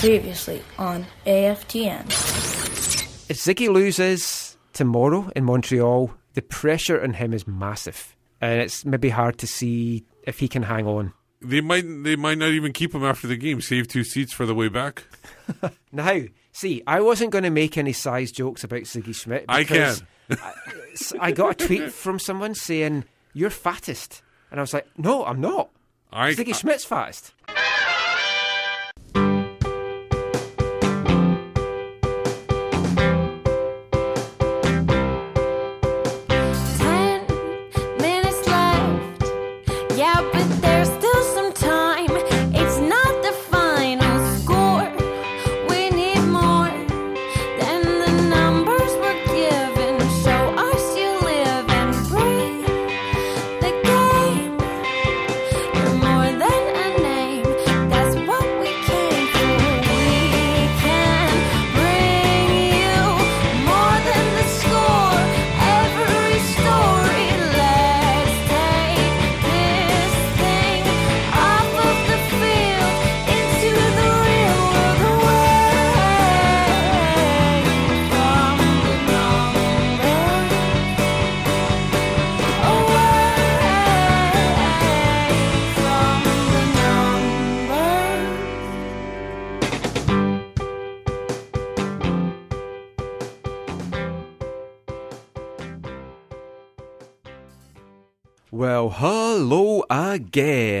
Previously on AFTN. If Ziggy loses tomorrow in Montreal, the pressure on him is massive. And it's maybe hard to see if he can hang on. They might they might not even keep him after the game. Save two seats for the way back. Now, see, I wasn't going to make any size jokes about Ziggy Schmidt. I because can. I got a tweet from someone saying, You're fattest. And I was like, No, I'm not. I Ziggy Schmidt's fattest.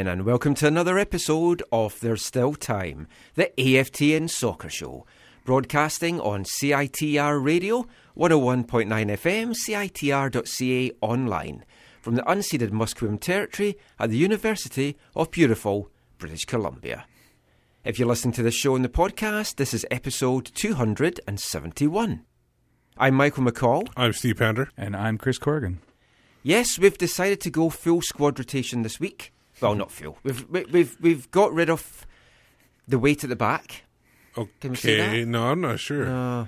Again, and welcome to another episode of There's Still Time, the AFTN Soccer Show, broadcasting on CITR Radio, 101.9 FM, CITR.ca online, from the unceded Musqueam Territory at the University of beautiful British Columbia. If you're listening to this show on the podcast, this is episode 271. I'm Michael McColl. I'm Steve Pander. And I'm Chris Corrigan. Yes, we've decided to go full squad rotation this week. Well, not full. We've we- we've we've got rid of the weight at the back. Can we say Okay, that? no, I'm not sure. Uh,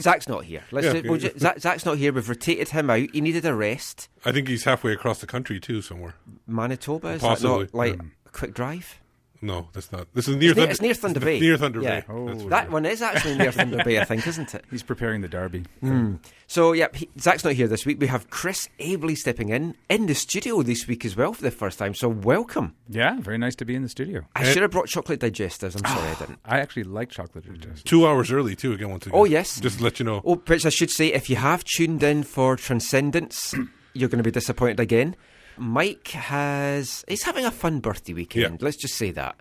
Zach's not here. Let's Yeah, we'll okay. ju- Zach, Zach's not here. We've rotated him out. He needed a rest. I think he's halfway across the country too, somewhere. Manitoba is Possibly. that not like a quick drive? No, that's not. This is near. It's near, Thunder, it's near Thunder Bay. Near Thunder Yeah. Bay. Oh, That's That one is actually near Thunder Bay, I think, isn't it? He's preparing the derby. Hmm. So, yeah, he, Zach's not here this week. We have Chris Abley stepping in in the studio this week as well for the first time. So, welcome. Yeah, very nice to be in the studio. I should have brought chocolate digestives. I'm sorry I ah, didn't. I actually like chocolate digest. Two hours early too. Again, once again. Oh, yes. Just to let you know. Oh, which I should say, if you have tuned in for Transcendence, you're going to be disappointed again. Mike has. He's having a fun birthday weekend. Yeah. Let's just say that.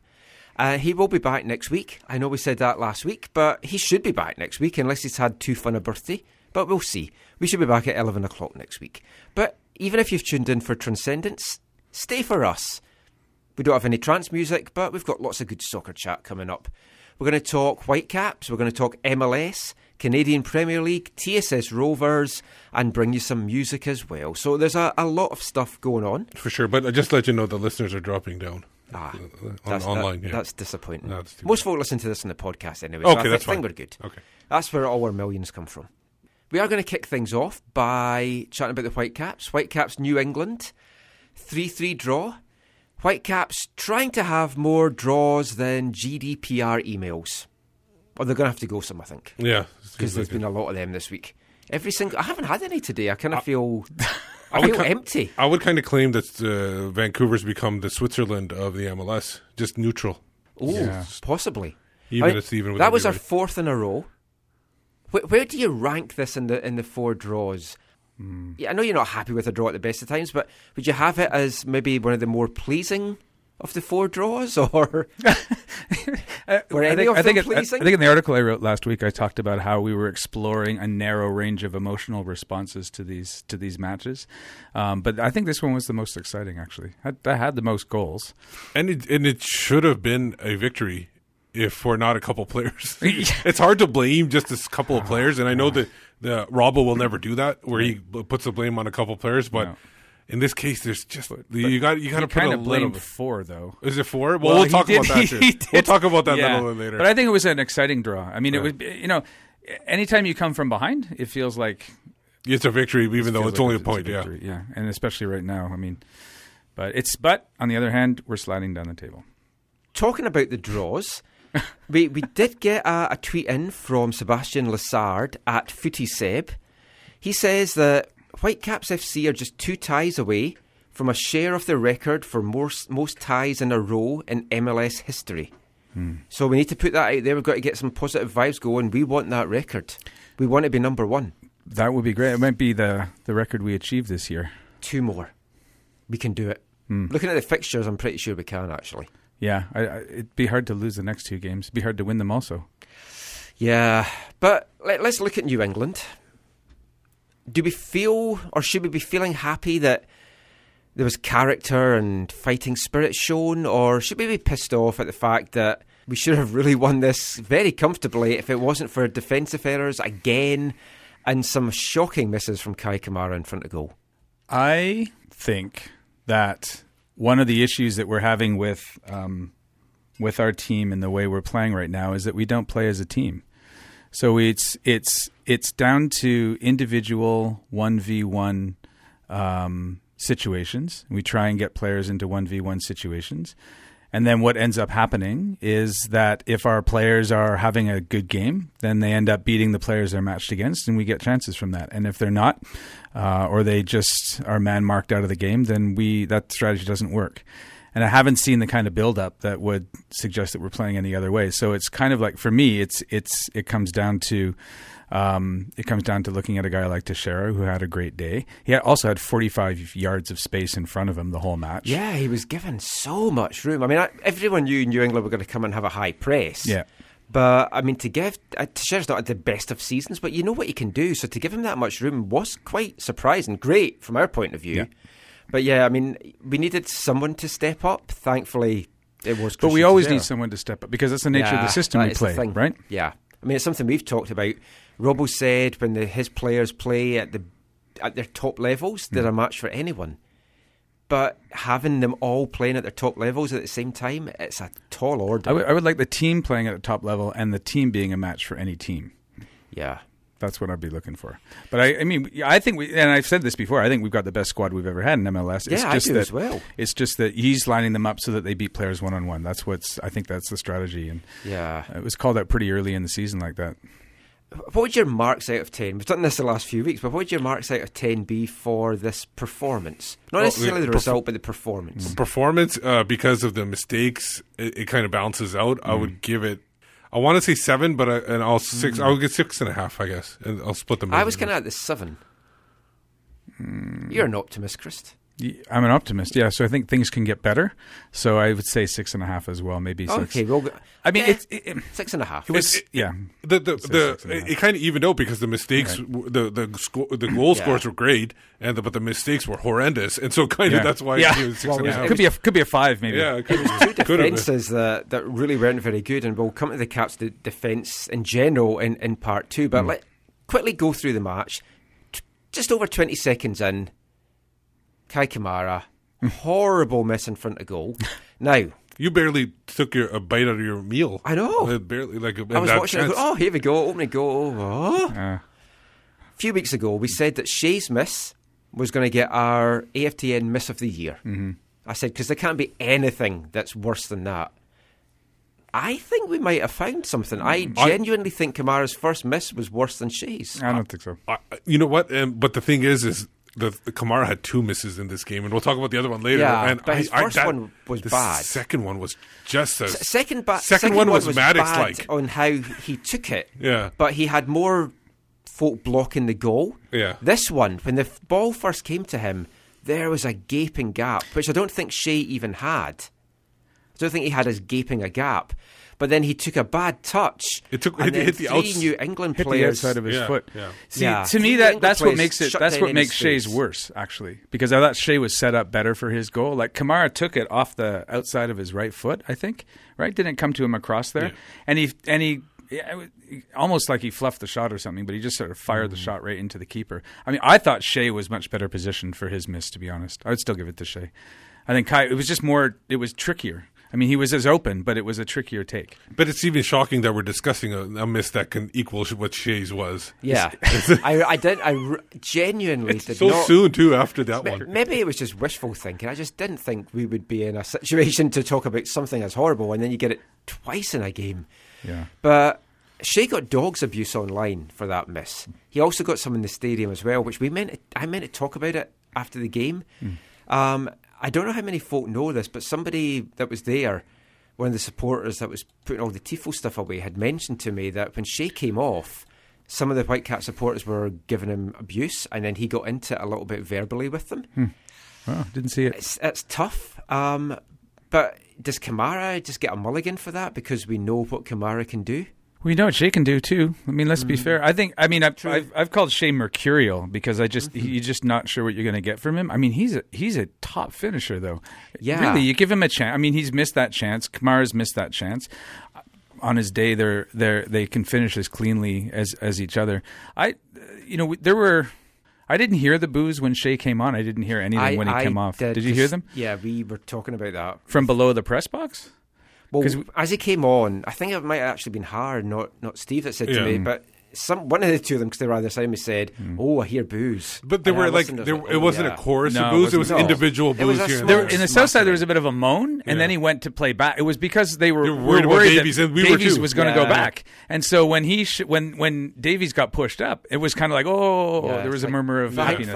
Uh, he will be back next week. I know we said that last week, but he should be back next week unless he's had too fun a birthday. But we'll see. We should be back at 11 o'clock next week. But even if you've tuned in for Transcendence, stay for us. We don't have any trance music, but we've got lots of good soccer chat coming up. We're going to talk Whitecaps, we're going to talk MLS, Canadian Premier League, TSS Rovers, and bring you some music as well. So there's a, a lot of stuff going on. For sure, but I just let you know the listeners are dropping down Ah, uh, on, That's, online. that- yeah. that's disappointing. No, that's Most folk listen to this on the podcast anyway. so Okay, I that's think fine. we're good. Okay. That's where all our millions come from. We are going to kick things off by chatting about the Whitecaps. Whitecaps New England, 3 3 draw. Whitecaps trying to have more draws than GDPR emails. Or they're going to have to go some, I think, Yeah, because there's been a lot of them this week. Every single. I haven't had any today. I kind of feel. I, I feel ca- empty. I would kind of claim that uh, Vancouver's become the Switzerland of the MLS, just neutral. Oh, Yeah. possibly. Even I- it's even. with that was our fourth in a row. Where, where do you rank this in the in the four draws? Hmm. Yeah, I know you're not happy with a draw at the best of times, but would you have it as maybe one of the more pleasing of the four draws, or Were I any think, of I, think them it- I- pleasing? I think in the article I wrote last week, I talked about how we were exploring a narrow range of emotional responses to these to these matches. Um, but I think this one was the most exciting. Actually, I, I had the most goals. and it and it should have been a victory if for not a couple players. it's hard to blame just a couple of players, and I know that the Robbo will never do that, where he puts the blame on a couple players. But No. In this case, there's just you got you got to put a kind of little. blamed four though. Is it four? Well, we'll talk did- about that he too. did. We'll talk about that Yeah. a little later. But I think it was an exciting draw. I mean, it was you know, anytime you come from behind, it feels like it's a victory, even though it's like only a it's point. yeah. yeah, and especially right now. I mean, but it's but on the other hand, we're sliding down the table. talking about the draws, we we did get a, a tweet in from Sebastian Lassard at Footy Seb. He says that Whitecaps FC are just two ties away from a share of the record for most, most ties in a row in MLS history. Hmm. So we need to put that out there. We've got to get some positive vibes going. We want that record. We want to be number one. That would be great. It might be the the record we achieved this year. Two more. We can do it. Hmm. Looking at the fixtures, I'm pretty sure we can actually. Yeah, I, I, it'd be hard to lose the next two games. It'd be hard to win them also. Yeah, but let, let's look at New England. Do we feel, or should we be feeling happy that there was character and fighting spirit shown, or should we be pissed off at the fact that we should have really won this very comfortably if it wasn't for defensive errors again and some shocking misses from Kei Kamara in front of goal? I think that one of the issues that we're having with um, with our team and the way we're playing right now is that we don't play as a team. So it's it's it's down to individual one v one um, situations. We try and get players into one v one situations, and then what ends up happening is that if our players are having a good game, then they end up beating the players they're matched against, and we get chances from that. And if they're not, uh, or they just are man marked out of the game, then we that strategy doesn't work. And I haven't seen the kind of buildup that would suggest that we're playing any other way. So it's kind of like for me, it's it's it comes down to um, it comes down to looking at a guy like Techera who had a great day. He also had 45 yards of space in front of him the whole match. Yeah, he was given so much room. I mean, I, everyone knew New England were going to come and have a high press. Yeah. But I mean, to give uh, Techera's not had the best of seasons, but you know what he can do. So to give him that much room was quite surprising. Great from our point of view. Yeah. But yeah, I mean, we needed someone to step up. Thankfully, it was. But we always Techera. need someone to step up because that's the nature of the system we play, right? Yeah, I mean, it's something we've talked about. Robbo said when the, his players play at the at their top levels, they're a Hmm. match for anyone. But having them all playing at their top levels at the same time, it's a tall order. I would- I would like the team playing at the top level and the team being a match for any team. yeah, That's what I'd be looking for. But I, I mean, I think we, and I've said this before. I think we've got the best squad we've ever had in MLS. It's Yeah, I just do that, as well. It's just that he's lining them up so that they beat players one on one. That's what's. I think that's the strategy, and yeah. it was called out pretty early in the season like that. What would your marks out of ten? We've done this the last few weeks, but what would your marks out of ten be for this performance? Not Well, necessarily the the perf- result, but the performance. Performance, uh, because of the mistakes, it, it kind of balances out. I Mm. would give it. I want to say seven, but I, and I'll six. Hmm. I'll get six and a half, I guess, and I'll split them. I was kind of at the seven. Hmm. You're an optimist, Chris. Y- I'm an optimist, yeah. So I think things can get better. So I would say six and a half as well, maybe six. Okay, well, I mean, yeah, it's it, it, six and a half. it was It- yeah. the the, Say the six and a half. it, kind of evened out because the mistakes, w the the sco- the goal Yeah. scores were great, and the, but the mistakes were horrendous, and so kind of Yeah. that's why Yeah. I gave it six Well, and a it half. Could be a could be a five maybe. yeah, it could, two could have defences that, that really weren't very good, and we'll come to the Caps' de- defence in general in, in part two. But mm. let quickly go through the match. T- just over 20 seconds in, Kei Kamara, horrible miss in front of goal. now, You barely took your, a bite out of your meal. I know. Uh, barely like. I was watching it, oh, here we go, opening goal. Oh. Uh, A few weeks ago, we said that Shea's miss was going to get our AFTN miss of the year. Mm-hmm. I said, because there can't be anything that's worse than that. I think we might have found something. I I- genuinely think Kamara's first miss was worse than Shea's. I don't think so. I, you know what? Um, but the thing is, is the, the Kamara had two misses in this game, and we'll talk about the other one later. Yeah, and but his I, I- first that- one was the bad. Second one was just as Second, ba- second one was, was Mattocks-like. bad on how he took it. Yeah. But he had more folk blocking the goal. Yeah. This one, when the ball first came to him, there was a gaping gap, which I don't think Shea even had. I don't think he had as gaping a gap. But then he took a bad touch. It took- and hit- then hit the three outs- New England Hit the players. outside of his Yeah, foot. yeah. See, Yeah. to me, that that's what makes it. That's what makes his Shea's worse, actually, because I thought Shea was set up better for his goal. Like Kamara took it off the outside of his right foot, I think. Right, didn't come to him across there, Yeah. and he and he. yeah, it was Almost like he fluffed the shot or something, but he just sort of fired Mm. the shot right into the keeper. I mean, I thought Shea was much better positioned for his miss. To be honest, I would still give it to Shea. I think Kei. It was just more. It was trickier. I mean, he was as open, but it was a trickier take. But it's even shocking that we're discussing a, a miss that can equal what Shea's was. Yeah, I, I did. I r- genuinely It's did so not. soon too after that one. Maybe it was just wishful thinking. I just didn't think we would be in a situation to talk about something as horrible, and then you get it twice in a game. Yeah. But Shea got dogs abuse online for that miss. He also got some in the stadium as well, which we meant. To, I meant to talk about it after the game. Um, I don't know how many folk know this, but somebody that was there, one of the supporters that was putting all the tifo stuff away, had mentioned to me that when Shea came off, some of the Whitecap supporters were giving him abuse, and then he got into it a little bit verbally with them. Oh, didn't see it. It's, it's tough. Um, but does Kamara just get a mulligan for that because we know what Kamara can do? We know what Shay can do too. I mean, let's be Mm-hmm. fair. I think. I mean, I've, I've I've called Shay mercurial because I just Mm-hmm. you're just not sure what you're going to get from him. I mean, he's a he's a top finisher though. Yeah. really, you give him a chance. I mean, he's missed that chance. Kamara's missed that chance. On his day, they're they they can finish as cleanly as as each other. I, you know, there were. I didn't hear the boos when Shea came on. I didn't hear anything I, when he I came off. Did, you 'cause- hear them Yeah, we were talking about that. from below the press box? Well, 'Cause we- as he came on, I think it might have actually been Hard, not not Steve, that said to me, but some one of the two of them, because they were either side of me, said, mm. "Oh, I hear booze." But they And were like, listened, I was there, like, it "Oh, wasn't yeah." a chorus No, of booze; it was wasn't. No. individual It was booze a here. and small- there. There, in the south side, there was a bit of a moan, and then he went to play back. It was because they were, were were worried about worried Davies, that and we were Davies too. was going to go back. And so when he sh- when when Davies got pushed up, it was kind of like, oh, Yeah, there was a like, murmur of happiness.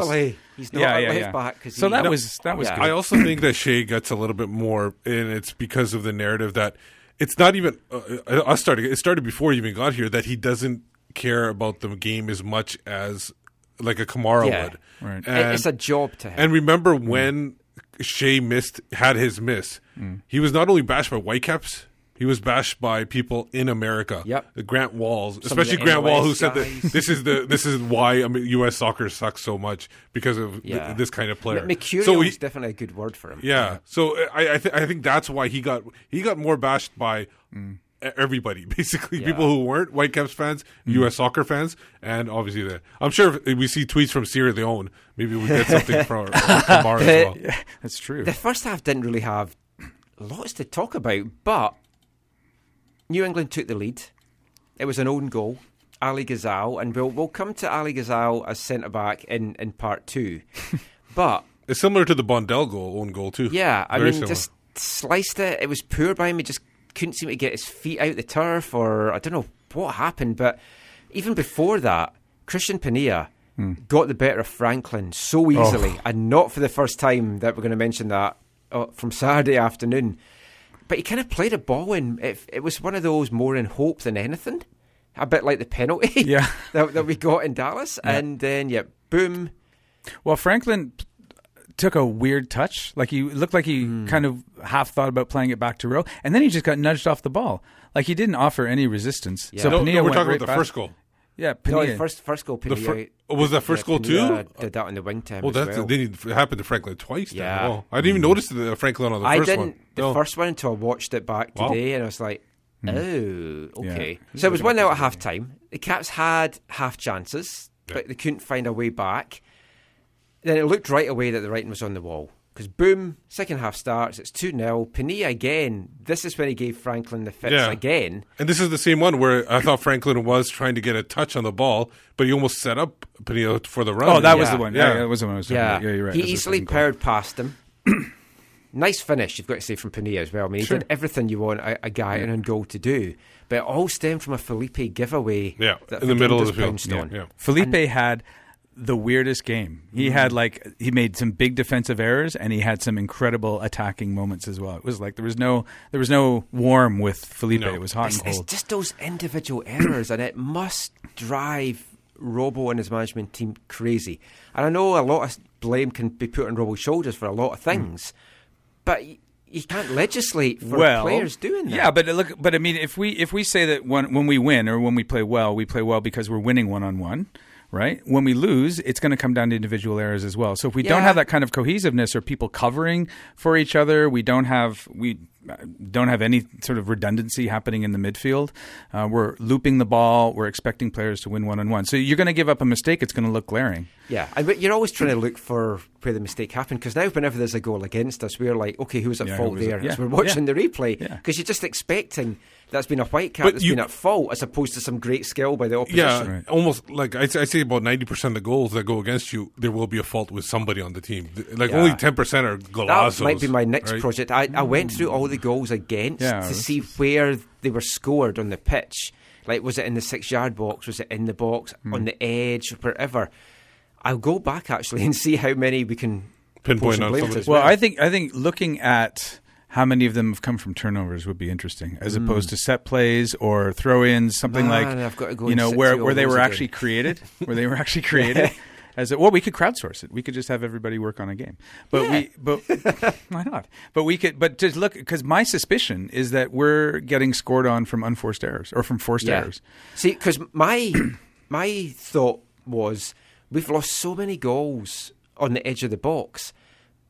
Thankfully, he's not Yeah, at yeah, left yeah. back. 'cause So he- that No. was that was Yeah. good. I also think that Shea gets a little bit more, and it's because of the narrative that it's not even uh, uh, us starting. It started before he even got here that he doesn't care about the game as much as like a Kamara Yeah. would. Right. And, it's a job to him. and remember when Shea missed had his miss, he was not only bashed by Whitecaps. He was bashed by people in America. Yep. Grant Walls, of especially Grant Wahl, who NOS said that this is the this is why I mean, U.S. soccer sucks so much because of th- this kind of player. Mercurial so is definitely a good word for him. yeah. So uh, I I, th- I think that's why he got he got more bashed by e- everybody basically Yeah. people who weren't Whitecaps fans, mm. U.S. soccer fans, and obviously the I'm sure if we see tweets from Sierra Leone, maybe we get something from, from Kamara as well. That's true. The first half didn't really have lots to talk about, but New England took the lead. It was an own goal, Ali Ghazal, and we'll we'll come to Ali Ghazal as centre back in, in part two. but It's similar to the Bondell goal, own goal too. yeah, I Very mean, similar. just sliced it. It was poor by him. He just couldn't seem to get his feet out the turf, or I don't know what happened. But even before that, Cristian Penilla got the better of Franklin so easily, and not for the first time that we're going to mention that uh, from Saturday afternoon. But he kind of played a ball in. It, it was one of those more in hope than anything. A bit like the penalty Yeah. that, that we got in Dallas. And then, yeah, boom. Well, Franklin took a weird touch. Like he looked like he Hmm. kind of half thought about playing it back to row, and then he just got nudged off the ball. Like he didn't offer any resistance. Yeah. So no, Penilla no, we're went talking right about the back- first goal. Yeah, No, first, first goal, The Penilla. fir- oh, was that first goal too? Penilla Did that on the wing time Well, as that's well. then it happened to Franklin twice. Then. Yeah. Oh, I didn't even notice the Franklin on the I first didn't one. the No. first one until I watched it back Wow. today, and I was like, "Oh, okay." Yeah. So it was one out at half time. The Caps had half chances, Yeah. but they couldn't find a way back. Then it looked right away that the writing was on the wall. Because boom, second half starts. It's two 0 Penilla again. This is when he gave Franklin the fits Yeah. again. And this is the same one where I thought Franklin was trying to get a touch on the ball, but he almost set up Penilla for the run. oh, that was the one. Yeah, Yeah. yeah, that was the one I was talking Yeah. Yeah, you're right. He That's easily second powered past him. nice finish, you've got to say from Penilla as well. I mean, Sure. he did everything you want a, a guy in on goal to do, but it all stemmed from a Felipe giveaway. Yeah, that in the middle of the Fernandes field. bounced Yeah, yeah. Felipe had the weirdest game. He mm-hmm. had like he made some big defensive errors and he had some incredible attacking moments as well. It was like there was no there was no warm with Felipe. No. It was hot It's, and cold. it's just those individual errors, and it must drive Robbo and his management team crazy. And I know a lot of blame can be put on Robbo's shoulders for a lot of mm. things, but y- you can't legislate for well, players doing that. Yeah, but look, but I mean, if we if we say that when when we win or when we play well, we play well because we're winning one on one. Right. When we lose, it's going to come down to individual errors as well. So if we don't have that kind of cohesiveness or people covering for each other, we don't have we don't have any sort of redundancy happening in the midfield. Uh, we're looping the ball. We're expecting players to win one on one. So you're going to give up a mistake. It's going to look glaring. Yeah, and but you're always trying to look for where the mistake happened because now whenever there's a goal against us, we're like, okay, who's at Yeah, fault there? Yeah, As we're watching yeah. the replay Yeah. because you're just expecting that's been a white cap But that's you- been at fault as opposed to some great skill by the opposition. Yeah, Right. almost like I, I say about ninety percent of the goals that go against you, there will be a fault with somebody on the team. Like Yeah. only ten percent are goals. That might be my next right? project. I, I went through all the goals against Yeah, to see where they were scored on the pitch. Like, was it in the six yard box? Was it in the box? Hmm. On the edge? Wherever. I'll go back actually and see how many we can Pinpoint on blame somebody. to Well, well. I think I think looking at how many of them have come from turnovers would be interesting, as hmm. opposed to set plays or throw-ins, something Man, like I've got to go you know where where they were again. actually created, where they were actually created. As a, well, we could crowdsource it. We could just have everybody work on a game, but we but why not? But we could. But just look because my suspicion is that we're getting scored on from unforced errors or from forced errors. See, because my my thought was we've lost so many goals on the edge of the box,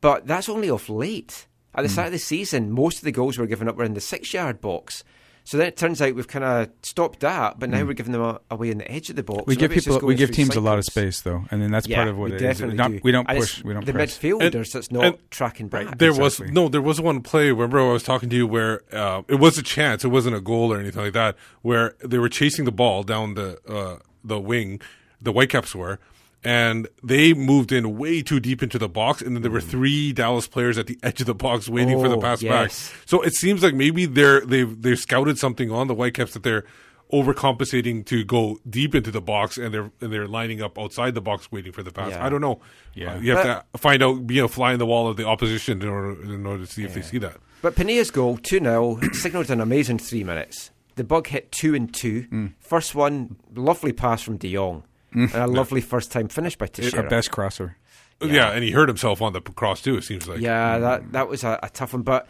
but that's only off late. At the start of the season, most of the goals we were given up were in the six yard box. So then it turns out we've kind of stopped that, but now we're giving them a, away in the edge of the box. We So give maybe it's just people we give teams a lot of space though, and then that's Yeah, part of what we it is. definitely Not- do. We don't And push. We don't the press. midfielders that's not and- tracking back. There Exactly. was no, there was one play. Remember, I was talking to you where uh, it was a chance. It wasn't a goal or anything like that. Where they were chasing the ball down the uh, the wing, the Whitecaps were, and they moved in way too deep into the box, and then there were three Dallas players at the edge of the box waiting for the Oh, pass yes. back. So it seems like maybe they're they've they've scouted something on the Whitecaps that they're overcompensating to go deep into the box and they're and they're lining up outside the box waiting for the pass. Yeah. I don't know. Yeah. Uh, you have to find out, be a fly in the wall of the opposition in order in order to see if they see that. But Penilla's goal, 2 0, signalled an amazing three minutes. The bug hit 2 and 2. Mm. First one, lovely pass from De Jong. And a lovely first time finish by Our Techera. best crosser. Yeah. and he hurt himself on the cross too. It seems like. Yeah, that, that was a, a tough one. But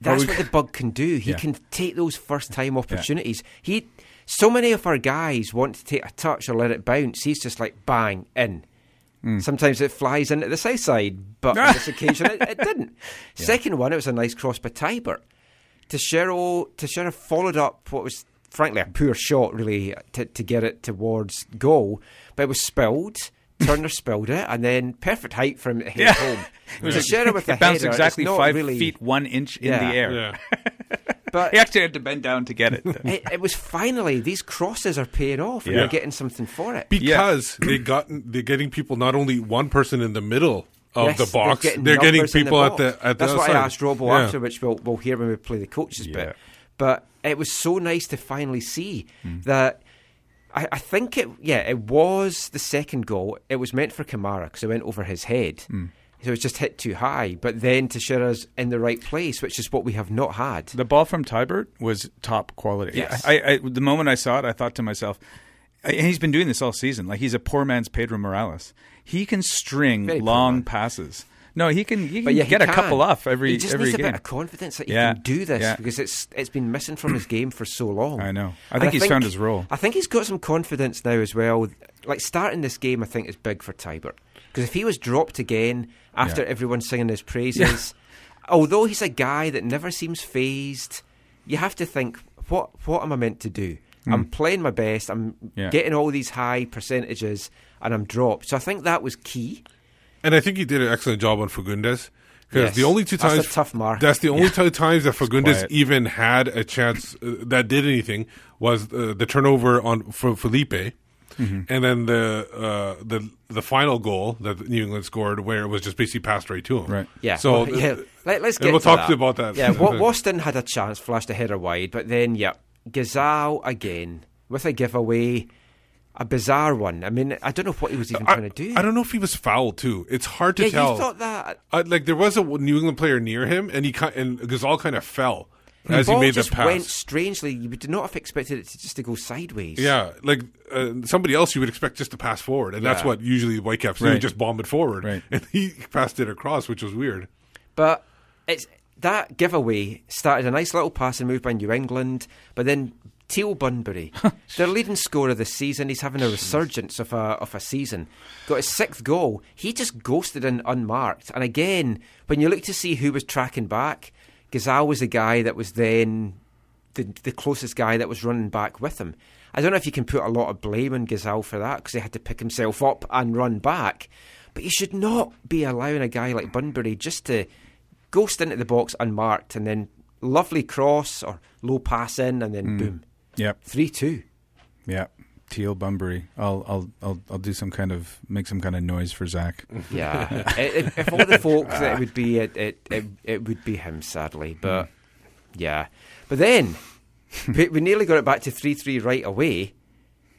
that's we what the bug can do. He Yeah. can take those first time opportunities. He, So many of our guys want to take a touch or let it bounce. He's just like bang, in. Hmm. Sometimes it flies into the south side, but on this occasion it, it didn't. Second one, it was a nice cross by Teibert. Techera, Techera followed up what was frankly a poor shot, really, to, to get it towards goal, but it was spilled. Turner spilled it, and then perfect height from for him to head home. Techera with the It bounced header, exactly five really, feet one inch in Yeah. the air. Yeah. But He actually had to bend down to get it. it, it was finally these crosses are paying off, and Yeah. you're getting something for it. because they got they're getting people not only one person in the middle of Yes, the box, they're getting, numbers in the people at the at That's the what I side. asked Robbo Yeah. after, which we'll we'll hear when we play the coaches Yeah. bit. But it was so nice to finally see Hmm. that. I, I think it, yeah, it was the second goal. It was meant for Kamara because it went over his head. Hmm. So it was just hit too high. But then Techera's in the right place, which is what we have not had. The ball from Teibert was top quality. Yes. I, I, the moment I saw it, I thought to myself, and he's been doing this all season. Like he's a poor man's Pedro Morales. He can string Very long passes. No, he can. He can But yeah, get a can. couple off every He just every needs a game. bit of confidence that he Yeah, can do this yeah. because it's it's been missing from his game for so long. I know. I And think he's found his role. I think he's got some confidence now as well. Like starting this game, I think is big for Teibert because if he was dropped again after Yeah. everyone's singing his praises, although he's a guy that never seems phased, you have to think what what am I meant to do? Hmm. I'm playing my best. I'm getting all these high percentages, and I'm dropped. So I think that was key. And I think he did an excellent job on Fagundez. Because Yes. the only two That's a times tough mark. That's the only two times that Fagundez even had a chance uh, that did anything was uh, the turnover on for Felipe, Mm-hmm. and then the uh, the the final goal that New England scored, where it was just basically passed right to him. Right. Yeah. So well, yeah. Let, us get we'll to talk that. to you about that. Yeah. Wa- Waston had a chance, flashed a header wide, but then yeah, Ghazal again with a giveaway, a bizarre one. I mean, I don't know what he was even I, trying to do. I don't know if he was fouled too. It's hard to yeah, tell. you thought that. Uh, like there was a New England player near him, and he ki- and Ghazal kind of fell The as he ball made the just pass. went strangely. You would not have expected it to just to go sideways. Yeah, like uh, somebody else you would expect just to pass forward, and that's what usually Whitecaps do, Right. just bomb it forward. Right. And he passed it across, which was weird. But it's that giveaway started a nice little passing move by New England, but then Teal Bunbury, their leading scorer this season, he's having a resurgence of a of a season. Got his sixth goal. He just ghosted in unmarked. And again, when you look to see who was tracking back, Ghazal was the guy that was then the, the closest guy that was running back with him. I don't know if you can put a lot of blame on Ghazal for that because he had to pick himself up and run back. But you should not be allowing a guy like Bunbury just to ghost into the box unmarked and then lovely cross or low pass in and then hmm. boom. Yep. 3 2. Yeah. Teal Bunbury. I'll I'll I'll I'll do some kind of make some kind of noise for Zach. Yeah, if, if all the folks, it would be it, it, it, it would be him, sadly. But mm. yeah, but then we, we nearly got it back to three three right away.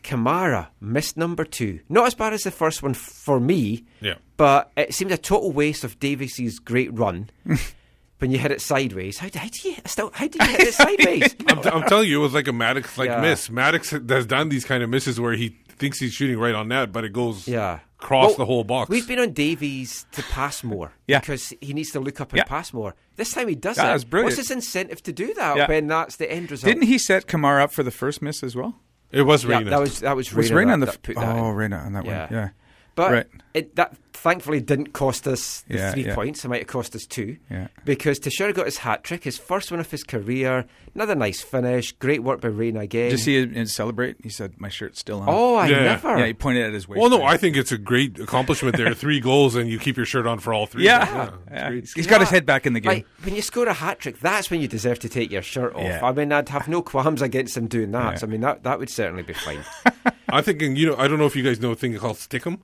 Kamara missed number two. Not as bad as the first one for me, Yeah. but it seemed a total waste of Davies's great run when you hit it sideways. How, how do you still? How did you hit it sideways? I'm, t- I'm telling you, it was like a Mattocks like Yeah. miss. Mattocks has done these kind of misses where he thinks he's shooting right on net, but it goes Yeah. across Well, the whole box. We've been on Davies to pass more. Yeah. Because he needs to look up and Yeah. pass more. This time he does That it. was brilliant. What's his incentive to do that Yeah. when that's the end result? Didn't he set Kamara up for the first miss as well? it was Yeah, that was that was Was Rayner Rain that, on the that put that oh in. Reyna on that Yeah. one? Yeah. But Right. it, that thankfully didn't cost us the Yeah, three yeah. points. It might have cost us two. Yeah. Because Techera got his hat trick, his first one of his career. Another nice finish. Great work by Reyna again. Did you see him celebrate? He said, "My shirt's still on." Oh, I Yeah. never. yeah. He pointed at his waist. well, no, I think it's a great accomplishment there. Three goals and you keep your shirt on for all three. Yeah, it's Yeah. He's, he's got his head back in the game. Like when you score a hat trick, that's when you deserve to take your shirt off. Yeah. I mean, I'd have no qualms against him doing that. Yeah. So, I mean, that that would certainly be fine. I'm thinking, you know, I don't know if you guys know a thing called Stickum.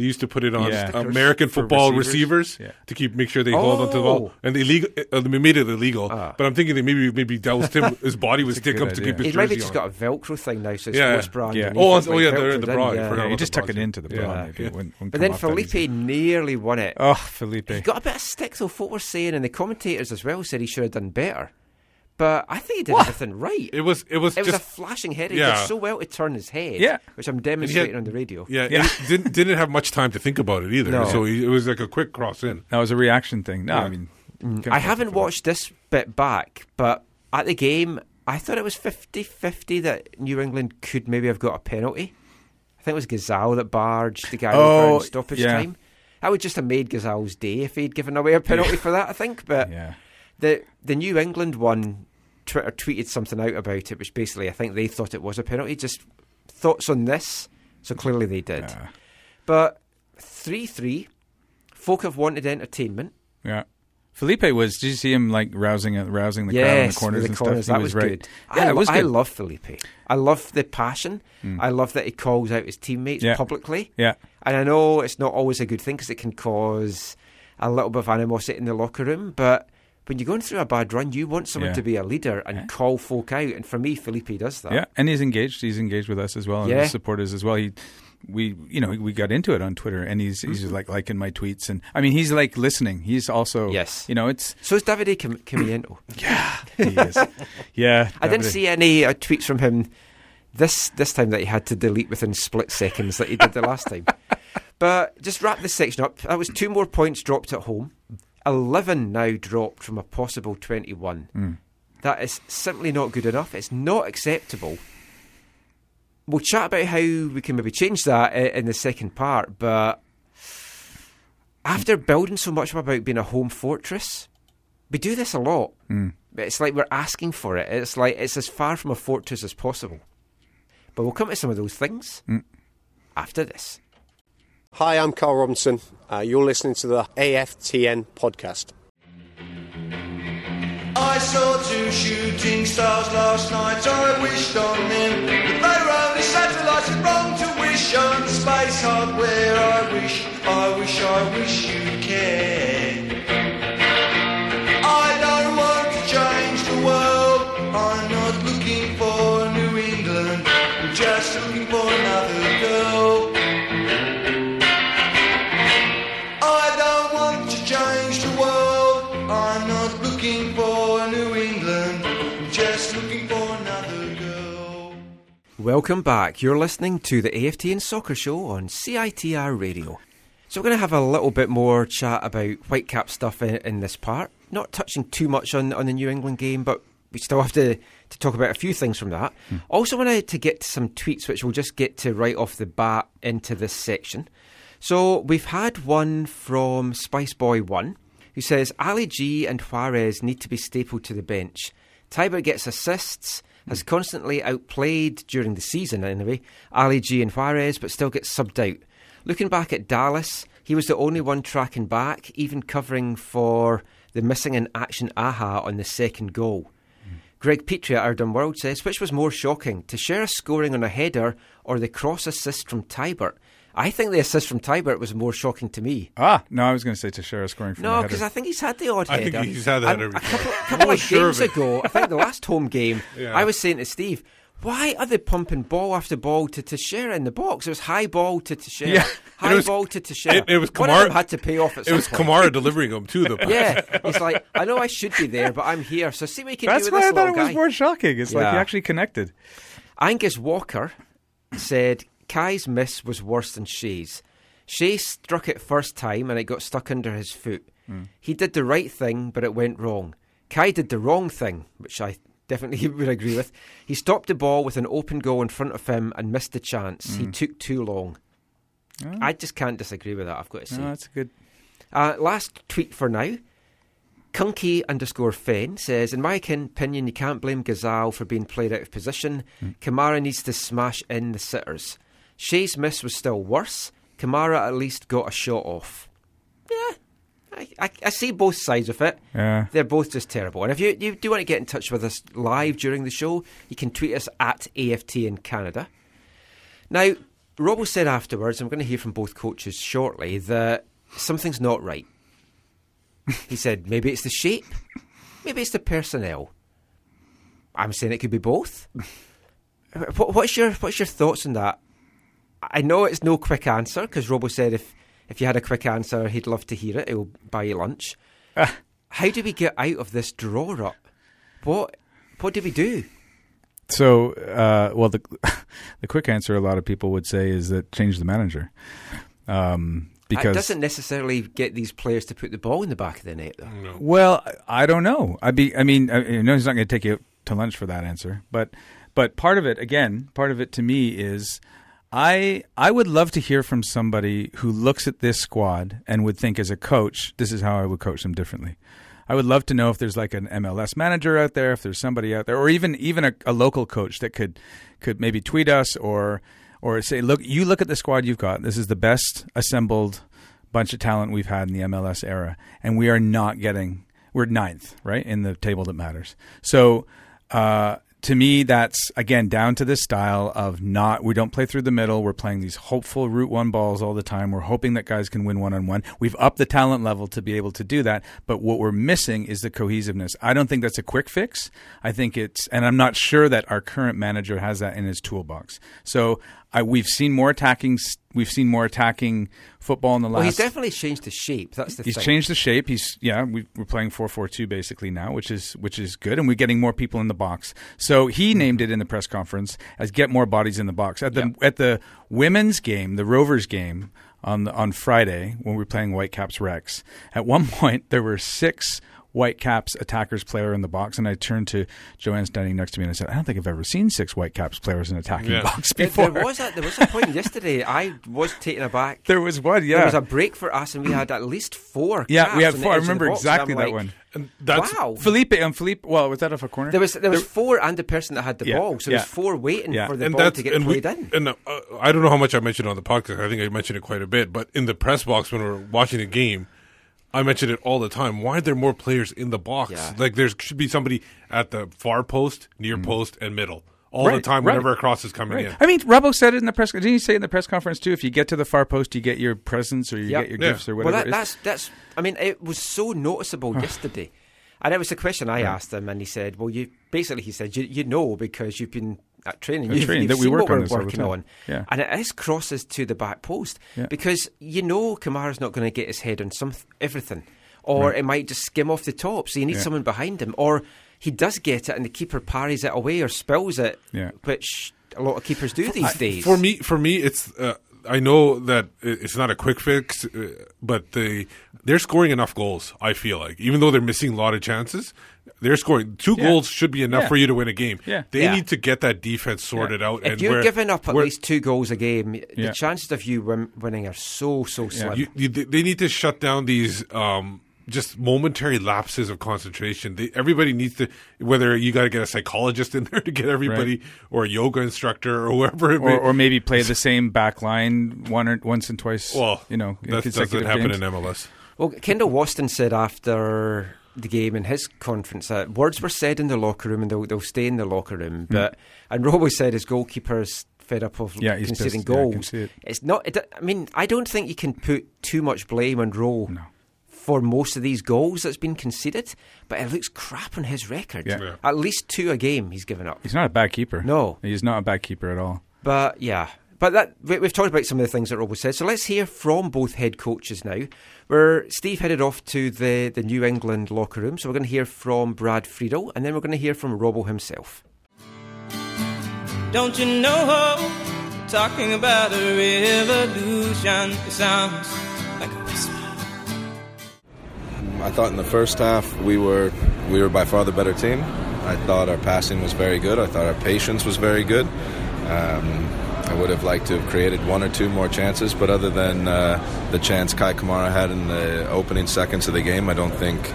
They used to put it on Yeah. uh, American For football receivers. receivers, Yeah. to keep make sure they hold onto the Oh. ball, and they illegal. Uh, they made it illegal. Ah. But I'm thinking they maybe maybe doused him his body with That's up good Stickum to idea. keep his He's jersey maybe just on. got a Velcro thing now, so it's Yeah. sports bra Yeah. underneath Oh, oh, like yeah, the- Velcroed the bra, I yeah. forgot yeah, he just the tuck it into the Yeah. bra. Yeah. maybe. It wouldn't- wouldn't But then off that easy. Felipe nearly won it. Oh, Felipe. He got a bit of stick though. Folk were saying, and the commentators as well said he should have done better. But I think he did everything right. It was it was It was just a flashing head. He Yeah. did so well to turn his head, Yeah. which I'm demonstrating on the radio. yeah, Yeah. It didn't didn't have much time to think about it either. No. So he, it was like a quick cross in. That was a reaction thing. No, Yeah. Mm. I mean, I haven't watched this bit back, but at the game, I thought it was 50 50 that New England could maybe have got a penalty. I think it was Ghazal that barged the guy Oh, over in stoppage yeah. time. That would just have made Ghazal's day if he'd given away a penalty for that, I think. But Yeah. the the New England one, Twitter tweeted something out about it, which basically I think they thought it was a penalty. Just thoughts on this? So clearly they did. Yeah. But 3 3, folk have wanted entertainment. Yeah. Felipe was. Did you see him like rousing rousing the crowd in the corners and the corners. stuff? That He was, right. good. Yeah, I, it was good. I love Felipe. I love the passion. Mm. I love that he calls out his teammates Yeah. publicly. Yeah. And I know it's not always a good thing because it can cause a little bit of animosity in the locker room. But when you're going through a bad run, you want someone Yeah. to be a leader and call folk out. And for me, Felipe does that. Yeah, and he's engaged. He's engaged with us as well, and Yeah. his supporters as well. He, we, you know, we got into it on Twitter, and he's he's Mm-hmm. like liking my tweets, and I mean, he's like listening. He's also, Yes. you know, it's So is Davide Cam- Yeah, he is, yeah. I didn't see any uh, tweets from him this this time that he had to delete within split seconds that he did the last time. But just wrap this section up. That was two more points dropped at home. Eleven now dropped from a possible twenty-one. Hmm. That is simply not good enough. It's not acceptable. We'll chat about how we can maybe change that in the second part, but after building so much about being a home fortress, we do this a lot. Hmm. It's like we're asking for it. It's like it's as far from a fortress as possible. But we'll come to some of those things after this. Hi, I'm Carl Robinson. Uh, you're listening to the AFTN podcast. I saw two shooting stars last night. I wished on them, but they were only satellites. It's wrong to wish on space hardware. I wish, I wish, I wish care. Welcome back. You're listening to the AFTN Soccer Show on CITR Radio. So we're going to have a little bit more chat about Whitecap stuff in, in this part. Not touching too much on on the New England game, but we still have to, to talk about a few things from that. Hmm. Also, wanted to get to some tweets, which we'll just get to right off the bat into this section. So we've had one from Spice Boy One, who says Ali G and Juarez need to be stapled to the bench. Teibert gets assists, has constantly outplayed during the season anyway, Ali G and Juarez, but still gets subbed out. Looking back at Dallas, he was the only one tracking back, even covering for the missing in action aha on the second goal. Greg Petrie at Ardum World says, which was more shocking, to share a scoring on a header or the cross assist from Teibert? I think the assist from Teibert was more shocking to me. Ah, no, I was going to say Techera scoring from No, because I think he's had the odd I header. think he's had that And every a couple, time. couple of sure games of ago, I think the last home game, Yeah. I was saying to Steve, why are they pumping ball after ball to Techera in the box? It was high ball to Techera, Yeah. high was- ball to Techera. it- it was One of Kamara- them had to pay off at It was point. Kamara delivering them to the pass. Yeah, he's like, I know I should be there, but I'm here. So see what you can That's do with why I thought little it was more shocking. It's like he Yeah. actually connected. Angus Walker said Kei's miss was worse than Shea's. Shea struck it first time and it got stuck under his foot. Hmm. He did the right thing, but it went wrong. Kai did the wrong thing, which I definitely would agree with. He stopped the ball with an open goal in front of him and missed the chance. He hmm. took too long. Oh. I just can't disagree with that, I've got to say. No, that's good. Uh, last tweet for now. Kunky underscore Fen says, In my opinion, you can't blame Ghazal for being played out of position. Hmm. Kamara needs to smash in the sitters. Shea's miss was still worse. Kamara at least got a shot off. Yeah, I, I, I see both sides of it. Yeah. They're both just terrible. And if you, you do want to get in touch with us live during the show, you can tweet us at AFTN Canada. Now, Robbo said afterwards, I'm going to hear from both coaches shortly, that something's not right. he said maybe it's the shape, maybe it's the personnel. I'm saying it could be both. What- What's your What's your thoughts on that? I know it's no quick answer because Robbo said if if you had a quick answer, he'd love to hear it. He'll buy you lunch. How do we get out of this draw rut? What What do we do? So, uh, well, the the quick answer a lot of people would say is that change the manager, um, it because doesn't necessarily get these players to put the ball in the back of the net, though. Well, I I don't know. I be. I mean, I I know he's not going to take you to lunch for that answer, but but part of it, again, part of it to me is. I I would love to hear from somebody who looks at this squad and would think as a coach, this is how I would coach them differently. I would love to know if there's like an MLS manager out there, if there's somebody out there, or even even a, a local coach that could could maybe tweet us or or say, look, you look at the squad you've got. This is the best assembled bunch of talent we've had in the MLS era, and we are not getting. We're ninth, right, in the table that matters. So. Uh, to me, that's again down to this style of not. We don't play through the middle. We're playing these hopeful route one balls all the time. We're hoping that guys can win one on one. We've upped the talent level to be able to do that. But what we're missing is the cohesiveness. I don't think that's a quick fix. I think it's, and I'm not sure that our current manager has that in his toolbox. So I, we've seen more attacking. We've seen more attacking football in the last. Well, he's definitely changed the shape. That's the He's thing. changed the shape. He's yeah, we, we're playing four four two basically now, which is which is good, and we're getting more people in the box. So he mm-hmm. named it in the press conference as "get more bodies in the box." At the at the women's game, the Rovers game on the, on Friday when we were playing Whitecaps Rex, at one point there were six. Whitecaps attackers player in the box, and I turned to Joanne standing next to me and I said, "I don't think I've ever seen six Whitecaps players in attacking Yeah. box before." there was a, there was a point yesterday. I was taken aback. There was one, yeah. There was a break for us, and we had at least four. yeah, we had four. I edge of the remember box, exactly that like, one. And that's wow. Felipe and Felipe. Well, was that off a corner? There was there was four and the person that had the Yeah, ball, so there yeah. was four waiting Yeah. for the and ball to get and played we, in. And uh, I don't know how much I mentioned on the podcast. I think I mentioned it quite a bit. But in the press box when we we're watching the game, I mentioned it all the time. Why are there more players in the box? Yeah. Like there should be somebody at the far post, near post, and middle all the Mm. Right, time. right. Whenever a cross is coming Right. in. I mean, Robbo said it in the press. Didn't he say in the press conference too? If you get to the far post, you get your presents or you Yep. get your Yeah. gifts or whatever. Well, that, that's that's. I mean, it was so noticeable yesterday, and it was a question I asked him, and he said, "Well, you basically," he said, "you, you know because you've been at training, you've, training, you've that we work what on we're this all the working on, Yeah. and it is crosses to the back post Yeah. because you know Kamara's not going to get his head on some everything, or it might just skim off the top. So you need Yeah. someone behind him, or he does get it and the keeper parries it away or spills it, Yeah. which a lot of keepers do these I- days. For me, for me, it's. Uh, I know that it's not a quick fix, uh, but they they're scoring enough goals. I feel like, even though they're missing a lot of chances, they're scoring two Yeah. goals should be enough Yeah. for you to win a game. Yeah. They Yeah. need to get that defense sorted out. if and you're where- giving up at where- least two goals a game, Yeah. the chances of you win- winning are so so slim. You, you, they need to shut down these um, just momentary lapses of concentration. They, everybody needs to, whether you got to get a psychologist in there to get everybody, Right. or a yoga instructor, or whoever. It may, or, or maybe play the same back line one or once and twice. well, you know, in that doesn't happen games. in MLS. Well, Kendall Waston said after the game in his conference that words were said in the locker room and they'll, they'll stay in the locker room. Mm. But and Robbo said his goalkeeper's fed up of. Yeah, conceding pissed. Yeah, goals. see it. It's not. It, I mean, I don't think you can put too much blame on Rowe No. for most of these goals that's been conceded. But it looks crap on his record. Yeah. Yeah. At least two a game he's given up. He's not a bad keeper. No. he's not a bad keeper at all. But yeah, but that we, we've talked about some of the things that Robbo said. So let's hear from both head coaches now. Where Steve headed off to the the New England locker room, so we're going to hear from Brad Friedel, and then we're going to hear from Robbo himself. Don't you know? How talking about a revolution. It sounds like a whisper. I thought in the first half we were we were by far the better team. I thought our passing was very good. I thought our patience was very good. Um, I would have liked to have created one or two more chances, but other than uh, the chance Kei Kamara had in the opening seconds of the game, I don't think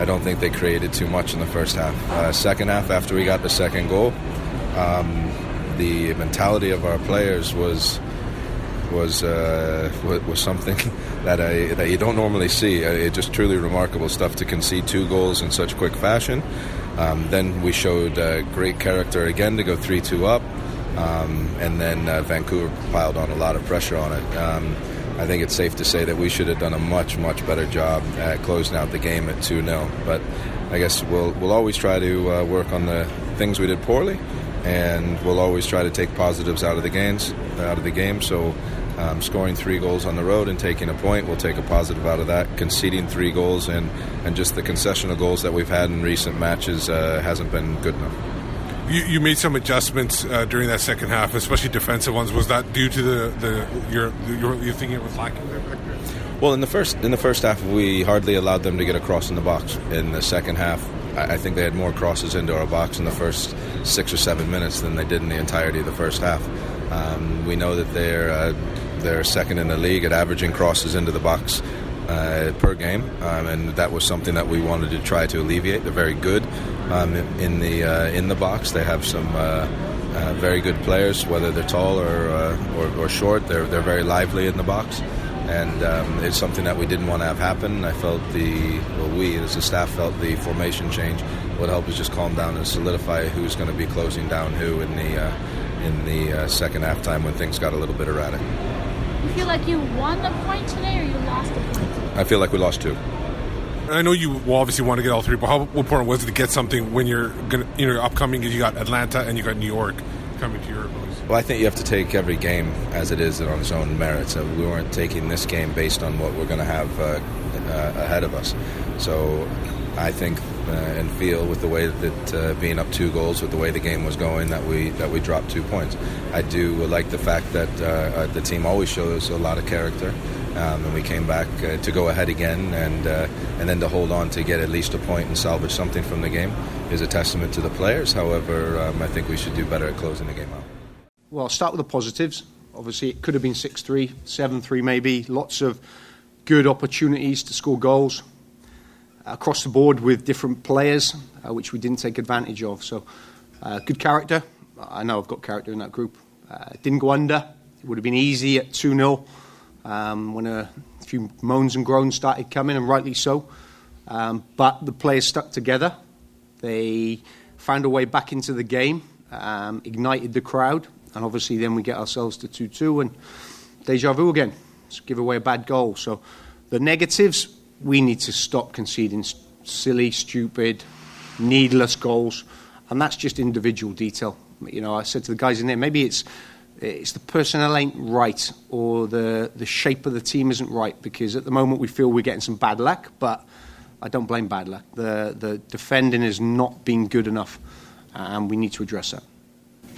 I don't think they created too much in the first half. Uh, second half, after we got the second goal, um, the mentality of our players was was uh, was something that I that you don't normally see. Uh, It just truly remarkable stuff to concede two goals in such quick fashion. Um, then we showed uh, great character again to go three two up, um, and then uh, Vancouver piled on a lot of pressure on it. Um, I think it's safe to say that we should have done a much much better job at closing out the game at two 0 But I guess we'll we'll always try to uh, work on the things we did poorly and we'll always try to take positives out of the games, out of the game. So, um, scoring three goals on the road and taking a point, we'll take a positive out of that. Conceding three goals and and just the concessional goals that we've had in recent matches uh, hasn't been good enough. You, you made some adjustments uh, during that second half, especially defensive ones. Was that due to the the your your you thinking it was lacking there? Well, in the first in the first half, we hardly allowed them to get a cross in the box. In the second half, I, I think they had more crosses into our box in the first six or seven minutes than they did in the entirety of the first half. Um, we know that they're uh, they're second in the league at averaging crosses into the box. Uh, per game, um, and that was something that we wanted to try to alleviate. They're very good um, in, the uh, in the box. They have some uh, uh, very good players, whether they're tall or, uh, or or short. They're they're very lively in the box and um, it's something that we didn't want to have happen. I felt the well, we as a staff felt the formation change would help us just calm down and solidify who's going to be closing down who in the uh, in the second half time when things got a little bit erratic. You feel like you won the point today or you lost the point? I feel like we lost two. I know you obviously want to get all three, but how important was it to get something when you're gonna you know upcoming? You got Atlanta and you got New York coming to your place. Well, I think you have to take every game as it is on its own merits. Uh, we weren't taking this game based on what we're going to have uh, uh, ahead of us. So I think uh, and feel with the way that uh, being up two goals, with the way the game was going, that we that we dropped two points. I do like the fact that the team always shows a lot of character. Um, and we came back uh, to go ahead again, and uh, and then to hold on to get at least a point and salvage something from the game is a testament to the players. However, um, I think we should do better at closing the game out. Well, I'll start with the positives. Obviously, it could have been 6 3, 7 3 maybe. Lots of good opportunities to score goals across the board with different players, uh, which we didn't take advantage of. So, uh, good character. I know I've got character in that group. Uh, didn't go under. It would have been easy at 2 0 um, when a few moans and groans started coming, and rightly so. Um, but the players stuck together. They found a way back into the game, um, ignited the crowd, and obviously then we get ourselves to 2 2 and deja vu again. Give away a bad goal. So the negatives, we need to stop conceding silly, stupid, needless goals, and that's just individual detail. You know, I said to the guys in there, maybe it's it's the personnel ain't right or the the shape of the team isn't right because at the moment we feel we're getting some bad luck, but I don't blame bad luck. The the defending has not been good enough, and we need to address that.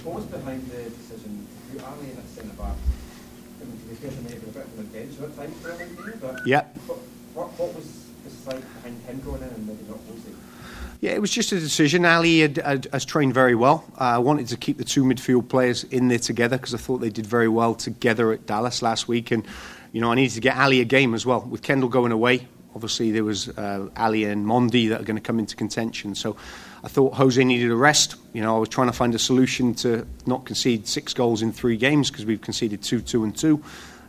What was behind the decision put Ali in at centre back? I mean, fair, there may have been a bit of an bench at times for him but Yeah. what, what, what was the side behind him going in and maybe not Jose? Yeah, it was just a decision. Ali had, had, has trained very well. Uh, I wanted to keep the two midfield players in there together because I thought they did very well together at Dallas last week. And, you know, I needed to get Ali a game as well. With Kendall going away, Obviously, there was uh, Ali and Mondi that are going to come into contention. So I thought Jose needed a rest. You know, I was trying to find a solution to not concede six goals in three games because we've conceded two, two, and two,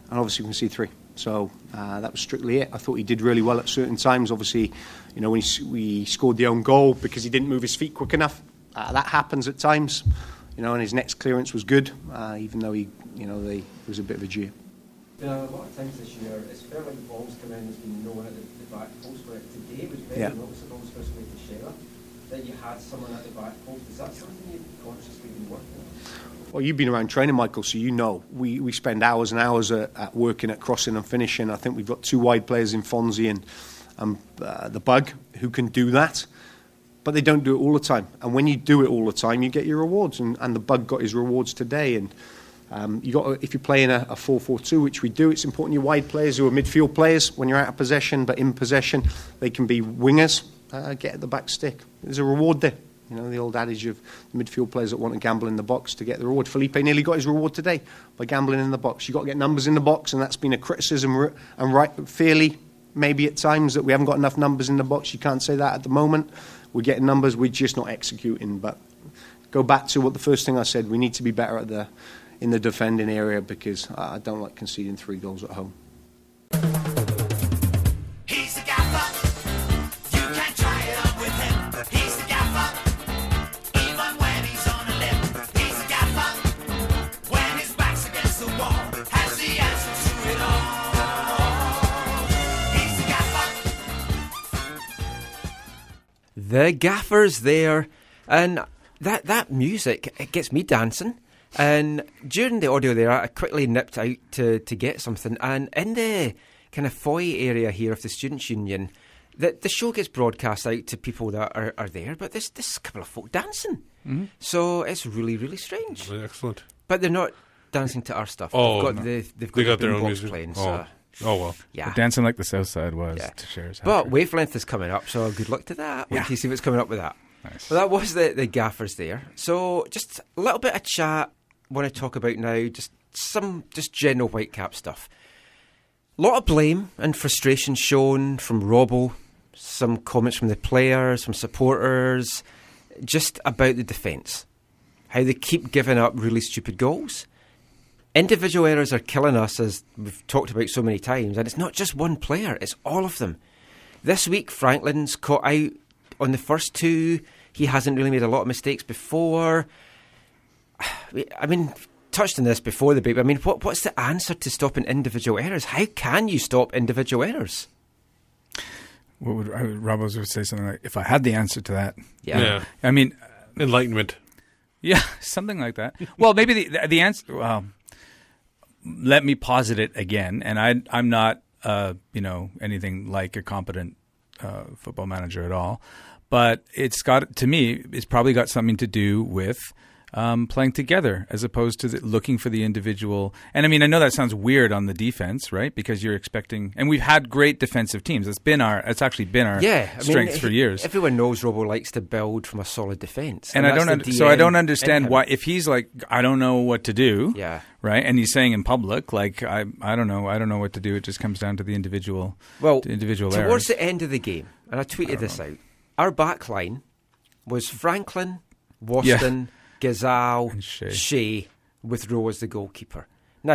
and obviously we conceded three. So uh, that was strictly it. I thought he did really well at certain times. Obviously, you know, when he, we scored the own goal because he didn't move his feet quick enough. Uh, that happens at times. You know, and his next clearance was good, uh, even though he, you know, they, there was a bit of a jeer. There are a lot of times this year, it's felt like balls come in, there's been no one at the, the back post, but today it was very Yeah. noticeable, especially with the Techera, that you had someone at the back post. Is that something you've consciously been working on? Well, you've been around training, Michael, so you know we, we spend hours and hours at, at working at crossing and finishing. I think we've got two wide players in Fonzie and um, uh, the Bug who can do that, but they don't do it all the time. And when you do it all the time, you get your rewards. And, and the Bug got his rewards today. And um, you got if you're playing a, a 4-4-2, which we do, it's important your wide players who are midfield players when you're out of possession, but in possession they can be wingers. Uh, get at the back stick. There's a reward there. You know, the old adage of midfield players that want to gamble in the box to get the reward. Felipe nearly got his reward today by gambling in the box. You've got to get numbers in the box, and that's been a criticism, and right, fairly, maybe at times, that we haven't got enough numbers in the box. You can't say that at the moment. We're getting numbers, we're just not executing. But go back to what the first thing I said we need to be better at the, in the defending area because I don't like conceding three goals at home. The gaffer's there, and that that music it gets me dancing. And during the audio there, I quickly nipped out to, to get something, and in the kind of foyer area here of the Students' Union, the, the show gets broadcast out to people that are, are there, but there's, a couple of folk dancing. Mhm. So it's really, really strange. Excellent. But they're not dancing to our stuff. Oh, they've got, no. the, they've got, They got their own music. playing. Oh. So. Oh, well. Yeah. We're dancing like the South Side was Yeah. to Cher's But wavelength is coming up, so good luck to that. Wait Yeah. till you see what's coming up with that. Well, that was the, the gaffers there. So just a little bit of chat. Want to talk about now? Just some just general Whitecap stuff. A lot of blame and frustration shown from Robbo. Some comments from the players, from supporters, just about the defence. How they keep giving up really stupid goals. Individual errors are killing us, as we've talked about so many times, and it's not just one player, it's all of them. This week, Franklin's caught out on the first two. He hasn't really made a lot of mistakes before. I mean, touched on this before the break. but I mean, what, what's the answer to stopping individual errors? How can you stop individual errors? What would, I would Robbo's would say something like, "If I had the answer to that, Yeah. Yeah. I mean, enlightenment." Yeah, something like that. Well, maybe the the, the answer. Well, let me posit it again, and I I'm not uh, you know anything like a competent uh, football manager at all, but it's got to me. It's probably got something to do with. Um, playing together as opposed to the, looking for the individual. And I mean, I know that sounds weird on the defense, right? Because you're expecting, and we've had great defensive teams. It's been our, it's actually been our yeah, I mean, strength for years. Everyone knows Robbo likes to build from a solid defence, and, I don't. Un- so I don't understand why if he's like I don't know what to do. Yeah. Right. And he's saying in public like I I don't know I don't know what to do. It just comes down to the individual. Well, the individual towards errors. the end of the game, and I tweeted this out. Our back line was Franklin, Waston, Ghazal, Shea. with Rowe as the goalkeeper. Now,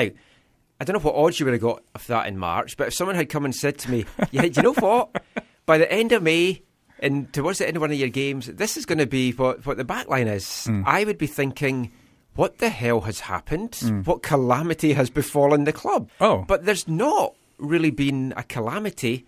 I don't know what odds you would have got of that in March, but if someone had come and said to me, "Yeah, do you know what? By the end of May." And towards the end of one of your games, this is going to be what, what the back line is. Mm. I would be thinking, what the hell has happened? Mm. What calamity has befallen the club? Oh. But there's not really been a calamity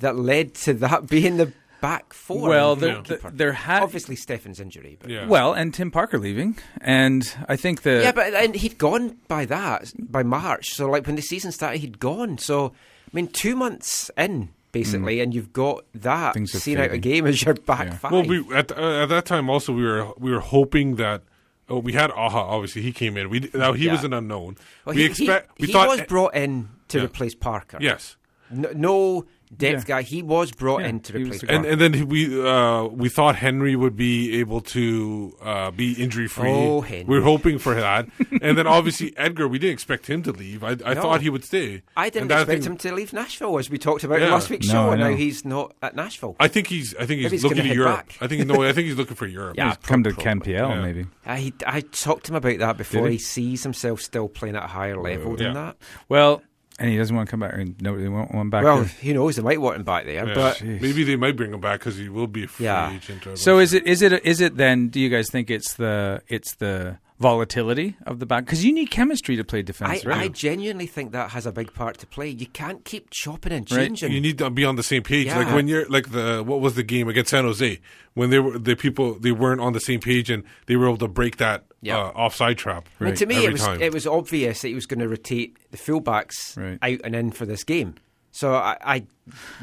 that led to that being the back four. Well, and the there- had- obviously Stefan's injury. But Well, and Tim Parker leaving, and I think the yeah, but and he'd gone by that by March. So like when the season started, he'd gone. So I mean, two months in basically, and you've got that Things have seen out a game as your back five. Well, we at uh, at that time also we were we were hoping that. Oh, we had Aja. Obviously, he came in. We now he Yeah. was an unknown. Well, we he, expect. he, we he thought was brought in to Yeah. replace Parker. Yes. No, no depth Yeah. guy. He was brought Yeah, in to replace. the And and then we uh, we thought Henry would be able to uh, be injury free. Oh, Henry. We are hoping for that. and then obviously Edgar, we didn't expect him to leave. I, I No. thought he would stay. I didn't And that expect thing- him to leave Nashville, as we talked about Yeah. in last week's No, show, I and now know. he's not at Nashville. I think he's. I think he's, Maybe he's looking gonna Europe. back. I think no. I think he's looking for Europe. Yeah. He's come to pro- Ken PL yeah. maybe. I, I talked to him about that before. He? he? sees himself still playing at a higher level than Yeah. that. Well, and he doesn't want to come back. Or no, they won't want him back. Well, there. who knows? They might want him back there, Yeah. but Jeez. maybe they might bring him back because he will be a free Yeah. agent. So is it is it is it then? Do you guys think it's the it's the volatility of the back? Because you need chemistry to play I, defense, I right? genuinely think that has a big part to play. You can't keep chopping and Right. changing. You need to be on the same page. Like when you're like the what was the game against San Jose when they were the people they weren't on the same page and they were able to break that Yeah. uh, offside trap. I mean, to me, every it was time. it was obvious that he was going to rotate the fullbacks Right. out and in for this game. So I, I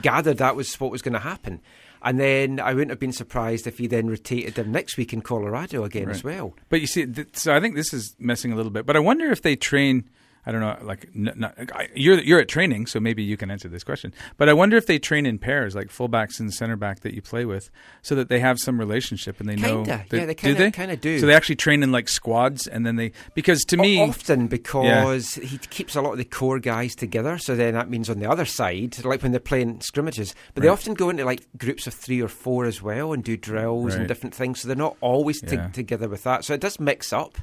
gathered that was what was going to happen. And then I wouldn't have been surprised if he then rotated them next week in Colorado again as well. But you see, th- so I think this is messing a little bit. But I wonder if they train. I don't know. Like n- not, I, you're you're at training, so maybe you can answer this question. But I wonder if they train in pairs, like fullbacks and center back that you play with, so that they have some relationship and they know. Kinda. that- Yeah, they do kinda- they kinda do. So they actually train in like squads, and then they because to me often because he keeps a lot of the core guys together. So then that means on the other side, like when they're playing scrimmages, but they often go into like groups of three or four as well and do drills and different things. So they're not always t- Yeah. together with that. So it does mix up.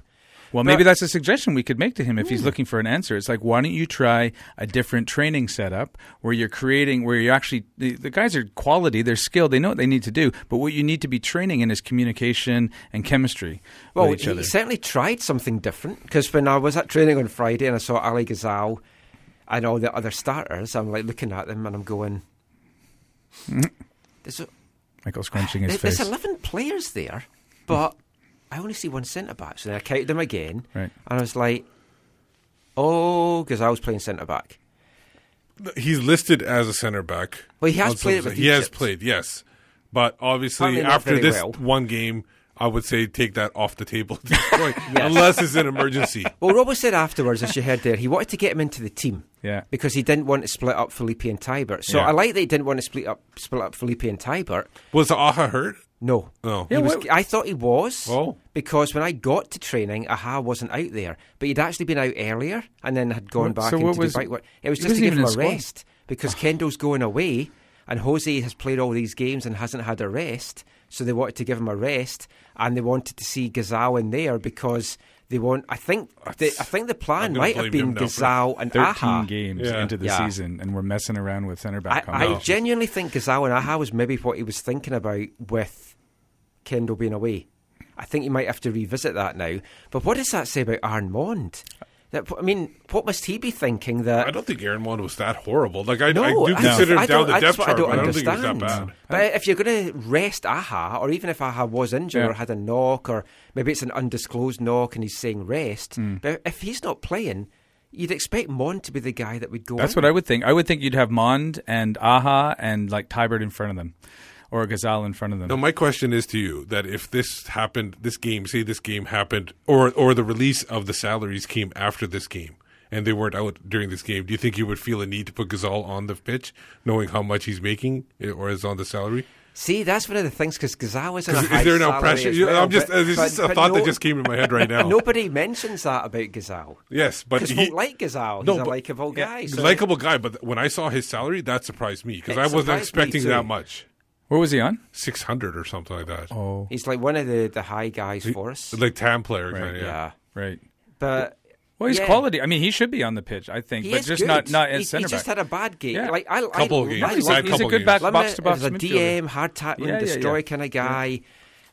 Well, maybe that's a suggestion we could make to him if Hmm. he's looking for an answer. It's like, why don't you try a different training setup where you're creating, where you're actually, the, the guys are quality, they're skilled, they know what they need to do, but what you need to be training in is communication and chemistry Well, with each he other. certainly tried something different because when I was at training on Friday and I saw Ali Ghazal and all the other starters, I'm like looking at them and I'm going, there's, a, Michael scrunching his there- there's face. 11 players there, but I only see one centre back. So then I counted them again Right. and I was like, oh, because I was playing centre back. He's listed as a center back. Well, he has played it with He has Egypt. played, yes, but obviously after this well. one game, I would say take that off the table at this point, unless it's an emergency. Well, Robbo said afterwards, as you heard there, he wanted to get him into the team. Yeah. Because he didn't want to split up Felipe and Teibert. So Yeah. I like that he didn't want to split up split up Felipe and Teibert. Was Aja hurt? No. No. He was, I thought he was. Oh. Because when I got to training, Aja wasn't out there. But he'd actually been out earlier and then had gone back so into was- Dubai. What- It was just to give him a squad. rest. Because Kendall's going away and Jose has played all these games and hasn't had a rest. So they wanted to give him a rest and they wanted to see Ghazal in there because they want. I think the, I think the plan might have been Ghazal and 13 Aja. games Yeah. into the Yeah. season, and we're messing around with center back I combinations. genuinely think Ghazal and Aja was maybe what he was thinking about with Kendall being away. I think you might have to revisit that now. But what does that say about Aaron Maund? That, I mean, what must he be thinking that? I don't think Aaron Maund was that horrible. Like I, no, I do consider him I down the depth chart, I don't but I don't think he was understand. that bad. But if you're going to rest Aja, or even if Aja was injured Yeah. or had a knock, or maybe it's an undisclosed knock and he's saying rest, Hmm. but if he's not playing, you'd expect Maund to be the guy that would go. That's in. what I would think. I would think you'd have Maund and Aja and like Teibert in front of them, or Ghazal in front of them. Now, my question is to you: that if this happened, this game, say this game happened, or or the release of the salaries came after this game, and they weren't out during this game, do you think you would feel a need to put Ghazal on the pitch, knowing how much he's making, eh, or is on the salary? See, that's one of the things because Ghazal is in a 'Cause high is there now salary pressure? well, I'm just, but- this but- is a thought no- that just came in my head right now. Nobody mentions that about Ghazal. Yes, but Because he, folk like Ghazal. He's No, a but- likable guy. he's so- likable guy. But when I saw his salary, that surprised me because I wasn't expecting that much. What was he on? Six hundred or something like that. Oh, He's like one of the, the high guys for us. Like TAM player, Right, kind of. yeah. Yeah. right. But Well, he's yeah. quality. I mean, he should be on the pitch, I think, He but is just good. not not he, as center he just had a bad game. Yeah. Like I, Couple I, of games. I he's, love a, he's a couple good back, games. box to box As a midfielder. DM, hard tackling, Yeah, yeah, destroy yeah. kind of guy.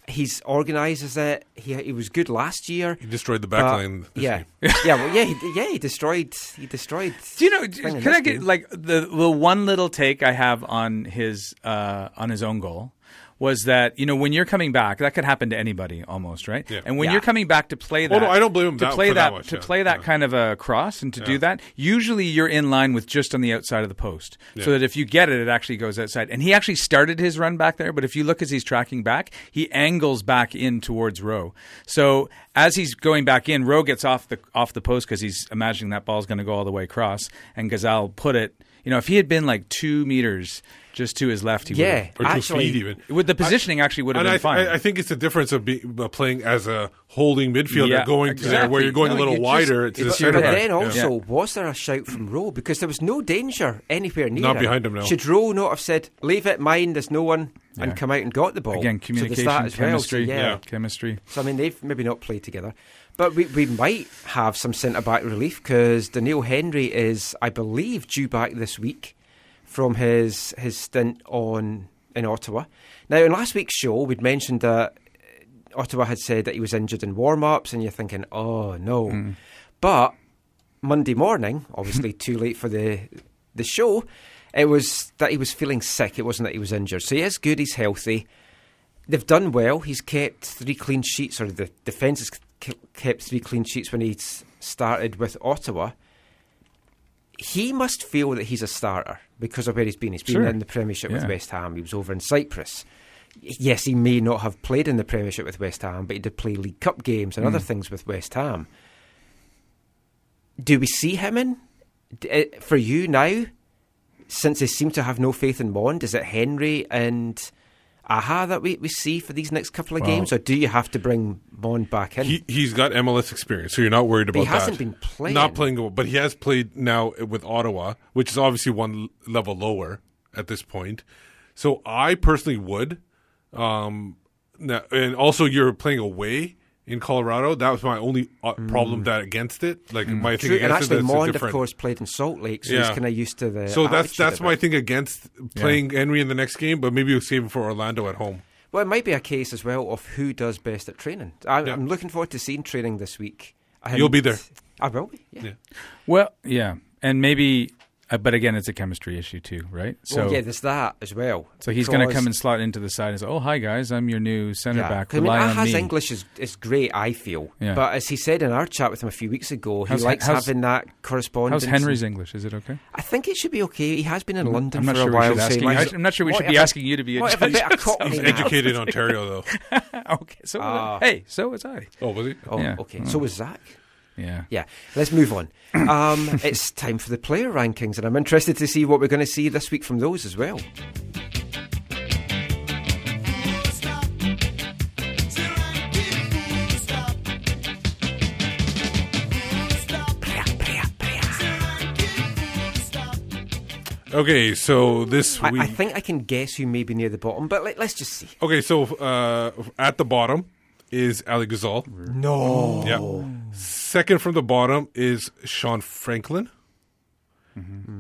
He's organises it. He he was good last year. He destroyed the but- backline. yeah, game. yeah, well, yeah, he, yeah. He destroyed. He destroyed. Do you know? Can I get game. like the the one little take I have on his uh, on his own goal was that you know when you're coming back, that could happen to anybody almost, right? Yeah. And when Yeah. you're coming back to play that, Oh, no, I don't blame him to that- play that, that much, to yeah. play that Yeah. kind of a cross and to do that. Usually, you're in line with just on the outside of the post, so that if you get it, it actually goes outside. And he actually started his run back there, but if you look as he's tracking back, he angles back in towards Rowe. So as he's going back in, Rowe gets off the off the post because he's imagining that ball's going to go all the way across, and Ghazal put it You know, if he had been like two meters just to his left, he Yeah, would or actually- feet even. With the positioning, actually would have been I, fine. I, I think it's the difference of be, uh, playing as a holding midfielder Yeah, going to there, where you're going No, a little you just- wider to the center But then Yeah. also, was there a shout from Rowe? Because there was no danger anywhere near Not him. behind him, no. Should Rowe not have said, leave it, mine, there's no one, and come out and got the ball? Again, communication, that as well. So, chemistry, yeah. chemistry. So, I mean, they've maybe not played together. But we, we might have some centre back relief because Doneil Henry is, I believe, due back this week from his his stint on in Ottawa. Now, in last week's show, we'd mentioned that uh, Ottawa had said that he was injured in warm ups, and you're thinking, oh no. Hmm. But Monday morning, obviously too late for the the show, it was that he was feeling sick. It wasn't that he was injured. So he is good. He's healthy. They've done well. He's kept three clean sheets, or the defence has kept three clean sheets when he's started with Ottawa. He must feel that he's a starter because of where he's been. He's been Sure. in the Premiership with West Ham. He was over in Cyprus. Yes, he may not have played in the Premiership with West Ham, but he did play League Cup games and other things with West Ham. Do we see him in? Uh, For you now, since they seem to have no faith in Maund, is it Henry and Aja that we, we see for these next couple of games, or do you have to bring Bond back in? He, he's got MLS experience, so you're not worried But about he hasn't that. been playing. Not playing, but he has played now with Ottawa, which is obviously one level lower at this point. So I personally would. Um, now, and also, you're playing away in Colorado. That was my only uh, problem that against it. Like my thing Mm. True, and against actually, it, that's a Maund, of course, played in Salt Lake, so Yeah. he's kind of used to the. so that's that's my thing against playing Henry in the next game, but maybe we'll save him for Orlando at home. Well, it might be a case as well of who does best at training. I, Yeah. I'm looking forward to seeing training this week. And You'll be there. I will be. Yeah. Yeah. Well, yeah, and maybe, uh, but again, it's a chemistry issue too, right? well, yeah, there's that as well. So he's going to come and slot into the side and say, "Oh, hi guys, I'm your new center Yeah. back. I mean, Rely on Aja's me." English is, is great, I feel. Yeah. But as he said in our chat with him a few weeks ago, he How's- likes how's- having that correspondence. How's Henry's English? Is it okay? I think it should be okay. He has been in London I'm for sure a while. so he I'm not sure we should be a- asking you to be what if a educated He's educated in Ontario, though. okay, so Ah. hey, so was I. Oh, was he? Oh, Yeah. okay. So was Zach. Yeah. Yeah, let's move on. Um, it's time for the player rankings, and I'm interested to see what we're going to see this week from those as well. Okay, so this I, week. I think I can guess who may be near the bottom, but let, let's just see. Okay, so uh, at the bottom is Ali Ghazal. No. Yeah. Second from the bottom is Sean Franklin.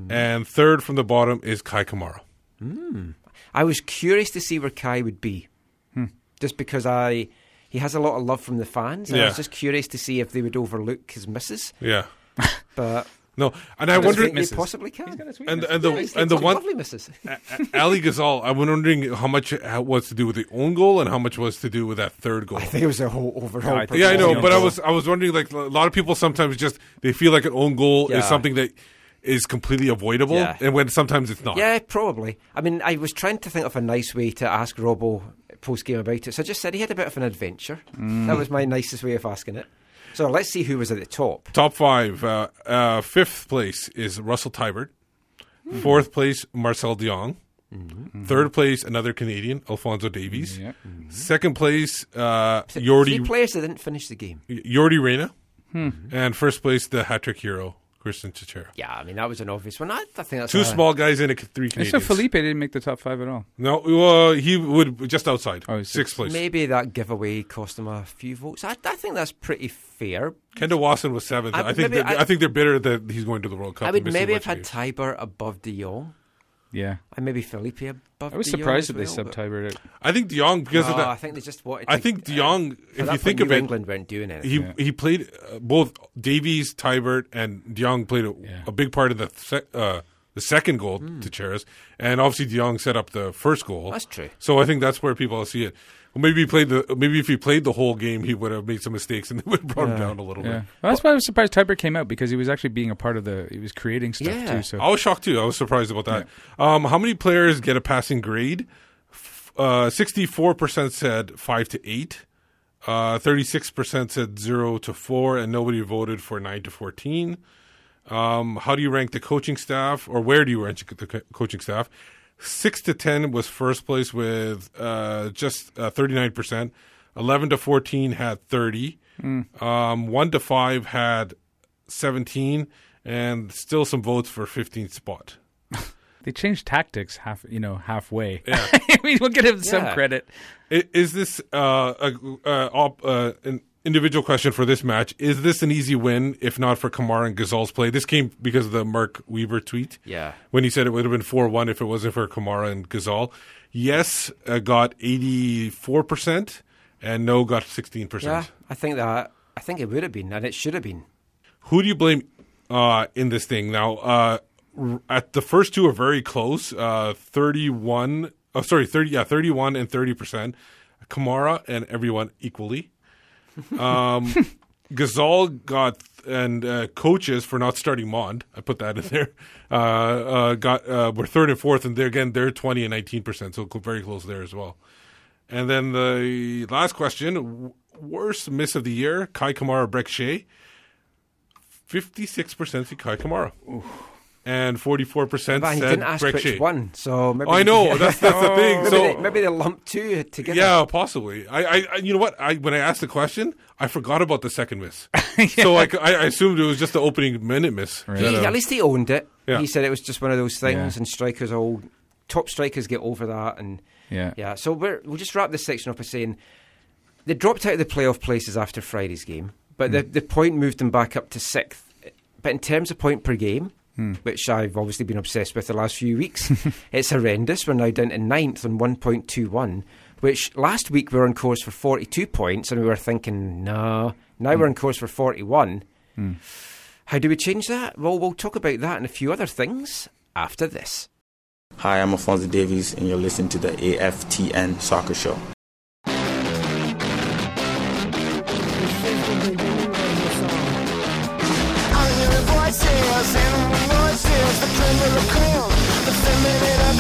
And third from the bottom is Kei Kamara. Hmm. I was curious to see where Kei would be, hmm. just because I he has a lot of love from the fans. And I was just curious to see if they would overlook his misses. Yeah. But No, and I I wonder. think they possibly can. And and the He's and the one lovely misses. Ali Ghazal, I'm wondering how much was to do with the own goal and how much was to do with that third goal. I think it was a whole overall. I Yeah, I know, Own but I was I was wondering like a lot of people sometimes just they feel like an own goal Yeah. is something that is completely avoidable, Yeah. and when sometimes it's not. Yeah, probably. I mean, I was trying to think of a nice way to ask Robbo post game about it, so I just said he had a bit of an adventure. Mm. That was my nicest way of asking it. So let's see who was at the top. Top five. Uh, uh, fifth place is Russell Teibert. Hmm. Fourth place, Marcel de Jong. Mm-hmm. Third place, another Canadian, Alfonso Davies. Yeah. Second place, uh, Three players that didn't finish the game. Yordy Reyna. Hmm. And first place, the hat trick hero, Cristian Techera. Yeah, I mean that was an obvious one. I, I think that's Two a- small guys and a, three And Canadians. so Felipe didn't make the top five at all. No, well, he would just outside. Oh, he's sixth place. Maybe that giveaway cost him a few votes. I, I think that's pretty fair. Kendall Waston was seventh. I I, think maybe- they're, I- I, think they're bitter that he's going to the World Cup. I and would missing maybe a have had bunch of games. Teibert above De Jong, Yeah. and maybe Felipe above. I was De surprised as that they well, sub but- it. I think De Jong because of that. I think they just wanted. I think De Jong, for if that you point, think New of it, England weren't doing it. he Yeah. he played uh, both Davies, Teibert, and De Jong played a, Yeah. a big part of the sec, uh, the second goal to Techera's, and obviously De Jong set up the first goal. That's true. So I think that's where people see it. Well, maybe he played the maybe if he played the whole game, he would have made some mistakes and they would have brought him down a little Yeah. bit. Well, that's why I was surprised Teibert came out because he was actually being a part of the. He was creating stuff Yeah. too. So I was shocked too. I was surprised about that. Um, how many players get a passing grade? Uh, Sixty-four percent said five to eight. Uh, Thirty-six percent said zero to four, and nobody voted for nine to fourteen. Um, how do you rank the coaching staff, or where do you rank the co- coaching staff? Six to ten was first place with uh, just thirty nine percent. Eleven to fourteen had thirty. Mm. Um, one to five had seventeen, and still some votes for fifteenth spot. They changed tactics half, you know, halfway. Yeah. I mean, we'll give him some credit. I- Is this uh, a, uh, op, uh, an individual question for this match? Is this an easy win if not for Kamara and Ghazal's play? This came because of the Mark Weaver tweet. Yeah. When he said it would have been 4 1 if it wasn't for Kamara and Ghazal. Yes uh, got 84%, and no got 16%. Yeah, I think that. I think it would have been, and it should have been. Who do you blame uh, in this thing? Now, uh, r- at the first two are very close. Uh, Thirty-one. Oh, sorry, thirty. Yeah, thirty-one and thirty percent. Kamara and everyone equally. Um, Ghazal got and uh, coaches for not starting Maund. I put that in there. Uh, uh, got uh, were third and fourth, and they're again they're twenty and nineteen percent, so very close there as well. And then the last question: worst miss of the year, Kei Kamara, Breck Shea. Fifty-six percent for Kei Kamara, and forty-four percent But you said didn't ask Breck which Shea. one, so maybe I know that's that's the thing. Maybe, So they, maybe they lumped two together. yeah, possibly. I, I, I- you know what? I when I asked the question, I forgot about the second miss. So I, I assumed it was just the opening minute miss. He, uh, at least he owned it. Yeah. He said it was just one of those things, Yeah. and strikers all top strikers get over that, and Yeah. yeah. So we're, we'll just wrap this section up by saying they dropped out of the playoff places after Friday's game, but the the point moved them back up to sixth. But in terms of point per game, Hmm. which I've obviously been obsessed with the last few weeks, it's horrendous. We're now down to ninth on one point two one. Which last week we were on course for 42 points, and we were thinking, no. Now hmm. we're on course for 41. Hmm. How do we change that? Well, we'll talk about that and a few other things after this. Hi, I'm Alfonso Davies, and you're listening to the AFTN Soccer Show. I'm voices voices, the de la creme, the feminine I'm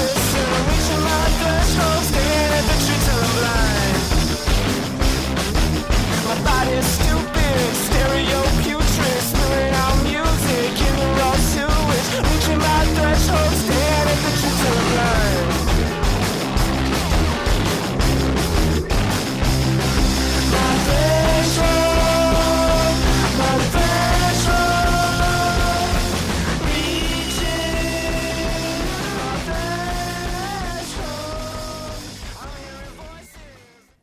reaching my threshold, staring at the truth till I'm blind. My body's stupid, stereo putrid, spewing out music in the raw sewage, reaching my threshold,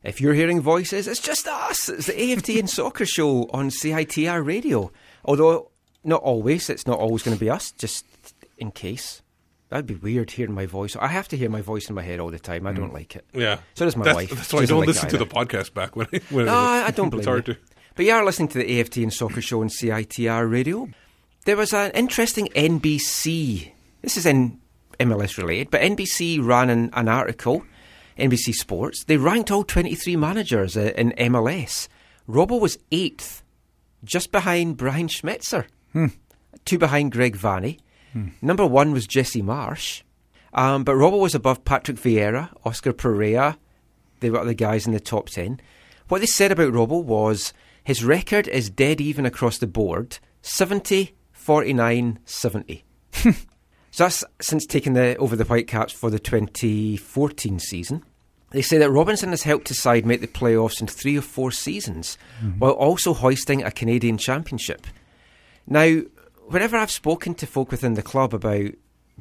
If you're hearing voices, it's just us. It's the AFTN Soccer Show on CITR Radio. Although, not always. It's not always going to be us, just in case. That'd be weird hearing my voice. I have to hear my voice in my head all the time. I don't mm. like it. yeah. So does my that's, wife. That's why I don't like listen to the podcast back when, I, when No, I I don't blame It's hard you. to. But you are listening to the AFTN Soccer Show on CITR Radio. There was an interesting NBC. This is in MLS related, but NBC ran an, an article, NBC Sports. They ranked all 23 managers in MLS. Robbo was eighth, just behind Brian Schmetzer, hmm. two behind Greg Vanney. Hmm. Number one was Jesse Marsch. Um, but Robbo was above Patrick Vieira, Oscar Pareja. They were the guys in the top 10. What they said about Robbo was his record is dead even across the board 70, 49, 70. Hmm. so that's since taking the, over the Whitecaps for the 2014 season. They say that Robinson has helped his side make the playoffs in three or four seasons, while also hoisting a Canadian championship. Now, whenever I've spoken to folk within the club about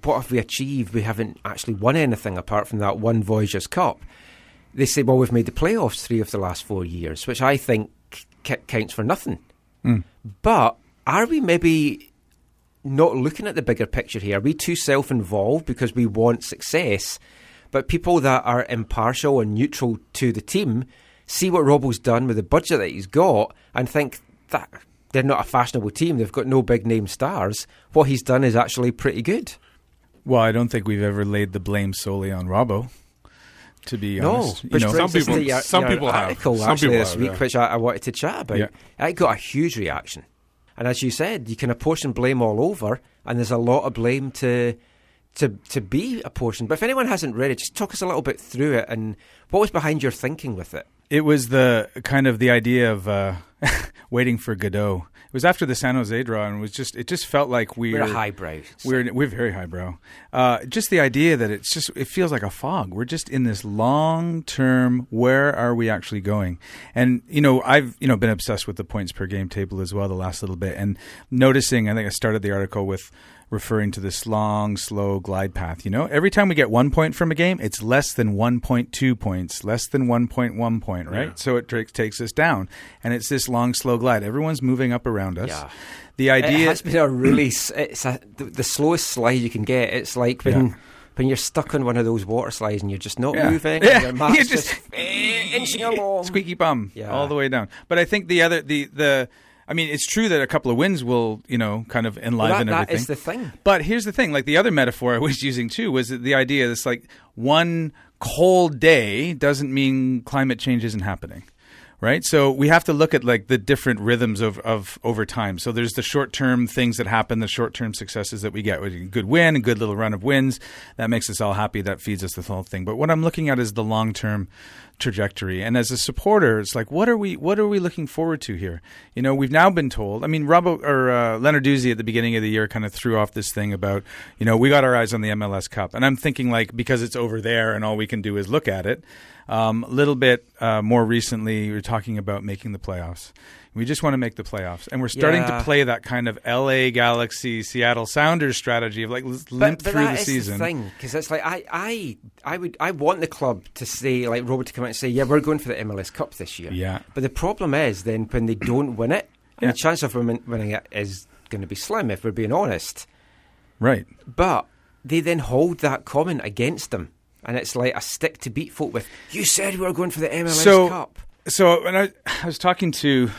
what have we achieved, we haven't actually won anything apart from that one Voyagers Cup. They say, well, we've made the playoffs three of the last four years, which I think c- counts for nothing. Mm. But are we maybe not looking at the bigger picture here? Are we too self involved because we want success? But people that are impartial and neutral to the team see what Robbo's done with the budget that he's got and think that they're not a fashionable team. They've got no big name stars. What he's done is actually pretty good. Well, I don't think we've ever laid the blame solely on Robbo. To be No, honest, you know, us to your- some your people have. Some actually people this have, week, yeah. which I, I wanted to chat about. Yeah. It got a huge reaction, and as you said, you can apportion blame all over, and there's a lot of blame to to to be apportioned. But if anyone hasn't read it, just talk us a little bit through it and what was behind your thinking with it. It was the kind of the idea of uh, waiting for Godot. It was after the San Jose draw, and it was just it just felt like we We're were a highbrow. We're we're very highbrow. Uh, just the idea that it's just it feels like a fog. We're just in this long term. Where are we actually going? And you know, I've you know been obsessed with the points per game table as well the last little bit, and noticing. I think I started the article with referring to this long, slow glide path. You know, every time we get one point from a game, it's less than 1.2 points, less than 1.1 point, right? Yeah. So it tra- takes us down, and it's this long, slow glide. Everyone's moving up around us. Yeah. The idea it has been a really it's a, the, the slowest slide you can get. It's like when Yeah. when you're stuck on one of those water slides and you're just not Yeah. moving. Yeah. and your You're just, just- inching along. squeaky bum Yeah. all the way down. But I think the other the the I mean, it's true that a couple of wins will, you know, kind of enliven that everything. is the thing. But here's the thing: like the other metaphor I was using too was the idea that's like one cold day doesn't mean climate change isn't happening. Right, so we have to look at like the different rhythms of, of over time. So there's the short term things that happen, the short term successes that we get, with a good win, a good little run of wins, that makes us all happy. That feeds us the whole thing. But what I'm looking at is the long term trajectory. And as a supporter, it's like, what are we what are we looking forward to here? You know, we've now been told. I mean, Robbo or uh, Lenarduzzi at the beginning of the year kind of threw off this thing about, you know, we got our eyes on the MLS Cup, and I'm thinking like because it's over there and all we can do is look at it. Um, a little bit uh, more recently, we're talking about making the playoffs. We just want to make the playoffs, and we're starting Yeah. to play that kind of L.A. Galaxy, Seattle Sounders strategy of like limp But, but through the season. the thing because it's like I, I, I would, I want the club to say like Robert to come out and say, yeah, we're going for the MLS Cup this year. Yeah. But the problem is then when they don't win it, and Yeah. the chance of winning it is going to be slim if we're being honest. Right. But they then hold that comment against them, and it's like a stick to beat folk with. You said we were going for the MLS so, Cup. So when I, I was talking to,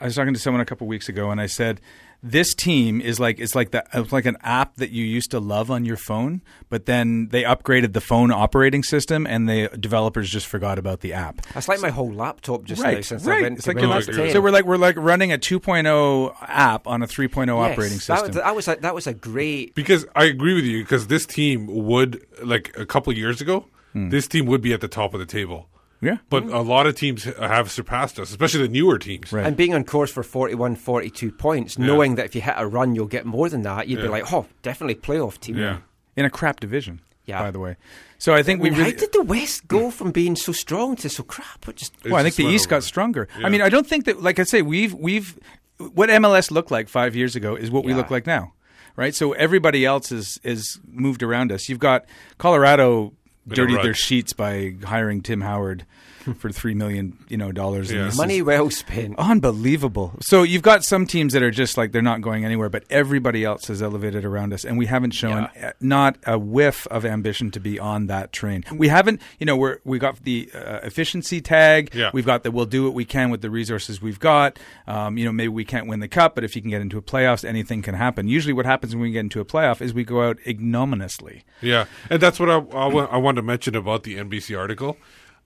I was talking to someone a couple weeks ago, and I said, "This team is like it's like that it's like an app that you used to love on your phone, but then they upgraded the phone operating system, and the developers just forgot about the app." That's like my whole laptop just right, now since right. I went It's to like your Windows laptop. 10. So we're like we're like running a 2.0 app on a 3.0 Yes, operating system. was- That, was a, that was a great. Because I agree with you, because this team would, like a couple years ago, Hmm. this team would be at the top of the table. Yeah. But a lot of teams have surpassed us, especially the newer teams. Right. And being on course for 41, 42 points, Yeah. knowing that if you hit a run, you'll get more than that, you'd be like, oh, definitely playoff team. Yeah. in a crap division. Yeah. By the way, so I think we How did the West go from being so strong to so crap? It just Well, I think the East got stronger. I mean, I don't think that, like I say, we've we've what MLS looked like five years ago is what we look like now, right? So everybody else is is moved around us. You've got Colorado Been a dirtied their sheets by hiring Tim Howard for three million, you know, dollars. Yeah. money well spent. Unbelievable. So you've got some teams that are just like they're not going anywhere, but everybody else has elevated around us, and we haven't shown uh, not a whiff of ambition to be on that train. We haven't, you know, we're we got the uh, efficiency tag. Yeah. We've got that we'll do what we can with the resources we've got. Um, you know, maybe we can't win the cup, but if you can get into a playoffs, anything can happen. Usually, what happens when we get into a playoff is we go out ignominiously. Yeah, and that's what I, I, wa- I wanted to mention about the NBC article.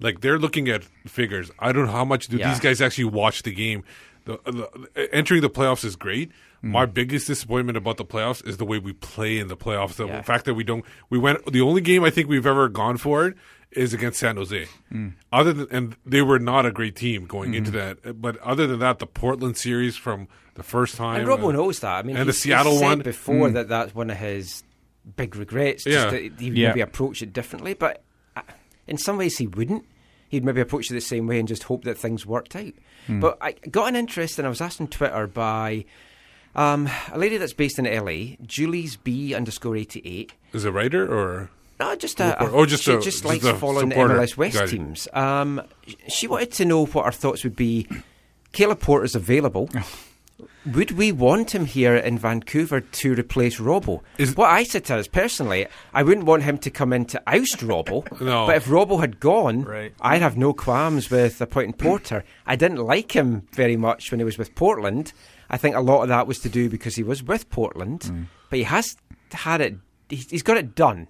Like they're looking at figures. I don't know how much do Yeah. these guys actually watch the game. The, the, entering the playoffs is great. Mm. My biggest disappointment about the playoffs is the way we play in the playoffs. The Yeah. fact that we don't. We went. The only game I think we've ever gone for it is against San Jose. Mm. Other than and they were not a great team going into Mm-hmm. that. But other than that, the Portland series from the first time And Robbo uh, knows that. I mean, and the Seattle said one before Mm. that that's one of his big regrets. Yeah. That he would Yeah. maybe approach it differently, but uh, in some ways he wouldn't. He'd maybe approach it the same way and just hope that things worked out. Hmm. But I got an interest, and I was asked on Twitter by um, a lady that's based in LA, Julie's B underscore eighty eight. is a writer or No, just a, Report- oh, just she a- just just likes a following the supporter. MLS West Got teams. Um, she wanted to know what our thoughts would be. Caleb Porter's available. Would we want him here in Vancouver to replace Robbo? Is- what I said to is personally, I wouldn't want him to come in to oust Robbo. No. But if Robbo had gone, Right. I'd have no qualms with appointing Porter. I didn't like him very much when he was with Portland. I think a lot of that was to do because he was with Portland, Mm. but he has had it. He's got it done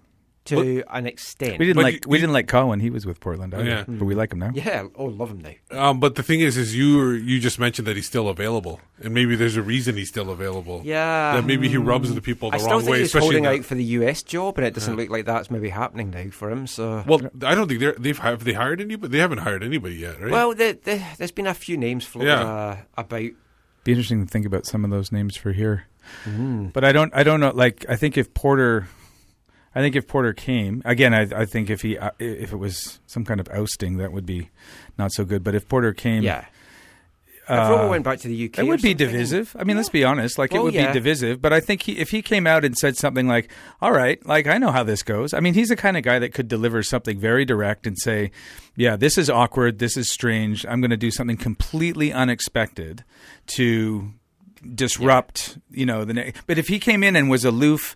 to an extent. We didn't But like you- we didn't like Carl when he was with Portland, either, Yeah. but we like him now. Yeah, oh, love him now. Um, but the thing is, is you were- you just mentioned that he's still available, and maybe there's a reason he's still available. Yeah. that maybe he rubs the people the I still wrong think way, he's especially. holding out for the US job, and it doesn't look like that's maybe happening now for him. So, well, I don't think they're, they've have they hired anybody. They haven't hired anybody yet, right? well, the, the, there's been a few names floating Yeah. uh, about. Be interesting to think about some of those names for here. Mm. But I don't. I don't know. Like I think if Porter, I think if Porter came again, I, I think if he uh, if it was some kind of ousting, that would be not so good. But if Porter came, Yeah. uh, if went back to the UK, it would be divisive. I mean, let's be honest. Like it would yeah. be divisive. But I think he, if he came out and said something like, "All right, like I know how this goes." I mean, he's the kind of guy that could deliver something very direct and say, "Yeah, this is awkward. This is strange. I'm going to do something completely unexpected to disrupt." You know, the. Ne- but if he came in and was aloof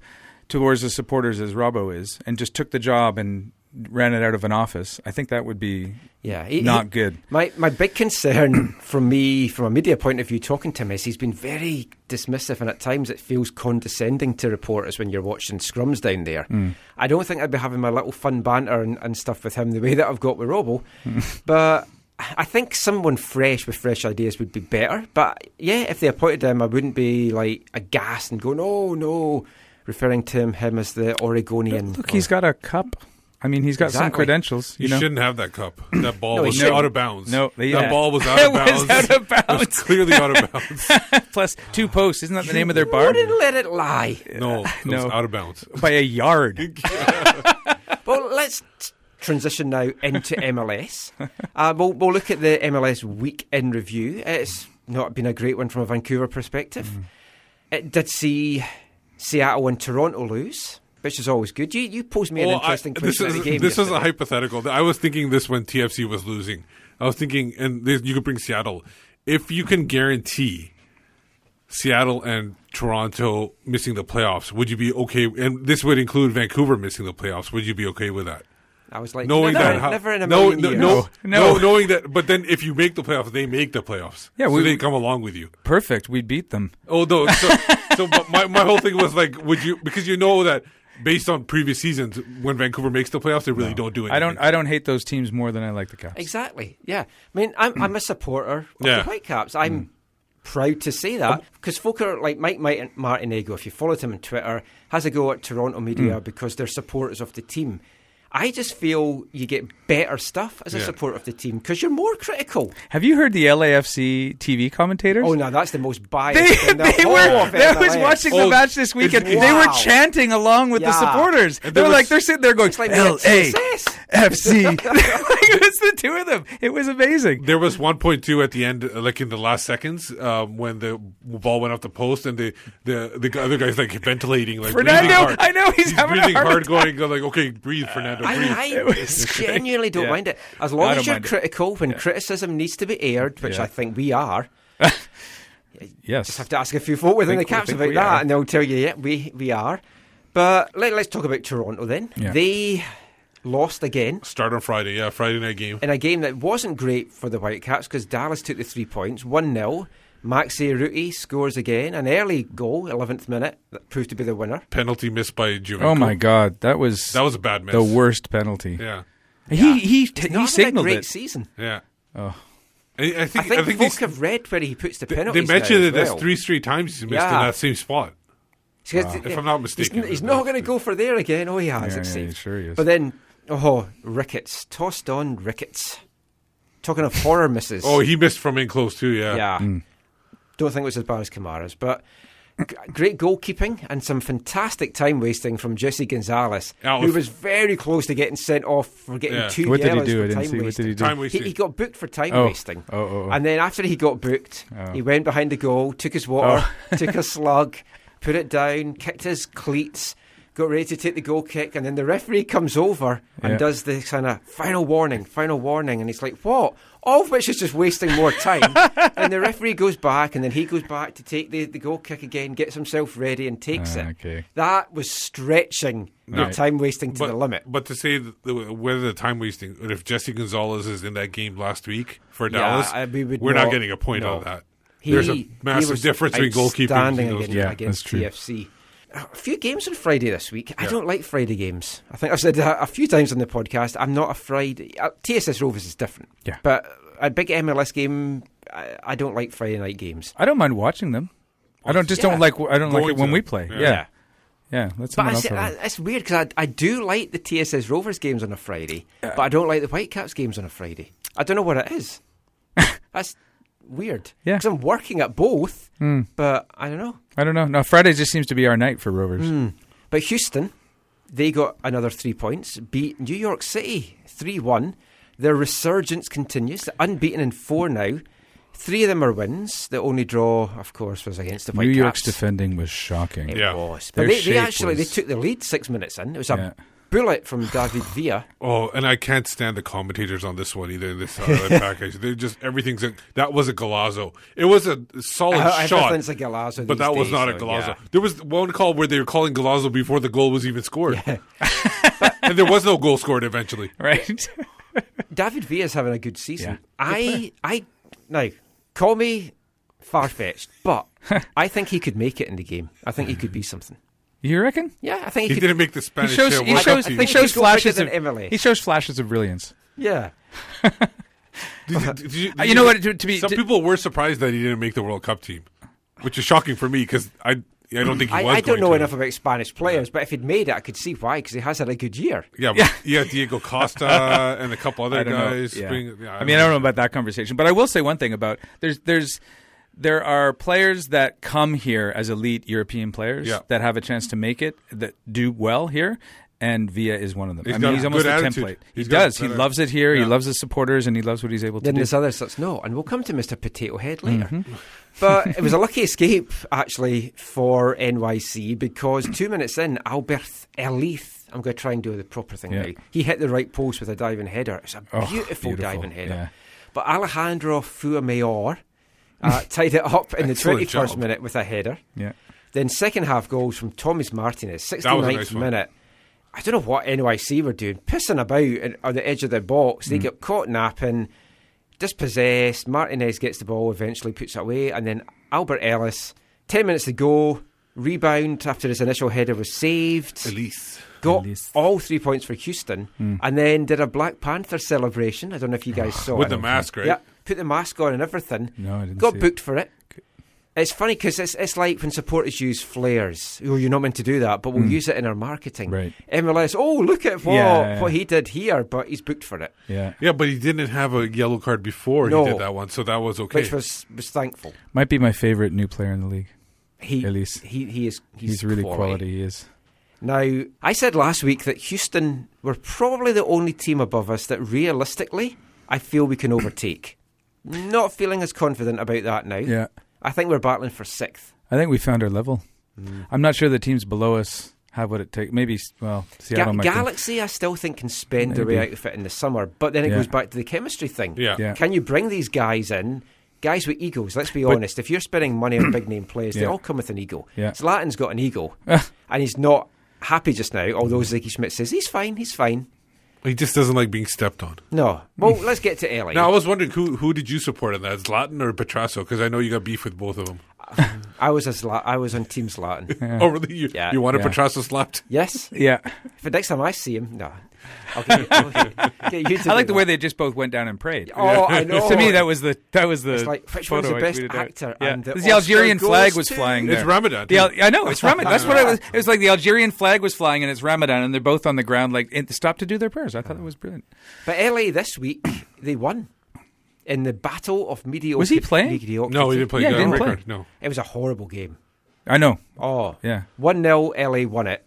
towards the supporters as Robbo is, and just took the job and ran it out of an office, I think that would be Yeah, he- not he- good. My my big concern from me, from a media point of view, talking to him is he's been very dismissive, and at times it feels condescending to reporters when you're watching scrums down there. Mm. I don't think I'd be having my little fun banter and, and stuff with him the way that I've got with Robbo, but. I think someone fresh with fresh ideas would be better. But yeah, if they appointed him, I wouldn't be like aghast and going, "Oh no," referring to him, him as the Oregonian. Look, he's got a cup. I mean, he's got some credentials. You You know? shouldn't have that cup. That ball No, was shouldn't. out of bounds. No, that yeah. ball was out of bounds. It was out of It was bounds. clearly out of bounds. Plus two posts. Isn't that the name of their bar? Wouldn't let it lie. No, it No. was out of bounds. By a yard. Well, let's transition now into MLS. Uh, we'll, we'll look at the MLS week in review. It's not been a great one from a Vancouver perspective. Mm-hmm. It did see Seattle and Toronto lose, which is always good. You you posed me an Well, I- interesting this question is at the game. this is a hypothetical. I was thinking this when TFC was losing. I was thinking, and this, you could bring Seattle. If you can guarantee Seattle and Toronto missing the playoffs, would you be okay? And this would include Vancouver missing the playoffs. Would you be okay with that? I was like, knowing never, that, how- never in a no, million no, years. no, No. no, knowing that. But then, if you make the playoffs, they make the playoffs. Yeah, so we- they come along with you. Perfect. We beat them. Oh no! So, so but my my whole thing was like, would you? Because you know that based on previous seasons, when Vancouver makes the playoffs, they really don't do it. I don't. I don't hate those teams more than I like the Caps. Exactly. Yeah. I mean, I'm, I'm a supporter of Yeah. the Whitecaps. I'm mm. proud to say that um, because folk are like Mike Mike Martinego. If you followed him on Twitter, has a go at Toronto media mm. because they're supporters of the team. I just feel you get better stuff as a Yeah. supporter of the team because you're more critical. Have you heard the LAFC TV commentators? Oh no, that's the most biased. in the they were. of I was watching Oh, the match this weekend. it's- They were chanting along with the supporters. And They there were like they're sitting there going It's like L the A TSS. F C. Like, it was the two of them. It was amazing. There was 1.2 at the end, uh, like in the last seconds, um, when the ball went off the post, and the the, the other guy's like ventilating, like breathing Fernando, hard. I know he's, having breathing a heart hard, attack. going like, okay, breathe, Fernando, breathe. I, I genuinely don't Yeah. mind it as long I as you're mind it. critical when criticism needs to be aired, which Yeah. I think we are. Yes. Just have to ask a few folk within Think- the caps think about that, are. and they'll tell you, yeah, we we are. But let, let's talk about Toronto then. Yeah. They lost again Start on Friday, yeah, Friday night game. in a game that wasn't great for the Whitecaps because Dallas took the three points, one 0 Maxi Urruti scores again, an early goal, eleventh minute, that proved to be the winner. Penalty missed by Juventus. Oh my God, that was that was a bad miss. the worst penalty. Yeah, He he He's he not had a great it. season. yeah. Oh. I, I think I think, I think folk these- have read where he puts the penalty. they mentioned now it as as well. three straight times he's missed Yeah. in that same spot. So Wow. If I'm not mistaken, he's, it not going to go for there again. Oh, he has. Yeah, it yeah, seems. he sure he is. But then, oh, Ricketts Tosaint Ricketts. Talking of horror misses. Oh, he missed from in close too. Yeah, yeah. Mm. Don't think it was as bad as Kamara's, but great goalkeeping and some fantastic time wasting from Jesse Gonzalez, Yeah, who was very close to getting sent off for getting Yeah. two What did he yellows do? for time see. What wasting. did he do? Time He, he got booked for time Oh. wasting. Oh, oh, oh. And then after he got booked, Oh. he went behind the goal, took his water, oh. took a slug, put it down, kicked his cleats, got ready to take the goal kick, and then the referee comes over and Yeah. does the kind of final warning, final warning, and he's like, "What?" All of which is just wasting more time. and the referee goes back, and then he goes back to take the, the goal kick again, gets himself ready, and takes Ah, it. okay. That was stretching the Right. time wasting to but, the limit. But to say whether the time wasting, if Jesse Gonzalez is in that game last week for Yeah, Dallas, I- we we're not not- getting a point no. out of that. He, There's a massive difference between goalkeeping outstanding between those against. Yeah, against that's true. TFC. A few games on Friday this week. I don't like Friday games. I think I've said that a few times on the podcast. I'm not a Friday. Uh, TSS Rovers is different. Yeah. But a big MLS game, I, I don't like Friday night games. I don't mind watching them. I don't just Yeah. don't like I don't like it when to we play. Yeah. Yeah, yeah. That's But I else. I, it's weird because I, I do like the TSS Rovers games on a Friday, but I don't like the Whitecaps games on a Friday. I don't know what it is. That's weird. Yeah. because I'm working at both, Hmm. but I don't know. I don't know. No, Friday just seems to be our night for Rovers. Hmm. But Houston, they got another three points, beat New York City 3 1. Their resurgence continues. They're unbeaten in four now. Three of them are wins. The only draw, of course, was against the New White York's defending was shocking. It Yeah. was. But they, they actually was- they took the lead six minutes in. It was a Yeah. Bullet from David Villa. Oh, and I can't stand the commentators on this one either. This uh, package, they just everything's a, that was a golazo. It was a solid Uh, shot, everything's a golazo but these that was days, not a so, golazo. yeah. There was one call where they were calling golazo before the goal was even scored, and there was no goal scored eventually. Right? David Villa's having a good season. Yeah. I, I, now, call me far fetched, but I think he could make it in the game. I think he could be something. You reckon? Yeah, I think He he, could. didn't make the He Spanish uh, He shows. team. He shows he'd go bigger flashes of. Emily. He shows flashes of brilliance. Yeah. Did you- did you- Uh, you know what, to- to be- some to- people were surprised that he didn't make the World Cup team, which is shocking for me because I I don't think he I, was. I don't going know to. enough about Spanish players, but if he'd made it, I could see why, because he has had a good year. Yeah, but yeah, Diego Costa and a couple other I guys. know. Yeah. bring- yeah, I mean, I don't know about that conversation, but I will say one thing about there's there's there are players that come here as elite European players Yeah. that have a chance to make it that do well here. And Villa is one of them. He's I got mean, a he's almost good a attitude. template. He's he does. He loves it here. He loves his supporters, and he loves what he's able to Then do. there's others that's no, and we'll come to Mr. Potato Head later. Mm-hmm. But it was a lucky escape, actually, for NYC because two minutes in, Alberth Elis, I'm going to try and do the proper thing Yeah. now. He hit the right post with a diving header. It's a Oh, beautiful, beautiful, diving header. yeah. But Alejandro Fuenmayor uh, tied it up in the 21st job. minute with a header. Yeah. Then second half goals from Thomas Martinez, That 69th nice one. minute. I don't know what NYC were doing, pissing about on the edge of the box. Mm. They get caught napping, dispossessed. Martinez gets the ball, eventually puts it away, and then Alberth Elis, 10 minutes to go, rebound after his initial header was saved. Elis. Got Elis. all three points for Houston, and then did a Black Panther celebration. I don't know if you guys saw With it. the mask, right? Yeah, put the mask on and everything. No, I didn't Got see it. booked for it. It's funny because it's, it's like when supporters use flares. Oh, you're not meant to do that, but we'll hmm. use it in our marketing. Right. MLS, oh, look at what, Yeah, yeah, what he did here, but he's booked for it, Yeah. Yeah, but he didn't have a yellow card before No. he did that one, so that was okay. which was, was thankful. Might be my favorite new player in the league. He, Elis. he, he is he's, He's, really quality. quality. He is. Now, I said last week that Houston were probably the only team above us that realistically I feel we can overtake. Not feeling as confident about that now. Yeah. I think we're battling for sixth. I think we found our level. Mm. I'm not sure the teams below us have what it takes. Maybe, well, Seattle Ga- might. be- Galaxy, I still think can spend their way Maybe. out of it in the summer, but then it Yeah. goes back to the chemistry thing. Yeah. Yeah. Can you bring these guys in? Guys with egos. Let's be But- honest. If you're spending money on big name players, they all come with an ego. Yeah. Zlatan's got an ego, and he's not happy just now. Although Sigi Schmid says he's fine, he's fine. He just doesn't like being stepped on. No. Well, let's get to LA. Now I was wondering who who did you support in that, Zlatan or Petrasso? Because I know you got beef with both of them. I was a Zla- I was on Team Zlatan. Oh, really? You, Yeah. you wanted Yeah. Petrasso slapped? yes. Yeah. If the next time I see him, no. I'll get you, I'll get- get you to I like do the way they just both went down and prayed. Oh, I know. to me, that was the that was the It's like, which one's the best actor? Yeah. And uh, the the, Algerian goes flag was to- flying. It's. Ramadan. The. Al- I know it's Ramadan. That's what I was. It was like the Algerian flag was flying and it's Ramadan, and they're both on the ground, like in, stop to do their prayers. I thought it was brilliant. But LA this week, they won. In the battle of mediocre. Was he playing? mediocrity. no, he didn't play. Yeah, he didn't play. No. It was a horrible game. I know. Oh. Yeah. 1 0, LA won it.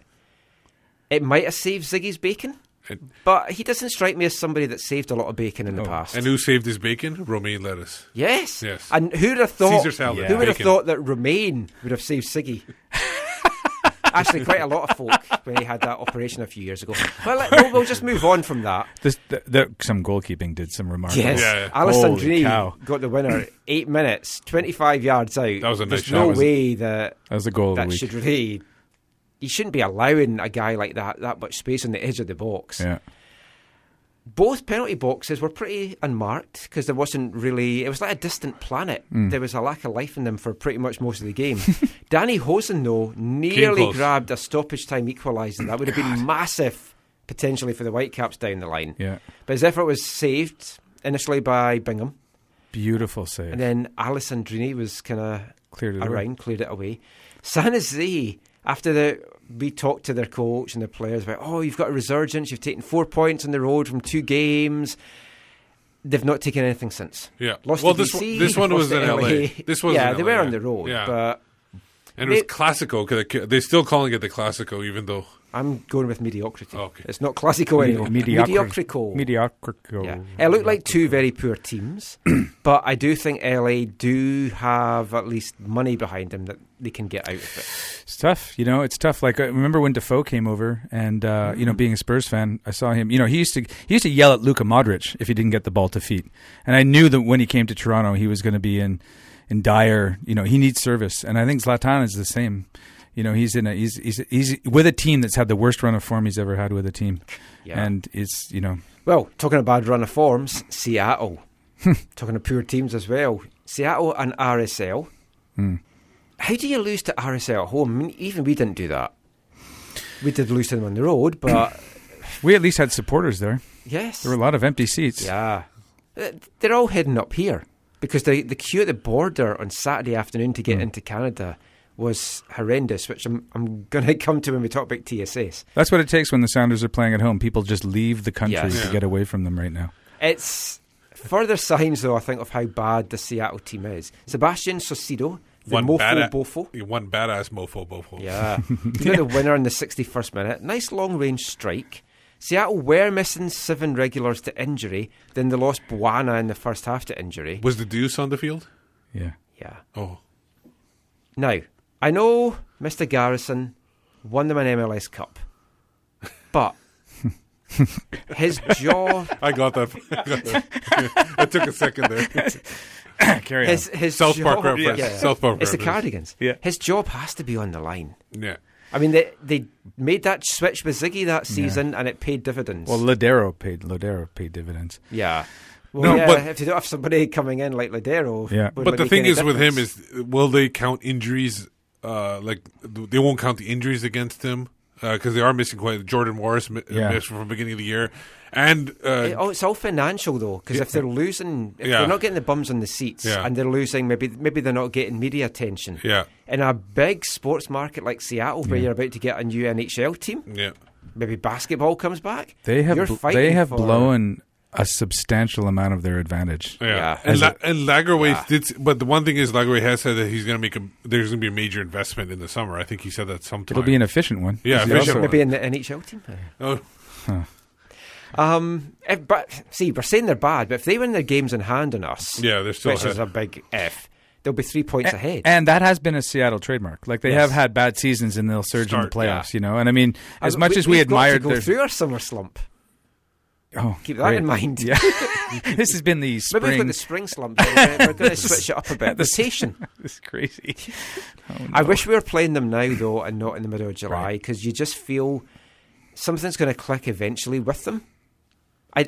It might have saved Sigi's bacon, And, but he doesn't strike me as somebody that saved a lot of bacon in the Oh. past. and who saved his bacon? Romaine lettuce. yes. Yes. And who'd have thought? Caesar salad, Who would have thought that Romain would have saved Sigi? Actually, quite a lot of folk when he had that operation a few years ago. Well, let, we'll, we'll just move on from that. This, the, the, some goalkeeping did some remarkable. Yes, Yeah, yeah. Alessandrini Holy cow. got the winner. Eight minutes, twenty-five yards out. That was a nice There's shot. no was- way that That was the goal of the that should really. You shouldn't be allowing a guy like that that much space on the edge of the box. Yeah. Both penalty boxes were pretty unmarked because there wasn't really. It was like a distant planet. Hmm. There was a lack of life in them for pretty much most of the game. Danny Hoesen though nearly grabbed a stoppage time equaliser. That would have been massive potentially for the Whitecaps down the line. Yeah. But his effort was saved initially by Bingham. Beautiful save. And then Alessandrini was kind of Cleared it away. around, cleared it away. San Jose, after the we talked to their coach and the players about, oh, you've got a resurgence, you've taken four points on the road from two games. they've not taken anything since. Yeah. Lost well, this BC, one, this one was in LA. LA. This was yeah, they LA, were on yeah. the road, Yeah. but and it was They- Classico because they're still calling it the classical, even though I'm going with mediocrity. Okay. It's not classical anymore. Mediocre. Mediocrical. Mediocrical. Yeah. It looked like two very poor teams, but I do think LA do have at least money behind them that they can get out of it. It's tough, you know. It's tough. Like I remember when Defoe came over, and uh, you know, Mm-hmm. being a Spurs fan, I saw him. You know, he used to he used to yell at Luka Modric if he didn't get the ball to feet, and I knew that when he came to Toronto, he was going to be in in dire. You know, he needs service, and I think Zlatan is the same. You know, he's in a he's he's he's with a team that's had the worst run of form he's ever had with a team, Yeah. and it's you know Well, talking about run of forms, Seattle. talking of poor teams as well. Seattle and RSL. Hmm. How do you lose to RSL at home? I mean, even we didn't do that. We did lose to them on the road, but we at least had supporters there. yes. There were a lot of empty seats. Yeah. Uh, They're all heading up here because the, the queue at the border on Saturday afternoon to Hmm. get into Canada was horrendous, which I'm, I'm going to come to when we talk about TSS. That's what it takes when the Sounders are playing at home. People just leave the country Yes. to Yeah. get away from them right now. It's further signs, though, I think, of how bad the Seattle team is. Sebastian Saucedo, the one mofo bada- bofo. one badass mofo bofo. Yeah. you know the winner in the 61st minute. Nice long range strike. Seattle were missing seven regulars to injury. Then they lost Buana in the first half to injury. Was the Deuce on the field? Yeah. Yeah. Oh, Now, I know Mr. Garrison won them an MLS Cup, but his jaw, I got that. I got that. it took a second there. Carry his his South job, Park reference. Yeah. South Park It's the. Cardigans. Yeah. his job has to be on the line. Yeah. I mean, they they made that switch with Sigi that season, and it paid dividends. Well, Lodeiro paid Lodeiro paid dividends. yeah. Well, No, yeah, but- if you don't have somebody coming in like Lodeiro, Yeah. But the thing any is with him is, will they count injuries? Uh, like they won't count the injuries against him because they are missing quite. Jordan Morris mi- Yeah. missed from the beginning of the year, and uh, oh, it's all financial though, because if they're losing, if Yeah. they're not getting the bums on the seats, Yeah. and they're losing, maybe maybe they're not getting media attention. yeah, In a big sports market like Seattle, where you're about to get a new NHL team, yeah. maybe basketball comes back. They have You're bl- they have for- blown a substantial amount of their advantage. Yeah, Yeah. and As La- and Lagerwey Yeah. did, but the one thing is Lagerwey has said that he's going to make a. There's going to be a major investment in the summer. I think he said that sometime. It'll be an efficient one. Yeah, He efficient also- one. Maybe in the NHL team. Oh, Um, if, but see, we're saying they're bad, but if they win their games in hand on us, yeah, they're still which is a big if, they'll be three points ahead. And that has been a Seattle trademark. Like they Yes. have had bad seasons and they'll surge Start, in the playoffs, you know. And I mean, as Uh, much as we we've got to admired go their through our summer slump. Oh, Keep that great. in mind. Yeah, this has been the Maybe we've spring. got the spring slump. We're, going to switch it up a bit. Rotation. this is crazy. Oh, I wish we were playing them now, though, and not in the middle of July, Right. because you just feel something's going to click eventually with them. I,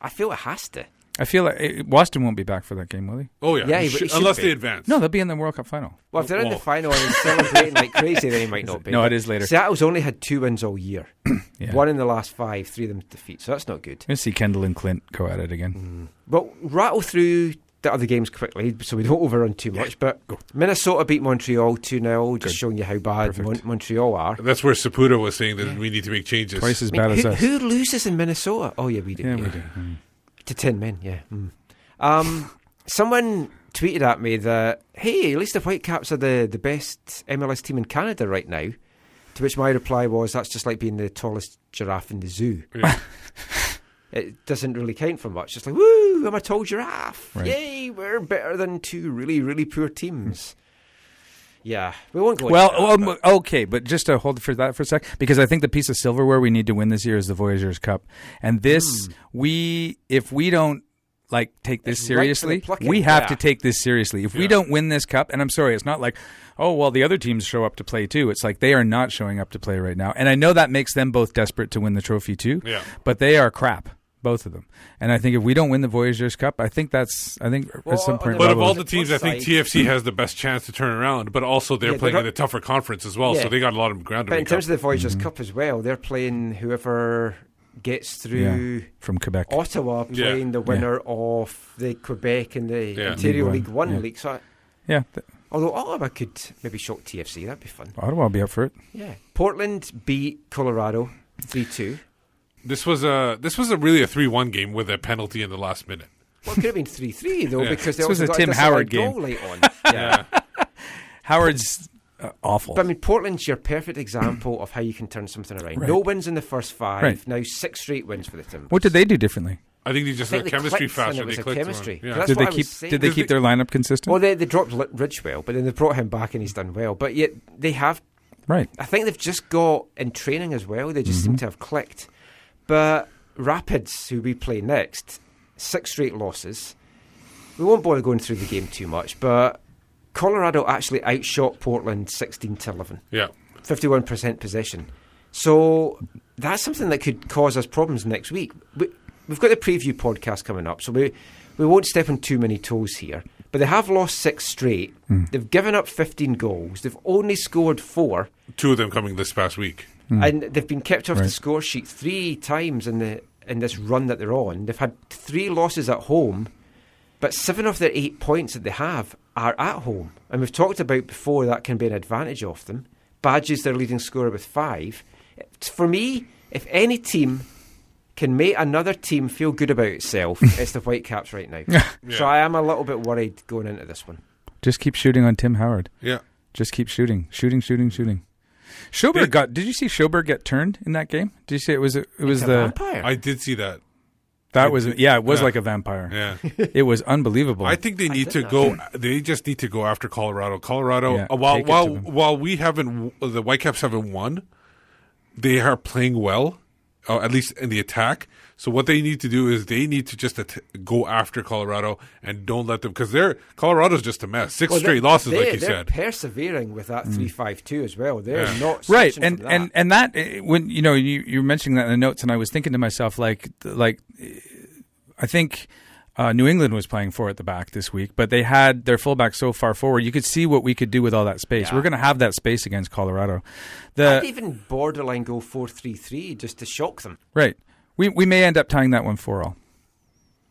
I feel it has to. I feel like eh, Waston won't be back for that game, will he? oh yeah, Yeah, he he- should- he should unless be. they advance. No, they'll be in the World Cup final. Well, if they're in the final and celebrating like crazy, then he might not be. No, it is later. Seattle's only had two wins all year. Yeah. One in the last five, three of them defeat. So that's not good. I'm gonna see Kendall and Clint go at it again. But rattle through the other games quickly so we don't overrun too much. But Minnesota beat Montreal 2 0, just Good. showing you how bad Mon- Montreal are. That's where Saputo was saying that we need to make changes. Twice as I mean, bad as who, us. who loses in Minnesota? Oh, yeah, we do. yeah, yeah. we do. Mm. To 10 men, yeah. Mm. Um, someone tweeted at me that, hey, at least the Whitecaps are the, the best MLS team in Canada right now. To which my reply was, that's just like being the tallest giraffe in the zoo. Yeah. It doesn't really count for much. It's like, woo, I'm a tall giraffe. Right. Yay, we're better than two really, really poor teams. Yeah, we won't go Well, that, um, m- okay, but just to hold for that for a sec, because I think the piece of silverware we need to win this year is the Voyageurs Cup, and this hmm. we if we don't like take this It's ripe for the seriously, plucking, we have yeah. to take this seriously. If we don't win this cup, and I'm sorry, it's not like oh well the other teams show up to play too. It's like they are not showing up to play right now, and I know that makes them both desperate to win the trophy too. Yeah. but they are crap. Both of them, and I think if we don't win the Voyageurs Cup, I think that's I think Well, at some point. But of all the teams, I think TFC has the best chance to turn around. But also, they're Yeah, playing they're in a tougher conference as well, Yeah. so they got a lot of ground to But in terms up. of the Voyageurs mm-hmm. Cup as well, they're playing whoever gets through from Quebec. Ottawa, Yeah. playing the winner of the Quebec and the Yeah. Ontario League League One, One yeah. league. So, Yeah, th- although Ottawa could maybe shock TFC, that'd be fun. Ottawa will be up for it. Yeah, Portland beat Colorado three two. This was a this was a really a three one game with a penalty in the last minute. Well, it could have been 3 3, though, Yeah. because they This was a got Tim disallowed Howard game. goal late on. Yeah. Howard's uh, awful. But I mean, Portland's your perfect example of how you can turn something around. Right. No wins in the first five. Right. Now six straight wins for the Timbers. what did they do differently? I think they just I had think they chemistry clicked faster. it was They a clicked chemistry. Yeah. Did they keep? was. Did they keep their lineup consistent? Well, they, they dropped Li- Ridgewell, but then they brought him back and he's done well. But yet they have. right. I think they've just got in training as well. They just Mm-hmm. seem to have clicked. But Rapids, who we play next, six straight losses. We won't bother going through the game too much, but Colorado actually outshot Portland sixteen to eleven. Yeah. 51% possession. So that's something that could cause us problems next week. We, we've got the preview podcast coming up, so we, we won't step on too many toes here. But they have lost six straight. Hmm. They've given up 15 goals. They've only scored four, Two of them coming this past week. Hmm. and they've been kept off the Right. score sheet three times in the in this run that they're on. They've had three losses at home, but seven of their eight points that they have are at home. And we've talked about before that can be an advantage of them. Badji's their leading scorer with five. For me, if any team can make another team feel good about itself, it's the Whitecaps right now. So I am a little bit worried going into this one. Just keep shooting on Tim Howard. Yeah. Just keep shooting, shooting, shooting, shooting. Sjöberg got. Did you see Sjöberg get turned in that game? Did you see it was it was the vampire. I did see that. that I was did- yeah it was yeah. like a vampire. Yeah. It was unbelievable. I think they need to did go. They just need to go after Colorado. Colorado, Yeah, uh, while take it to while them. while we haven't, the Whitecaps haven't won. They are playing well, uh, at least in the attack. So what they need to do is they need to just at- go after Colorado and don't let them because they're Colorado's just a mess. Six Well, straight losses, they- like you they're said. persevering with that three-five-two as well. They're Yeah. not right and that. and and that eh, when you know you you're mentioning that in the notes and i was thinking to myself like like eh, i think uh, New England was playing four at the back this week, but they had their fullback so far forward. You could see what we could do with all that space. Yeah. We're going to have that space against Colorado. I'd The even borderline go four-three-three just to shock them. right, we we may end up tying that one for all.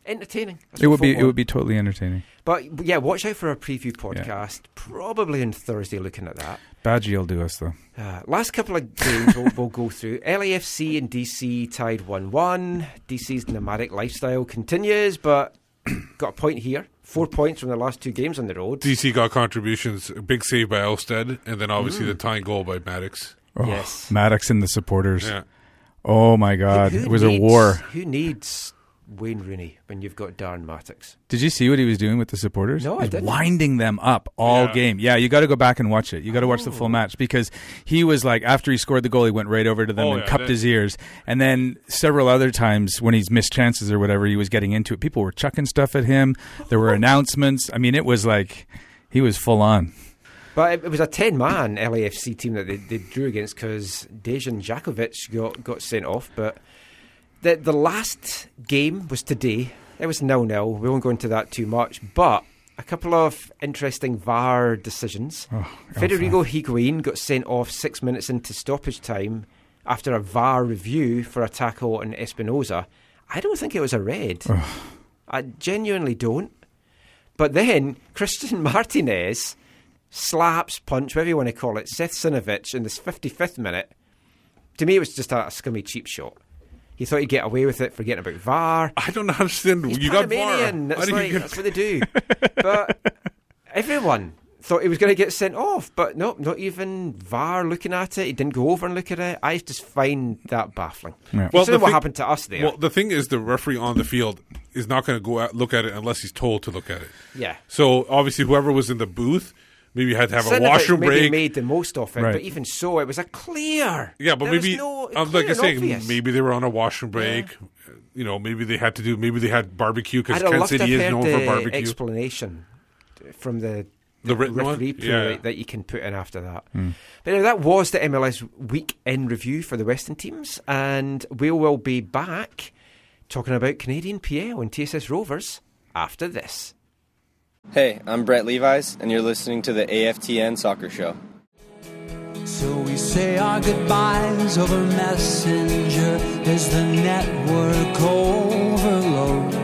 Entertaining. That's It would be it would be totally entertaining. But yeah, watch out for our preview podcast. Probably on Thursday, looking at that. Badji will do us though. Uh, last couple of games we'll, we'll go through. LAFC and DC tied 1 1. DC's nomadic lifestyle continues, but got a point here. Four points from the last two games on the road. DC got contributions. A big save by Elstead, and then Mm. obviously the tying goal by Mattocks. Oh, Yes. Mattocks and the supporters. Yeah. Oh my God, Who it was a war. Who needs Wayne Rooney when you've got Darren Mattocks? Did you see what he was doing with the supporters? No, I He was didn't. Winding them up all Yeah. game. Yeah, you got to go back and watch it. You got to watch the Oh. full match because he was like after he scored the goal, he went right over to them Oh, and yeah, cupped his ears. And then several other times when he's missed chances or whatever, he was getting into it. People were chucking stuff at him. There were announcements. I mean, it was like he was full on. But it, was a 10 man LAFC team that they, they drew against because Dejan Jakovic got, got sent off. But the, the last game was today. It was nil nil. We won't go into that too much. But a couple of interesting VAR decisions. Oh, Federico Higuain got sent off six minutes into stoppage time after a VAR review for a tackle on Espinoza. I don't think it was a red. I genuinely don't. But then Christian Martinez slaps, punch, whatever you want to call it, Seth Sinovic in this 55th minute. To me, it was just a, a scummy cheap shot. He thought he'd get away with it, forgetting about VAR. I don't understand. He's you got VAR. That's, like, get- that's what they do. but everyone thought he was going to get sent off, but no, not even VAR looking at it. He didn't go over and look at it. I just find that baffling. Yeah. Well, the what thing- happened to us there. Well, the thing is, the referee on the field is not going to go out look at it unless he's told to look at it. yeah. So obviously, whoever was in the booth maybe you had to have a washroom maybe break. made the most of it, Right. but even so, it was a clear. yeah, but maybe no, I'm like I saying, obvious. maybe they were on a washroom break. Uh, you know, maybe they had to do. Maybe they had barbecue because Kansas City is known for barbecue. explanation from the, The written one? referee Yeah. that, you can put in after that. Hmm. But anyway, that was the MLS week in review for the Western teams, and we will be back talking about Canadian PL and TSS Rovers after this. Hey, I'm Brett Levi's, and you're listening to the AFTN Soccer Show. So we say our goodbyes over Messenger as the network overloads.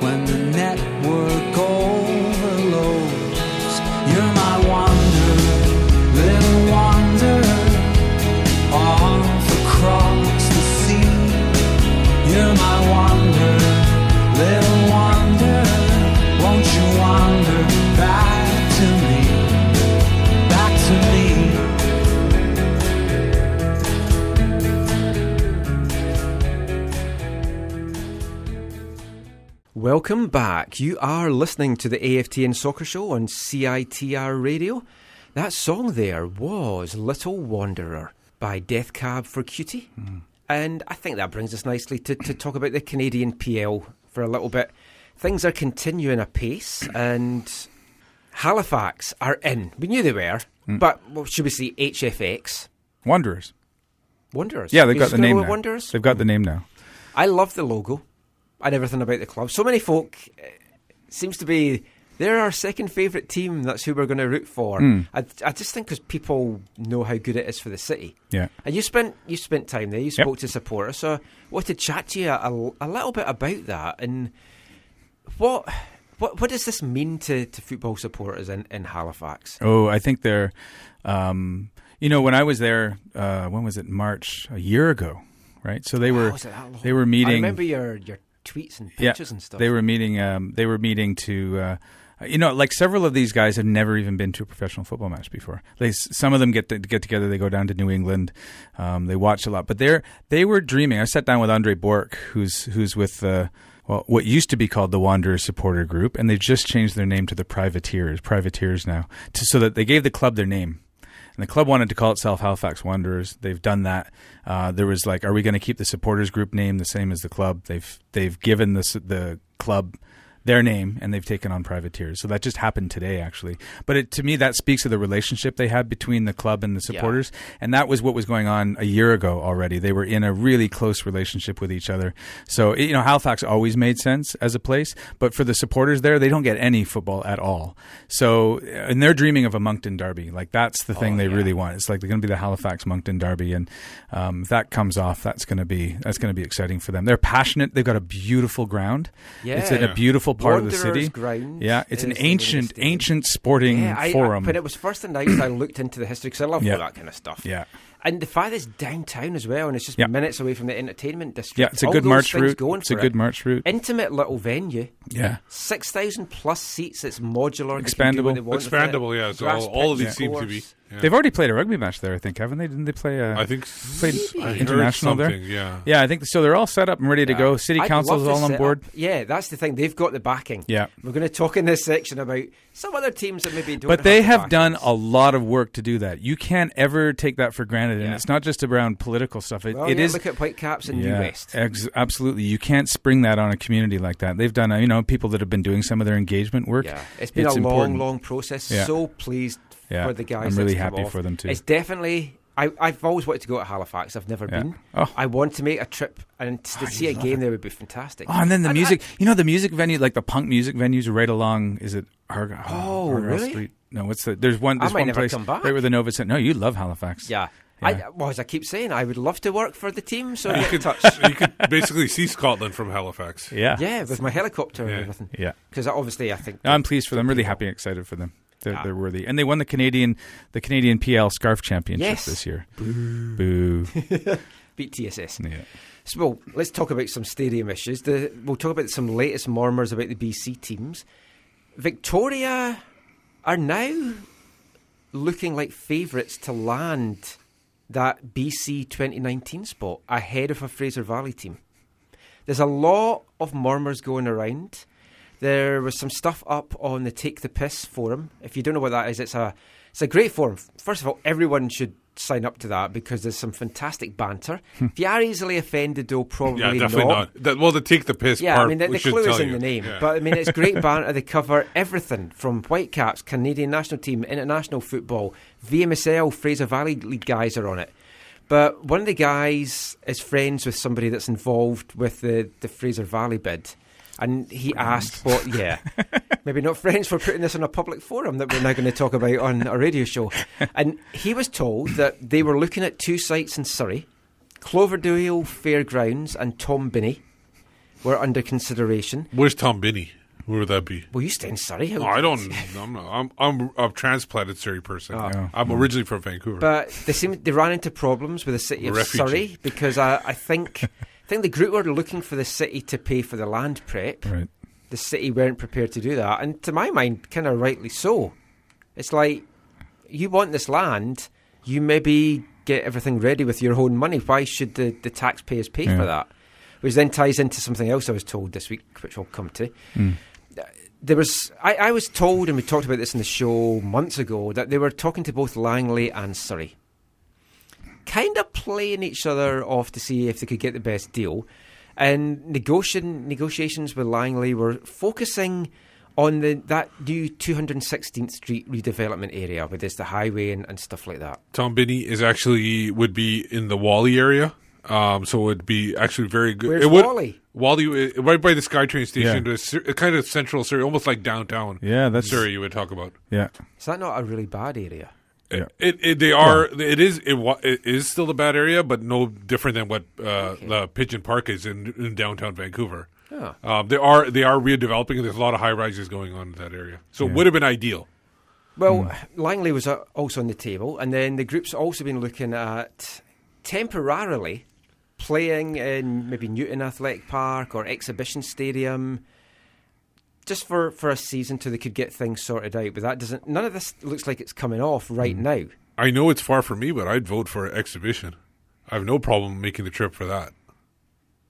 When the network overloads, Welcome back. You are listening to the AFTN Soccer Show on CITR Radio. That song there was Little Wanderer by Death Cab for Cutie. And I think that brings us nicely to, to talk about the Canadian PL for a little bit. Things are continuing apace, and Halifax are in. We knew they were, Mm. but well, should we say HFX? Wanderers. Wanderers. Yeah, they've got the name now. Wanderers? They've got the name now. I love the logo and everything about the club. So many folk uh, seems to be they're our second favourite team. That's who we're going to root for. Mm. I, I just think because people know how good it is for the city. Yeah. And you spent you spent time there. You spoke to supporters. So I want to chat to you a, a little bit about that and what. What, what does this mean to, to football supporters in, in Halifax? Oh, I think they're, um, you know, when I was there, uh, when was it? March a year ago, right? So they were that long? they were meeting. I remember your, your tweets and yeah, and stuff. They were meeting. Um, they were meeting to. Uh, you know, like several of these guys have never even been to a professional football match before. They, some of them get to, get together. They go down to New England. Um, they watch a lot, but they're they were dreaming. I sat down with Andre Bork, who's who's with uh, well, what used to be called the Wanderers Supporter Group, and they just changed their name to the Privateers. Privateers now, to, so that they gave the club their name. And the club wanted to call itself Halifax Wanderers. They've done that. Uh, there was like, are we going to keep the supporters group name the same as the club? They've they've given the the club their name and they've taken on privateers. So that just happened today, actually. But it, to me, that speaks of the relationship they had between the club and the Yeah. supporters. And that was what was going on a year ago already. They were in a really close relationship with each other. So, you know, Halifax always made sense as a place, but for the supporters there, they don't get any football at all. So, and they're dreaming of a Moncton derby. Like that's the thing they really want. It's like they're going to be the Halifax Moncton derby. And um, if that comes off, that's going to be, that's going to be exciting for them. They're passionate. They've got a beautiful ground. Yeah. It's in a beautiful part of the city. Ground yeah, it's an is the name of the ancient, ancient sporting Yeah, I- I- forum. when it was first announced, I looked into the history because I love Yeah. all that kind of stuff. Yeah. And the fact it's downtown as well, and it's just Yeah. minutes away from the entertainment district. Yeah, it's a All good march route. Going It's a good it. march route. Intimate little venue. Yeah. Six thousand plus seats. It's modular. They can do what Expandable. they want with it. Expandable, yeah, so all- all of these seem to be, course. Yeah. They've already played a rugby match there, I think, haven't they? Didn't they play? A, I think played Maybe. I international there. yeah. yeah. I think so. They're all set up and ready to Yeah. go. City I'd council's all on board. up- Yeah, that's the thing. They've got the backing. Yeah. We're going to talk in this section about some other teams that maybe don't. But they the have done a lot of work to do that. You can't ever take that for granted, and it's not just around political stuff. It, Well, it yeah, is- look at Whitecaps and New West. ex- absolutely. You can't spring that on a community like that. They've done, uh, you know, people that have been doing some of their engagement work. Yeah, it's been a long, important. long process. Yeah. So pleased Yeah, for the guys. I'm really happy for them too. It's definitely. I, I've always wanted to go to Halifax. I've never Yeah. been. Oh. I want to make a trip and to oh, see a game it. there would be fantastic. Oh, and then the I- music. you know, the music venue, like the punk music venues, right along. Is it Arg- Oh, Argyle really? Street? No, what's the? There's one. I There's one never place come back. right where the Nova Center. No, you love Halifax. yeah. Yeah. I, well, as I keep saying, I would love to work for the team. So You could, touch. you could basically see Scotland from Halifax. Yeah. Yeah, with my helicopter Yeah. and everything. Yeah. Because obviously, I think No, I'm pleased for them. Really happy and excited for them. They're, they're worthy, and they won the Canadian the Canadian PL Scarf Championship Yes. this year. Boo. beat TSS. Yeah. So, well, let's talk about some stadium issues. The, we'll talk about some latest murmurs about the BC teams. Victoria are now looking like favourites to land that BC 2019 spot ahead of a Fraser Valley team. There's a lot of murmurs going around. There was some stuff up on the Take the Piss forum. If you don't know what that is, it's a it's a great forum. First of all, everyone should sign up to that because there's some fantastic banter. Hmm. if you are easily offended, though, probably Yeah, definitely not. That, well, the take the piss yeah, part. I mean, the, the clue is in you. the name. Yeah. But I mean, it's great banter. They cover everything from Whitecaps, Canadian national team, international football, VMSL, Fraser Valley League guys are on it. But one of the guys is friends with somebody that's involved with the, the Fraser Valley bid. And he asked what, yeah, maybe not friends for putting this on a public forum that we're now going to talk about on a radio show. And he was told that they were looking at two sites in Surrey, Cloverdale Fairgrounds and Tom Binnie were under consideration. Where's Tom Binnie? Where would that be? Well, you stay in Surrey. How- Oh, I don't. I'm, not, I'm I'm a transplanted Surrey person. Oh. I'm originally from Vancouver. But they seem they ran into problems with the city A of refugee. Surrey because I, I think I think the group were looking for the city to pay for the land prep. Right. The city weren't prepared to do that, and to my mind, kind of rightly so. It's like you want this land, you maybe get everything ready with your own money. Why should the, the taxpayers pay Yeah. for that? which then ties into something else I was told this week, which I'll come to. Mm. There was, I, I was told, and we talked about this in the show months ago, that they were talking to both Langley and Surrey, kind of playing each other off to see if they could get the best deal. And negotiation, negotiations with Langley were focusing on the that new 216th Street redevelopment area, where there's the highway and, and stuff like that. Tom Binnie is actually would be in the Whalley area, um, so it would be actually very good. Where's it would, Whalley? Whalley, uh, right by the SkyTrain station, Yeah. to Sur- kind of central Surrey, almost like downtown. Yeah, that's- Surrey. You would talk about. Yeah. Is that not a really bad area? Yeah. It, it they are it is it, wa- it is still a bad area, but no different than what uh, the Pigeon Park is in, in downtown Vancouver. Oh. Um, they are they are redeveloping, and there's a lot of high rises going on in that area. So it would have been ideal. Well, Langley was uh, also on the table, and then the group's also been looking at temporarily playing in maybe Newton Athletic Park or Exhibition Stadium, just for, for a season till they could get things sorted out. But that doesn't. None of this looks like it's coming off right mm. now. I know it's far from me, but I'd vote for an exhibition. I have no problem making the trip for that.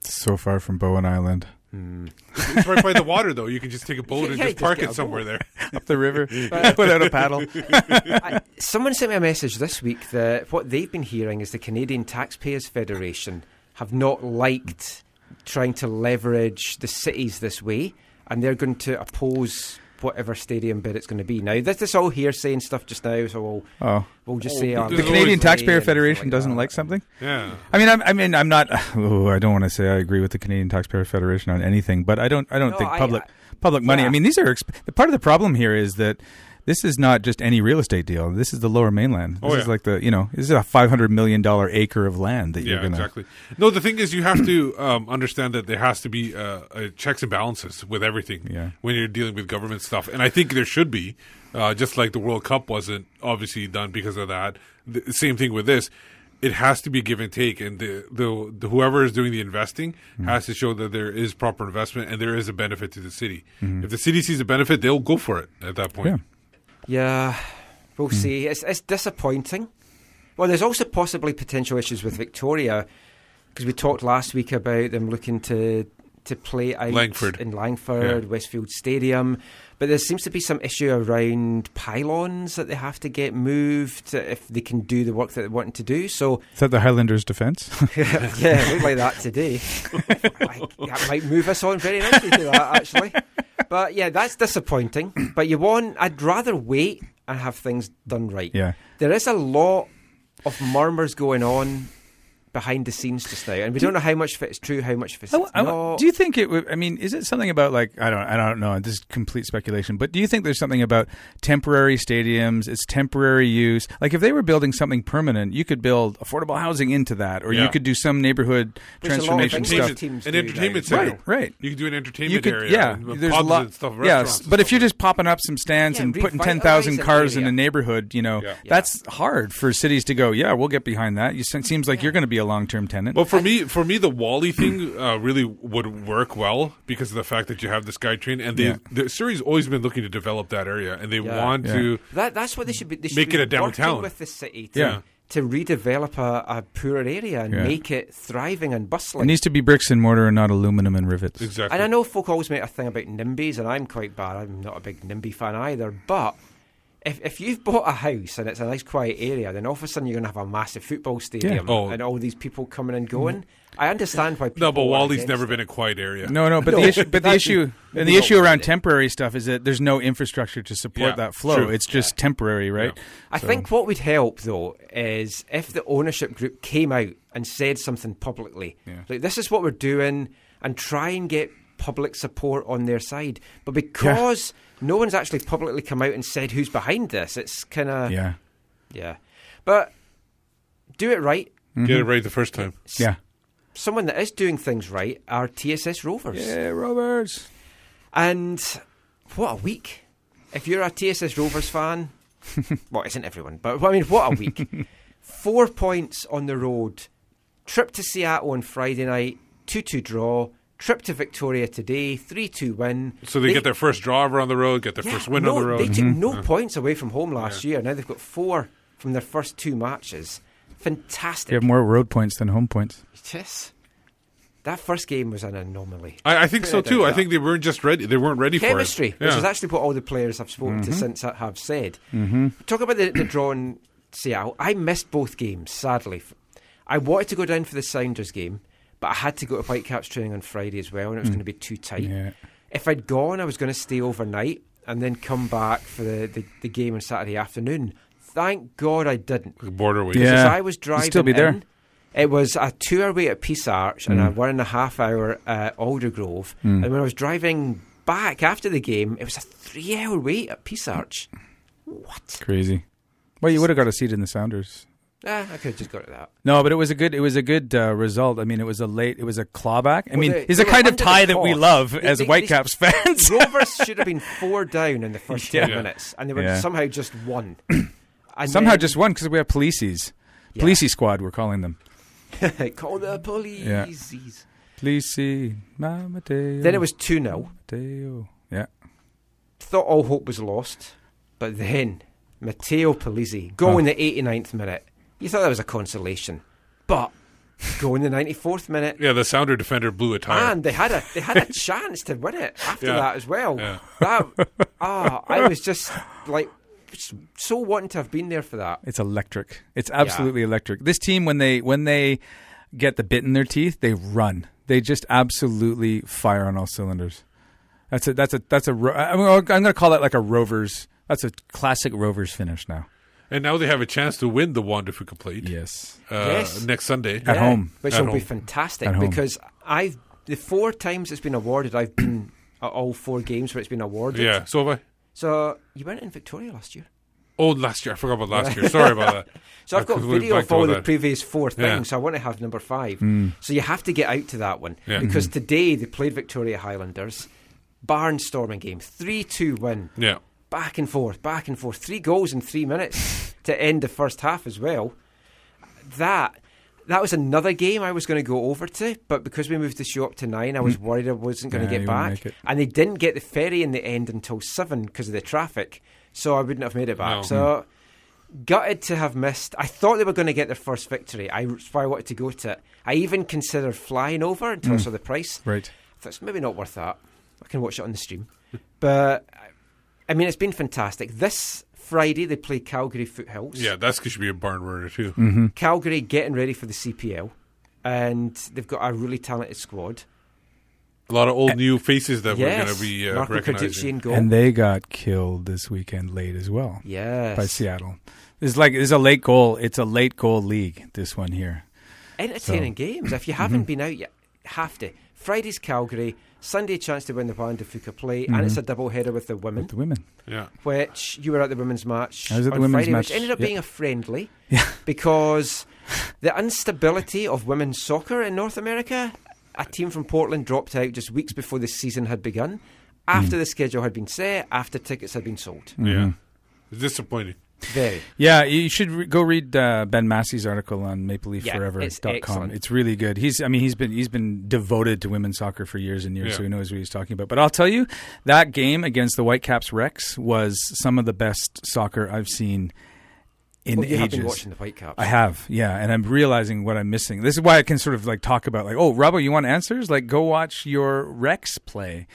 So far from Bowen Island. Hmm. It's right by the water, though. You can just take a boat and Yeah, just just park it somewhere boat. there Up the river without a paddle. I, someone sent me a message this week that what they've been hearing is the Canadian Taxpayers Federation have not liked trying to leverage the cities this way, and they're going to oppose whatever stadium bid it's going to be. Now, this is all hearsay and stuff just now, so we'll, Oh, we'll just say um, the Canadian Taxpayer Federation doesn't like something. Yeah. I mean, I'm, I mean, I'm not. Oh, I don't want to say I agree with the Canadian Taxpayer Federation on anything, but I don't. I don't No, think public I- public money. yeah. I mean, these are exp- the part of the problem here is that this is not just any real estate deal. This is the Lower Mainland. This Oh, is like the you know, this is a 500 million dollar acre of land that you're gonna. exactly. No, the thing is, you have to um, understand that there has to be uh, checks and balances with everything Yeah. when you're dealing with government stuff, and I think there should be. Uh, just like the World Cup wasn't obviously done because of that. The same thing with this. It has to be give and take, and the, the, the whoever is doing the investing Mm-hmm. has to show that there is proper investment and there is a benefit to the city. Mhm. If the city sees a benefit, they'll go for it at that point. Yeah. Yeah, we'll Hmm. see. It's, it's disappointing. Well, there's also possibly potential issues with Victoria because we talked last week about them looking to to play out Langford. in Langford, Westhills Stadium, but there seems to be some issue around pylons that they have to get moved if they can do the work that they want to do. So Is that the Highlanders' defense? yeah, it looked like that today. Like, that might move us on very nicely to that, actually. But yeah, that's disappointing. But you want, I'd rather wait and have things done right. Yeah. There is a lot of murmurs going on behind the scenes just now, and we don't know how much of it is true, how much of it is I w- I w- not. do you think it would? I mean, is it something about like I don't I don't know. This is complete speculation, but do you think there's something about temporary stadiums? It's temporary use. Like if they were building something permanent, you could build affordable housing into that, or Yeah. you could do some neighborhood Which a lot of transformation English stuff. teams An entertainment center. Right, right. You can do an entertainment You could, area. yeah. There's a lot, and stuff. yes. restaurants and But if you're just popping up some stands Yeah, and putting revitalise ten thousand an cars in a neighborhood, you know, Yeah. that's hard for cities to go. Yeah, we'll get behind that. You, it seems like you're going to be a long term tenant. Well, for me, for me, the Whalley thing uh, really would work well because of the fact that you have the SkyTrain, and they, Yeah. the Surrey's always been looking to develop that area, and they Yeah. want Yeah. to. That, that's what they should be. They should Make be it a downtown. working with the city to, Yeah. to redevelop a, a poorer area and Yeah. make it thriving and bustling. it needs to be bricks and mortar and not aluminum and rivets. Exactly. And I know folk always make a thing about NIMBYs, and I'm quite bad. I'm not a big NIMBY fan either. But if, if you've bought a house and it's a nice quiet area, then all of a sudden you're going to have a massive football stadium Oh. and all these people coming and mm. going. I understand why people No, but Whalley's never it. been a quiet area. No, no, but No, the issue, but the issue, and the issue around day. temporary stuff is that there's no infrastructure to support Yeah, that flow. true. It's just temporary, right? I So- think what would help though is if the ownership group came out and said something publicly, Yeah. like this is what we're doing, and try and get public support on their side. But because no one's actually publicly come out and said who's behind this, it's kind of Yeah, yeah. But do it right. Mm-hmm. Get it right the first time. yeah, Someone that is doing things right are TSS Rovers. yeah, Rovers. And what a week. If you're a TSS Rovers fan, well, isn't everyone, but I mean, what a week. Four points on the road. Trip to Seattle on Friday night, 2 2 draw. Trip to Victoria today, 3 2 win. So they, get their first draw ever on the road, get their Yeah, first win no, on the road. They took Mm-hmm. no points away from home last year. Now they've got four from their first two matches. Fantastic. They have more road points than home points. Yes. that first game was an anomaly. I, I think so Put too. I think they weren't just ready. They weren't ready chemistry, for it. which is actually what all the players I've spoken to Mhm. since ha- have said. Mhm. Talk about the, the draw in Seattle. I missed both games, sadly. I wanted to go down for the Sounders game, but I had to go to Whitecaps training on Friday as well, and it was Mm. going to be too tight. Yeah. If I'd gone, I was going to stay overnight and then come back for the, the, the game on Saturday afternoon. Thank God I didn't. Border wait. Yeah. I was You'd driving still be there. in. It was a two-hour wait at Peace Arch and a Mm. one and a half hour at Aldergrove. Mm. And when I was driving back after the game, it was a three-hour wait at Peace Arch. What? Crazy. Well, you would have got a seat in the Sounders. Ah, I could have just got to that. No, but it was a good. It was a good uh, result. I mean, it was a late. It was a clawback. I Well, mean, they- it's a kind of tie that we love They- as they- Whitecaps fans. Rovers should have been four down in the first ten minutes, and they were Yeah. somehow just one. And Somehow then- just one because we have policies. Yeah. Policey squad, we're calling them. call the police. Yeah. Policey, Mamadeo. Then it was two 0 Mamadeo. Yeah. Thought all hope was lost, but then Matteo Polisi go Oh. in the 89th minute. You thought that was a consolation, but go in the 94th minute. Yeah, the Sounder defender blew a tire. And they had a they had a chance to win it after Yeah. that as well. Yeah. That ah, I was just like so wanting to have been there for that. It's electric. It's absolutely electric. This team, when they when they get the bit in their teeth, they run. They just absolutely fire on all cylinders. That's a that's a that's a ro i'm going to call that like a Rovers. That's a classic Rovers finish now. And now they have a chance to win the Juan de Fuca Plate. Yes. Uh, Yes. Next Sunday. At home. which At will be fantastic because I've the four times it's been awarded, I've been at all four games where it's been awarded. Yeah, so have I. So you weren't in Victoria last year. Oh, last year. I forgot about last year. Sorry about that. So I've got completely video blanked of all the that. previous four things. Yeah. So I want to have number five. Mm. So you have to get out to that one Yeah. because Mm-hmm. today they played Victoria Highlanders, barnstorming game, three two win. Yeah. Back and forth, back and forth. Three goals in three minutes to end the first half as well. That that was another game I was going to go over to, but because we moved the show up to nine, I was worried I wasn't going. Yeah, to get back. And they didn't get the ferry in the end until seven because of the traffic, so I wouldn't have made it back. No. So gutted to have missed. I thought they were going to get their first victory. I, that's why I wanted to go to it. I even considered flying over until I Mm. saw the price. Right. I thought it's maybe not worth that. I can watch it on the stream. But I mean, it's been fantastic. This Friday they play Calgary Foothills. Yeah, that's going to be a barn burner too. Mm-hmm. Calgary getting ready for the CPL, and they've got a really talented squad. A lot of old new faces that we're going to be uh, Marco recognizing. And they got killed this weekend late as well. Yes. By Seattle. It's like it's a late goal. It's a late goal league. This one here. Entertaining So- games. If you Mm-hmm. haven't been out yet, have to. Friday's Calgary, Sunday chance to win the Juan de Fuca play, and it's Mhm. a double header with the women. With the women. Yeah. which you were at the women's match I was at the on women's Friday, match, which ended up yeah. being a friendly Yeah. because the instability of women's soccer in North America. A team from Portland dropped out just weeks before the season had begun, after Mm. the schedule had been set, after tickets had been sold. Mm-hmm. Yeah. It's disappointing. Very. Yeah, you should re- go read uh, Ben Massey's article on Yeah, MapleLeafForever.com. it's. It's really good. He's, I mean, he's been he's been devoted to women's soccer for years and years, Yeah. so he knows what he's talking about. But I'll tell you, that game against the Whitecaps Rex was some of the best soccer I've seen in Well, you have ages. been watching the Whitecaps. I have, yeah, and I'm realizing what I'm missing. This is why I can sort of like talk about like, oh, Robbo, you want answers? Like, go watch your Rex play.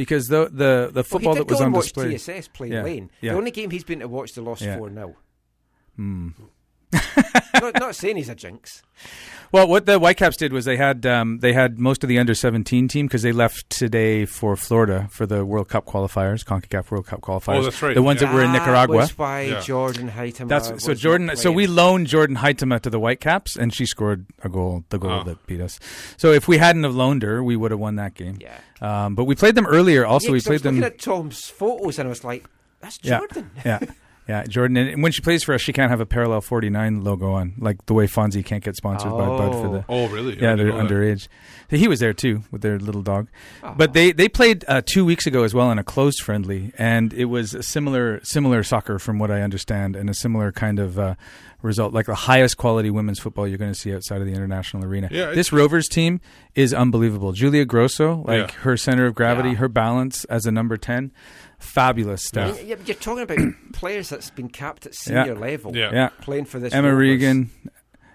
Because the the, the football well, he did that was go on display, TSS play Yeah, Lane. yeah. The only game he's been to watch, they lost Yeah. 4 0. Hmm. not, not saying he's a jinx. Well, what the Whitecaps did was they had um, they had most of the under seventeen team because they left today for Florida for the World Cup qualifiers, Concacaf World Cup qualifiers. Oh, that's right. The ones that were in Nicaragua. That's why Yeah. Jordan Huitema That's so was Jordan. So we loaned Jordan Huitema to the Whitecaps, and she scored a goal, the goal Oh. that beat us. So if we hadn't have loaned her, we would have won that game. Yeah. Um, but we played them earlier. Also, Yeah, we 'cause I played was them. looking at Tom's photos and I was like, that's yeah, Jordan. yeah, yeah, Jordan. And when she plays for us, she can't have a parallel forty nine logo on, like the way Fonzie can't get sponsored by Bud for the. Oh, really? Yeah, they're know that. underage. He was there too with their little dog. Oh. But they they played uh, two weeks ago as well in a closed friendly, and it was a similar similar soccer from what I understand, and a similar kind of uh, result, like the highest quality women's football you're going to see outside of the international arena. Yeah, this Rovers team is unbelievable. Julia Grosso, like Yeah. her center of gravity, Yeah. her balance as a number ten, fabulous stuff. Yeah, but you're talking about players that's been capped at senior level, Yeah. Yeah. playing for this. Emma Rovers. Regan,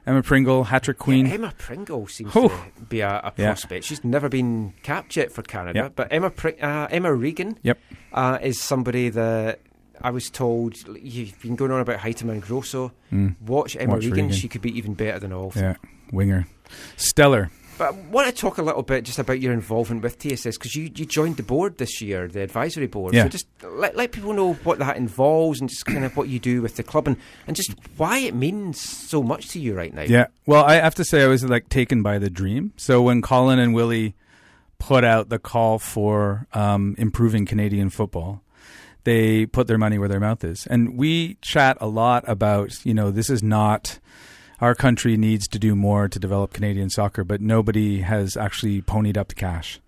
Emma Pringle, hat trick queen. Yeah, Emma Pringle seems Oh. to be a, a Yeah. prospect. She's never been capped yet for Canada, Yeah. but Emma Pri- uh, Emma Regan Yep. uh, is somebody that I was told you've been going on about Huitema and Grosso. Mm. Watch Emma Watch Regan. Regan. She could be even better than all. Yeah, winger, stellar. But I want to talk a little bit just about your involvement with TSS because you, you joined the board this year, the advisory board. Yeah. So just let, let people know what that involves and just kind of what you do with the club and, and just why it means so much to you right now. Yeah. Well, I have to say I was like taken by the dream. So when Colin and Willie put out the call for um, improving Canadian football, they put their money where their mouth is. And we chat a lot about, you know, this is not our country needs to do more to develop Canadian soccer, but nobody has actually ponied up the cash.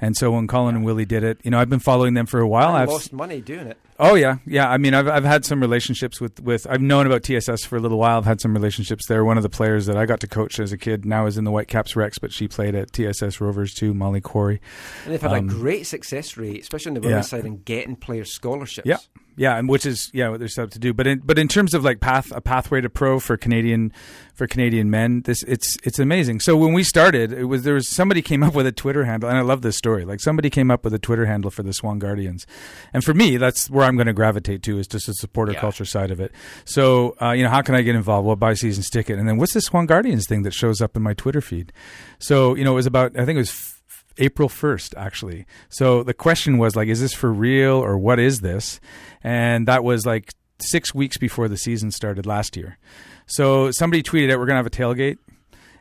And so when Colin and Willie did it, you know, I've been following them for a while. I I've lost money doing it. Oh yeah, yeah. I mean, I've I've had some relationships with with I've known about TSS for a little while. I've had some relationships there. One of the players that I got to coach as a kid now is in the Whitecaps Rex, but she played at TSS Rovers too. Molly Corey. And they've had Um, a great success rate, especially on the yeah. women's side, in getting players scholarships. Yeah, yeah, and which is yeah what they're set up to do. But in but in terms of like path a pathway to pro for Canadian for Canadian men, this it's it's amazing. So when we started, it was there was somebody came up with a Twitter handle, and I love this story. Like somebody came up with a Twitter handle for the Swan Guardians, and for me, that's where I'm going to gravitate to is just the supporter Yeah. culture side of it. So uh, you know, how can I get involved? Well, buy seasons ticket, and then what's this Swan Guardians thing that shows up in my Twitter feed? So you know, it was about I think it was. April 1st, actually. So the question was like, is this for real or what is this? And that was like six weeks before the season started last year. So somebody tweeted out, we're going to have a tailgate.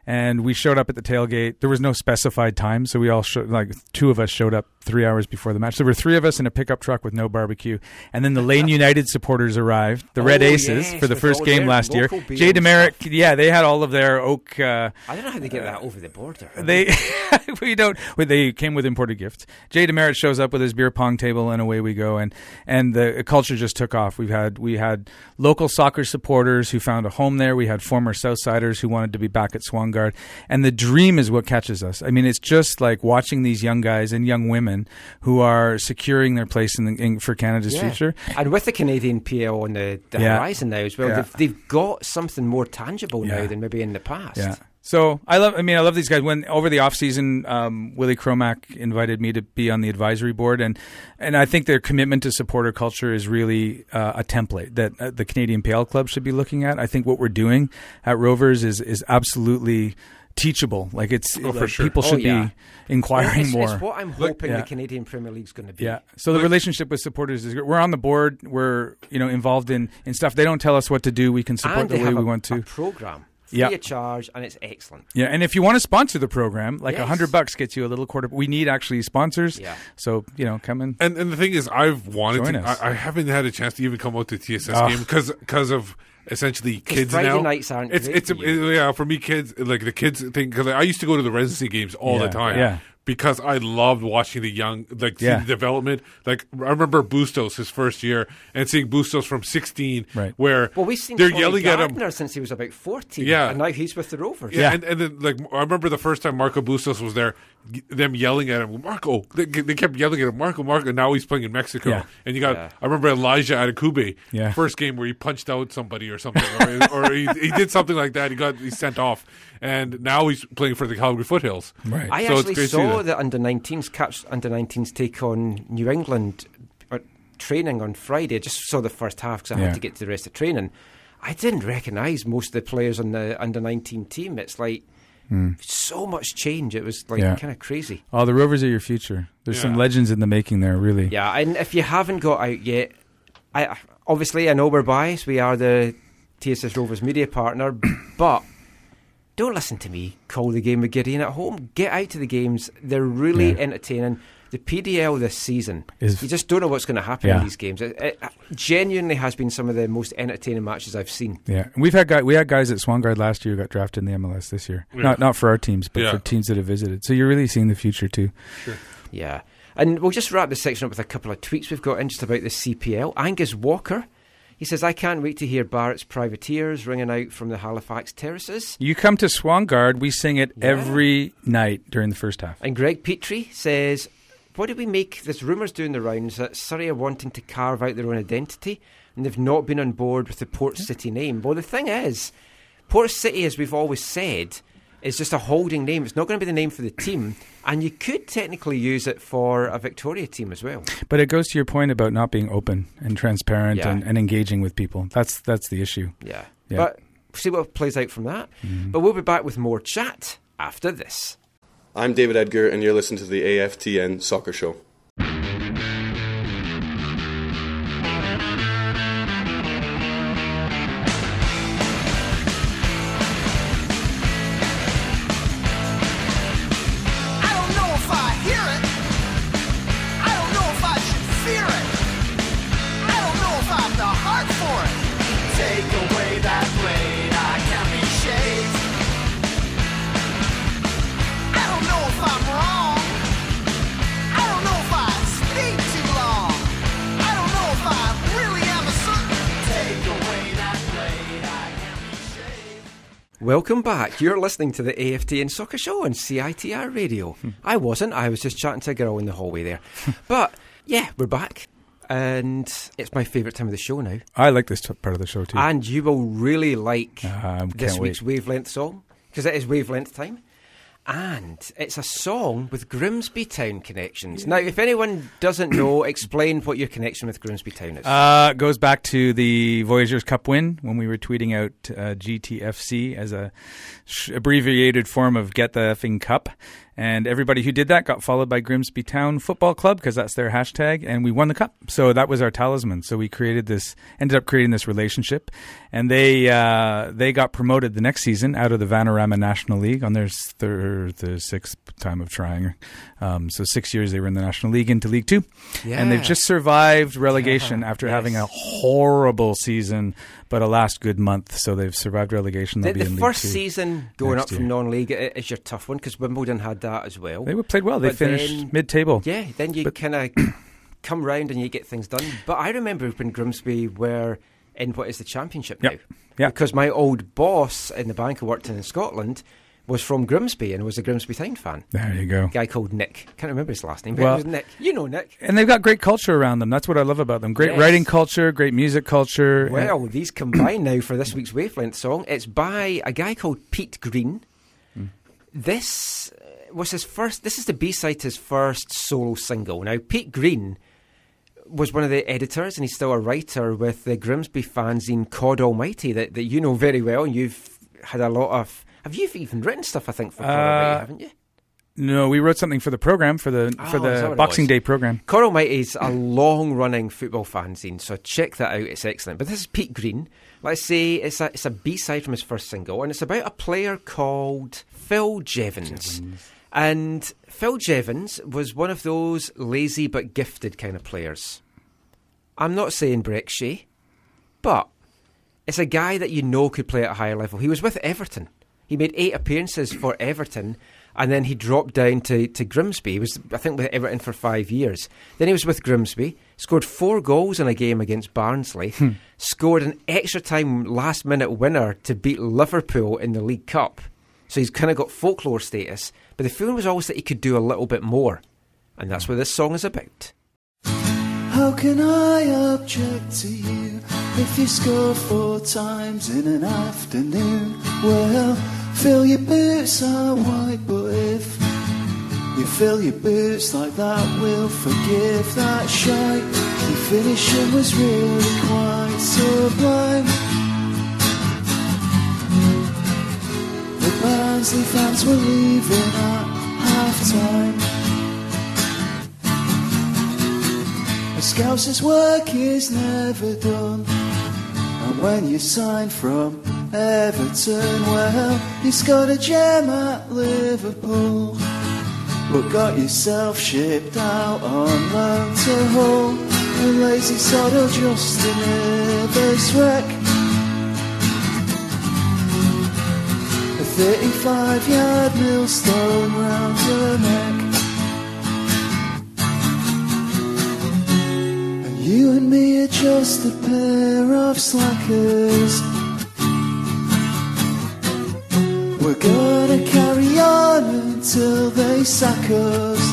And we showed up at the tailgate. There was no specified time, so we all showed, like two of us showed up three hours before the match. There were three of us in a pickup truck with no barbecue, and then the Lane United supporters arrived, the Red Oh, Aces, yes, for the first game last year. Jay Demerit, yeah, they had all of their oak. Uh, I don't know how they get that over the border. they we don't. They came with imported gifts. Jay Demerit shows up with his beer pong table, and away we go. And and the culture just took off. We've had we had local soccer supporters who found a home there. We had former Southsiders who wanted to be back at Swangard, and the dream is what catches us. I mean, it's just like watching these young guys and young women who are securing their place in, the, in for Canada's Yeah. future. And with the Canadian PL on the, the Yeah. horizon now as well, Yeah. they've, they've got something more tangible now than maybe in the past. So I love. I mean, I love these guys. When over the off season, um, Willie Cromack invited me to be on the advisory board, and and I think their commitment to supporter culture is really uh, a template that uh, the Canadian PL Club should be looking at. I think what we're doing at Rovers is is absolutely teachable. Like it's Oh, for like, sure. people Oh, should yeah. be inquiring it's, more. It's what I'm Look- hoping yeah. the Canadian Premier League's going to be. Yeah. So the relationship with supporters is good. We're on the board. We're you know involved in in stuff. They don't tell us what to do. We can support the way have we a, want to. a program free Yeah. of charge, and it's excellent. Yeah, and if you want to sponsor the program, like a Yes. hundred bucks gets you a little quarter. We need actually sponsors. Yeah. So you know, come in. And and the thing is, I've wanted Join to. us. I, I haven't had a chance to even come out to TSS Ah. game because because of essentially 'Cause kids Friday now. nights aren't It's great it's for you. yeah for me kids like the kids thing because I used to go to the residency games all Yeah, the time. yeah. Because I loved watching the young, like seeing Yeah. the development. Like I remember Bustos his first year, and seeing Bustos from sixteen, Right. where Well, we've seen they're Tommy yelling at him. Since he was about 14. Yeah. And now he's with the Rovers. Yeah, Yeah. And, and then like I remember the first time Marco Bustos was there, y- them yelling at him, Marco. They, they kept yelling at him, Marco, Marco. And now he's playing in Mexico, Yeah. and you got. Yeah. I remember Elijah Adekugbe, Yeah. first game where he punched out somebody or something, or, or he, he did something like that. He got he sent off, and now he's playing for the Calgary Foothills. Right. I So actually great to see saw the under 19s catch under 19s take on New England uh, training on Friday. I just saw the first half because I Yeah. had to get to the rest of training. I didn't recognise most of the players on the under 19 team. It's like so much change. It was like Hmm. Yeah. kind of crazy. Oh, the Rovers are your future. There's some legends in the making there. Really. Yeah, and if you haven't got out yet, I obviously I know we're biased. We are the TSS Rovers media partner, but don't listen to me. Call the game with Gideon at home. Get out to the games. They're really Yeah. entertaining. The PDL this season, Is- you just don't know what's going to happen Yeah. in these games. It, it genuinely has been some of the most entertaining matches I've seen. Yeah, and we've had guy, we had guys at Swangard last year who got drafted in the MLS this year. Yeah. Not not for our teams, but Yeah. for teams that have visited. So you're really seeing the future too. Yeah. And we'll just wrap this section up with a couple of tweets we've got in just about the CPL. Angus Walker, he says, I can't wait to hear Barrett's Privateers ringing out from the Halifax terraces. You come to Swangard, we sing it Yeah. every night during the first half. And Greg Petrie says, What do we make? There's rumours doing the rounds that Surrey are wanting to carve out their own identity and they've not been on board with the Port hmm. City name. Well, the thing is, Port City, as we've always said, is just a holding name. It's not going to be the name for the team, and you could technically use it for a Victoria team as well. But it goes to your point about not being open and transparent Yeah. and, and engaging with people. That's that's the issue. Yeah. Yeah. But see what plays out from that. Mm-hmm. But we'll be back with more chat after this. I'm David Edgar, and you're listening to the AFTN Soccer Show. Welcome back. You're listening to the AFTN Soccer Show on CITR Radio. I wasn't. I was just chatting to a girl in the hallway there. but yeah, we're back. And it's my favourite time of the show now. I like this t- part of the show too. And you will really like Um, this can't week's wait. Wavelength song because it is Wavelength time. And it's a song with Grimsby Town connections. Now, if anyone doesn't know, explain what your connection with Grimsby Town is. Uh, goes back to the Voyageurs Cup win when we were tweeting out uh, GTFC as a sh- abbreviated form of Get the Effing Cup. And everybody who did that got followed by Grimsby Town Football Club because that's their hashtag, and we won the cup. So that was our talisman. So we created this, ended up creating this relationship, and they uh, they got promoted the next season out of the Vanarama National League on their third, the sixth time of trying. Um, so six years they were in the National League into League Two, and they've just survived relegation Yeah, after having a horrible season, but a last good month. So they've survived relegation. the They'll be the in League first season going up from non-league is your tough one because Wimbledon had that as well. They were played well. They But finished then- mid-table. Yeah, then you kind of come round and you get things done. But I remember when Grimsby were in what is the championship now. Yep. Yep. Because my old boss in the bank I worked in in Scotland was from Grimsby and was a Grimsby Town fan. There you go. A guy called Nick. Can't remember his last name, but Well- it was Nick. You know Nick. And they've got great culture around them. That's what I love about them. Great Yes. writing culture, great music culture. Well, these combine now for this week's Wavelength song. It's by a guy called Pete Green. This uh, was his first. This is the B side to his first solo single. Now, Pete Green was one of the editors, and he's still a writer with the Grimsby fanzine Cod Almighty that, that you know very well, and you've had a lot of. Have you even written stuff? I think for Almighty, Uh, haven't you? no, we wrote something for the program for the for Oh, that the Boxing? Day program. Cod Almighty is a long running football fanzine, so check that out. It's excellent. But this is Pete Green. Let's say it's a, it's a B side from his first single, and it's about a player called Phil Jevons. And Phil Jevons was one of those lazy but gifted kind of players. I'm not saying Brek Shea, but it's a guy that you know could play at a higher level. He was with Everton. He made eight appearances for Everton, and then he dropped down to, to Grimsby. He was, I think, with Everton for five years. Then he was with Grimsby, scored four goals in a game against Barnsley, hmm. scored an extra time last minute winner to beat Liverpool in the League Cup. So he's kind of got folklore status. But the feeling was always that he could do a little bit more. And that's hmm. what this song is about. How can I object to you if you score four times in an afternoon? Well, fill your boots are white, but if you fill your boots like that, we'll forgive that shite. Your finishing was really quite sublime. The Barnsley fans were leaving at half time. Scouser's work is never done. And when you sign from Everton, well, you scored a gem at Liverpool. But got yourself shipped out on loan to Hull. A lazy sod or just a nervous wreck. A 35 yard millstone round your neck. You and me are just a pair of slackers. We're gonna carry on until they sack us.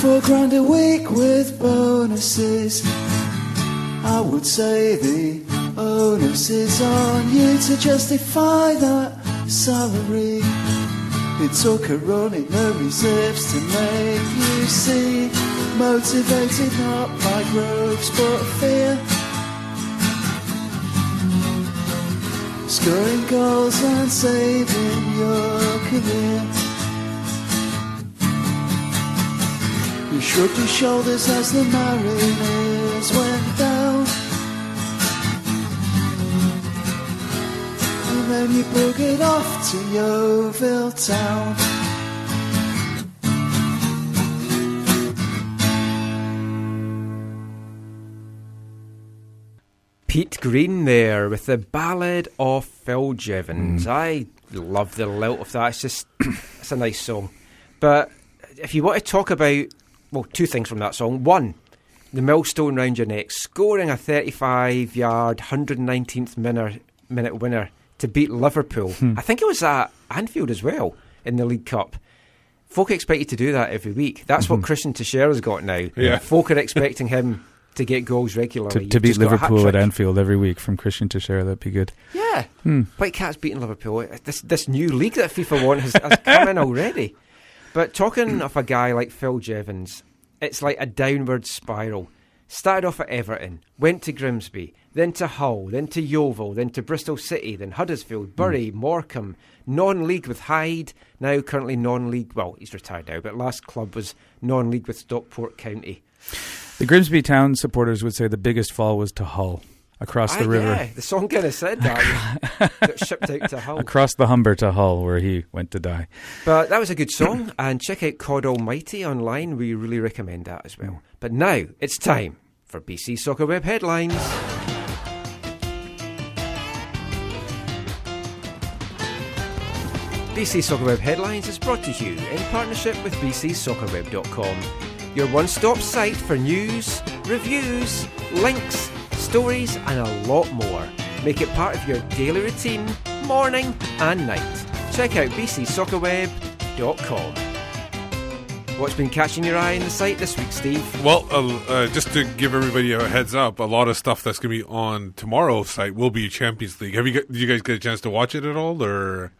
Four grand a week with bonuses. I would say the onus is on you to justify that salary. It took a run in the reserves to make you see. Motivated not by gropes but fear. Scoring goals and saving your career. You shrugged your shoulders as the Mariners went down. And then you boogered off to Yeovil town. Pete Green there with the Ballad of Phil Jevons. I love the lilt of that. It's just, it's a nice song. But if you want to talk about, well, two things from that song. One, the millstone round your neck, scoring a 35 yard, 119th minute, minute winner to beat Liverpool. Hmm. I think it was at Anfield as well in the League Cup. Folk expect you to do that every week. That's what Mhm. Cristian Techera's got now. Yeah. Folk are expecting him to get goals regularly. To, to beat just got a Liverpool at. Anfield every week from Cristian Techera, that'd be good. Yeah. Hmm. Whitecaps beating Liverpool. This this new league that FIFA want has, has come in already. But talking of a guy like Phil Jevons, it's like a downward spiral. Started off at Everton, went to Grimsby, then to Hull, then to Yeovil, then to Bristol City, then Huddersfield, Bury, Morecambe, non-league with Hyde, now currently non-league. Well, he's retired now, but last club was non-league with Stockport County. The Grimsby Town supporters would say the biggest fall was to Hull, across the Ah, river. Yeah, the song kind of said that. Got shipped out to Hull. Across the Humber to Hull, where he went to die. But that was a good song, and check out COD Almighty online. We really recommend that as well. But now it's time for BC Soccer Web headlines. BC Soccer Web Headlines is brought to you in partnership with bcsoccerweb.com, your one stop site for news, reviews, links, stories, and a lot more. Make it part of your daily routine, morning and night. Check out bcsoccerweb.com. What's been catching your eye in the site this week, Steve? Well, uh, uh, just to give everybody a heads up, a lot of stuff that's going to be on tomorrow's site will be Champions League. Have you got, did you guys get a chance to watch it at all, or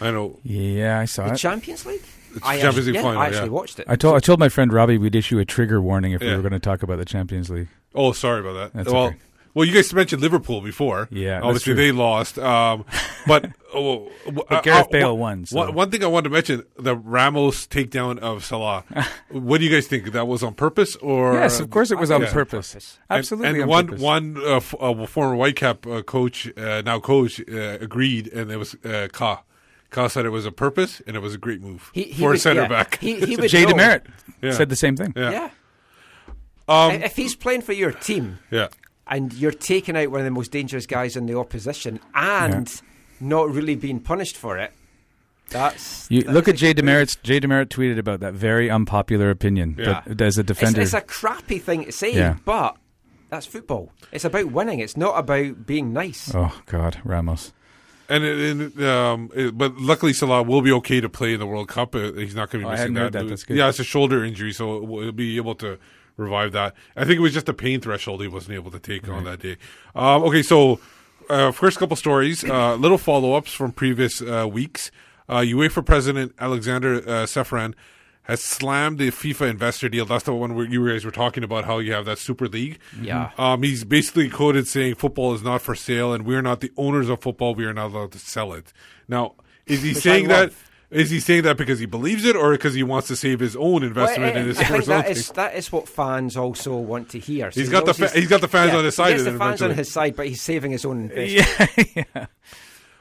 I know Yeah, I saw The it. Champions League? It's I Champions actually, League yeah, final, I actually yeah. watched it. I told I told my friend Robbie we'd issue a trigger warning if we Yeah. were going to talk about the Champions League. Oh, sorry about that. That's well, okay. well, you guys mentioned Liverpool before. Yeah, that's obviously true. they lost. Um, but oh, But Gareth Bale won, so- One, one thing I wanted to mention: the Ramos takedown of Salah. what do you guys think? That was on purpose, or Yes, of course it was on Yeah. purpose. And- Absolutely And, on one purpose. one uh, f- uh, former Whitecap uh, coach, uh, now coach, uh, agreed, and it was uh, Ka. Ka said it was a purpose and it was a great move He- he for a center yeah. back. He- he would Jay know. Demerit Yeah. said the same thing. Yeah. Yeah. Um, if he's playing for your team yeah. and you're taking out one of the most dangerous guys in the opposition and not really being punished for it, that's. You that look at Jay good. Demerit. Jay Demerit tweeted about that very unpopular opinion. Yeah. But as a It's, defender, it's a crappy thing to say, Yeah. but that's football. It's about winning. It's not about being nice. oh God, Ramos. And, it, and um, it- but luckily Salah will be okay to play in the World Cup. Uh, He's not going to be Oh, missing that. that. Yeah, it's a shoulder injury, so he'll be able to revive that. I think it was just a pain threshold he wasn't able to take on that day. Um, okay, so uh, first couple stories, uh, little follow ups from previous uh, weeks. Uh, UEFA President Alexander uh, Ceferin has slammed the FIFA investor deal. That's the one where you guys were talking about how you have that Super League. Yeah. Um, he's basically quoted saying football is not for sale and we're not the owners of football. We are not allowed to sell it. Now, is he Which saying I that? he saying that because he believes it or because he wants to save his own investment Well, in his I think sports that own is thing? that is what fans also want to hear. He's he got the knows fa- he's got the fans yeah, on his side He gets the fans on his side, but he's saving his own investment.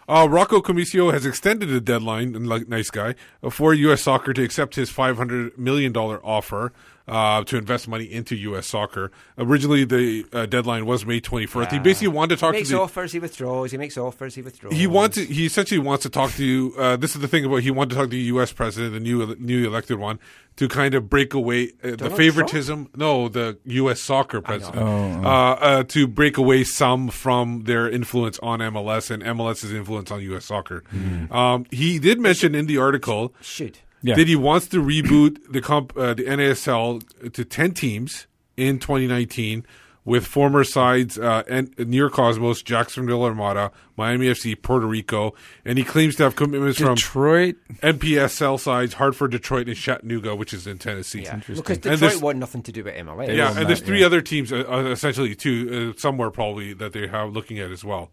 Uh, Rocco Commisso has extended the deadline, nice guy, for U.S. Soccer to accept his $500 million offer uh, to invest money into U.S. Soccer. Originally, the uh, deadline was May 21st. he basically wanted to talk he makes to the. offers, he withdraws. He makes offers, he withdraws. He wants. To, he essentially wants to talk to you. Uh, this is the thing about. He wanted to talk to the U.S. president, the new new elected one, to kind of break away uh, the Donald favoritism. No, the U.S. soccer president. Oh, oh. Uh, uh, to break away some from their influence on MLS and MLS's influence on U.S. soccer. Um, he did mention in the article should Yeah. that he wants to reboot the comp, uh, the NASL to ten teams in 2019 with former sides uh, and New York Cosmos, Jacksonville Armada, Miami FC, Puerto Rico, and he claims to have commitments from Detroit, from NPSL sides, Hartford, Detroit, and Chattanooga, which is in Tennessee. Yeah. Because And Detroit there's- want nothing to do with MLS. yeah, and there's three other teams uh, uh, essentially too uh, somewhere probably that they have looking at as well.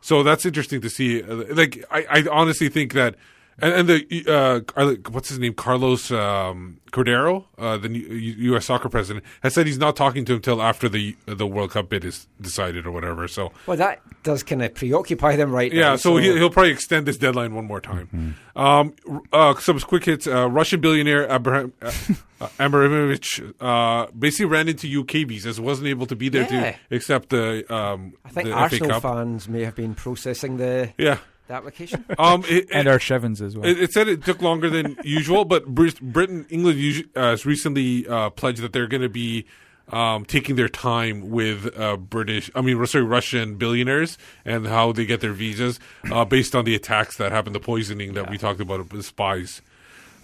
So that's interesting to see. Uh, like I, I honestly think that, and, and the uh, what's his name, Carlos um, Cordeiro, uh, the U- U.S. soccer president, has said he's not talking to him until after the the World Cup bid is decided or whatever. So Well, that does kind of preoccupy them right now. yeah, so, he, he'll probably extend this deadline one more time. Um, uh, some quick hits. Uh, Russian billionaire Abraham uh, uh, Abramovich uh, basically ran into UK visas, wasn't able to be there Yeah. to accept the um, I think the Arsenal FA Cup. fans may have been processing the Yeah. The application. Um, it, and it- our Shevens as well. It, it said it took longer than usual, but Britain, England uh, has recently uh, pledged that they're going to be um, taking their time with uh, British, I mean, sorry, Russian billionaires and how they get their visas uh, based on the attacks that happened, the poisoning that we talked about, the spies,